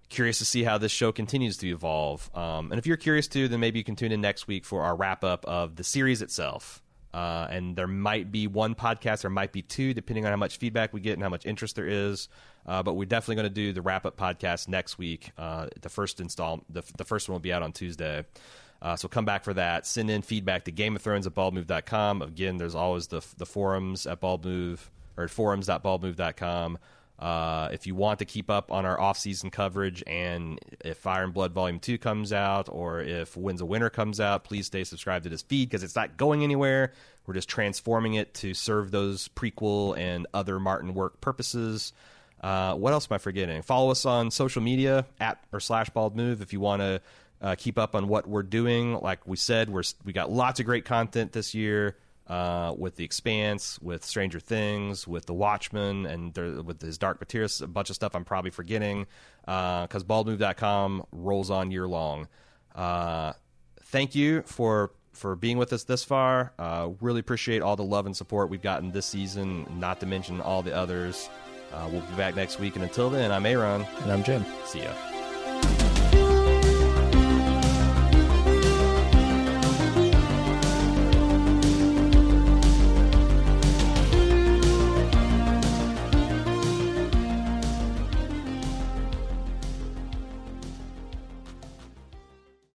curious to see how this show continues to evolve. Um, and if you're curious too, then maybe you can tune in next week for our wrap up of the series itself. Uh, and there might be one podcast, there might be two, depending on how much feedback we get and how much interest there is. Uh, but we're definitely going to do the wrap up podcast next week. Uh, the first install, the, the first one will be out on Tuesday. Uh, so come back for that. Send in feedback to Game of Thrones at baldmove.com. Again, there's always the the forums at baldmove or forums.baldmove.com. Uh, if you want to keep up on our off-season coverage and if Fire and Blood Volume 2 comes out or if Winds of Winter comes out, please stay subscribed to this feed because it's not going anywhere. We're just transforming it to serve those prequel and other Martin work purposes. Uh, what else am I forgetting? Follow us on social media at or slash bald move if you want to uh, keep up on what we're doing. Like we said, we're we got lots of great content this year uh, with the Expanse, with Stranger Things, with the Watchmen, and there, with his Dark Materials. A bunch of stuff I'm probably forgetting because uh, baldmove.com rolls on year long. Uh, thank you for for being with us this far. Uh, really appreciate all the love and support we've gotten this season. Not to mention all the others. Uh, we'll be back next week, and until then, I'm Aaron. And I'm Jim. See ya.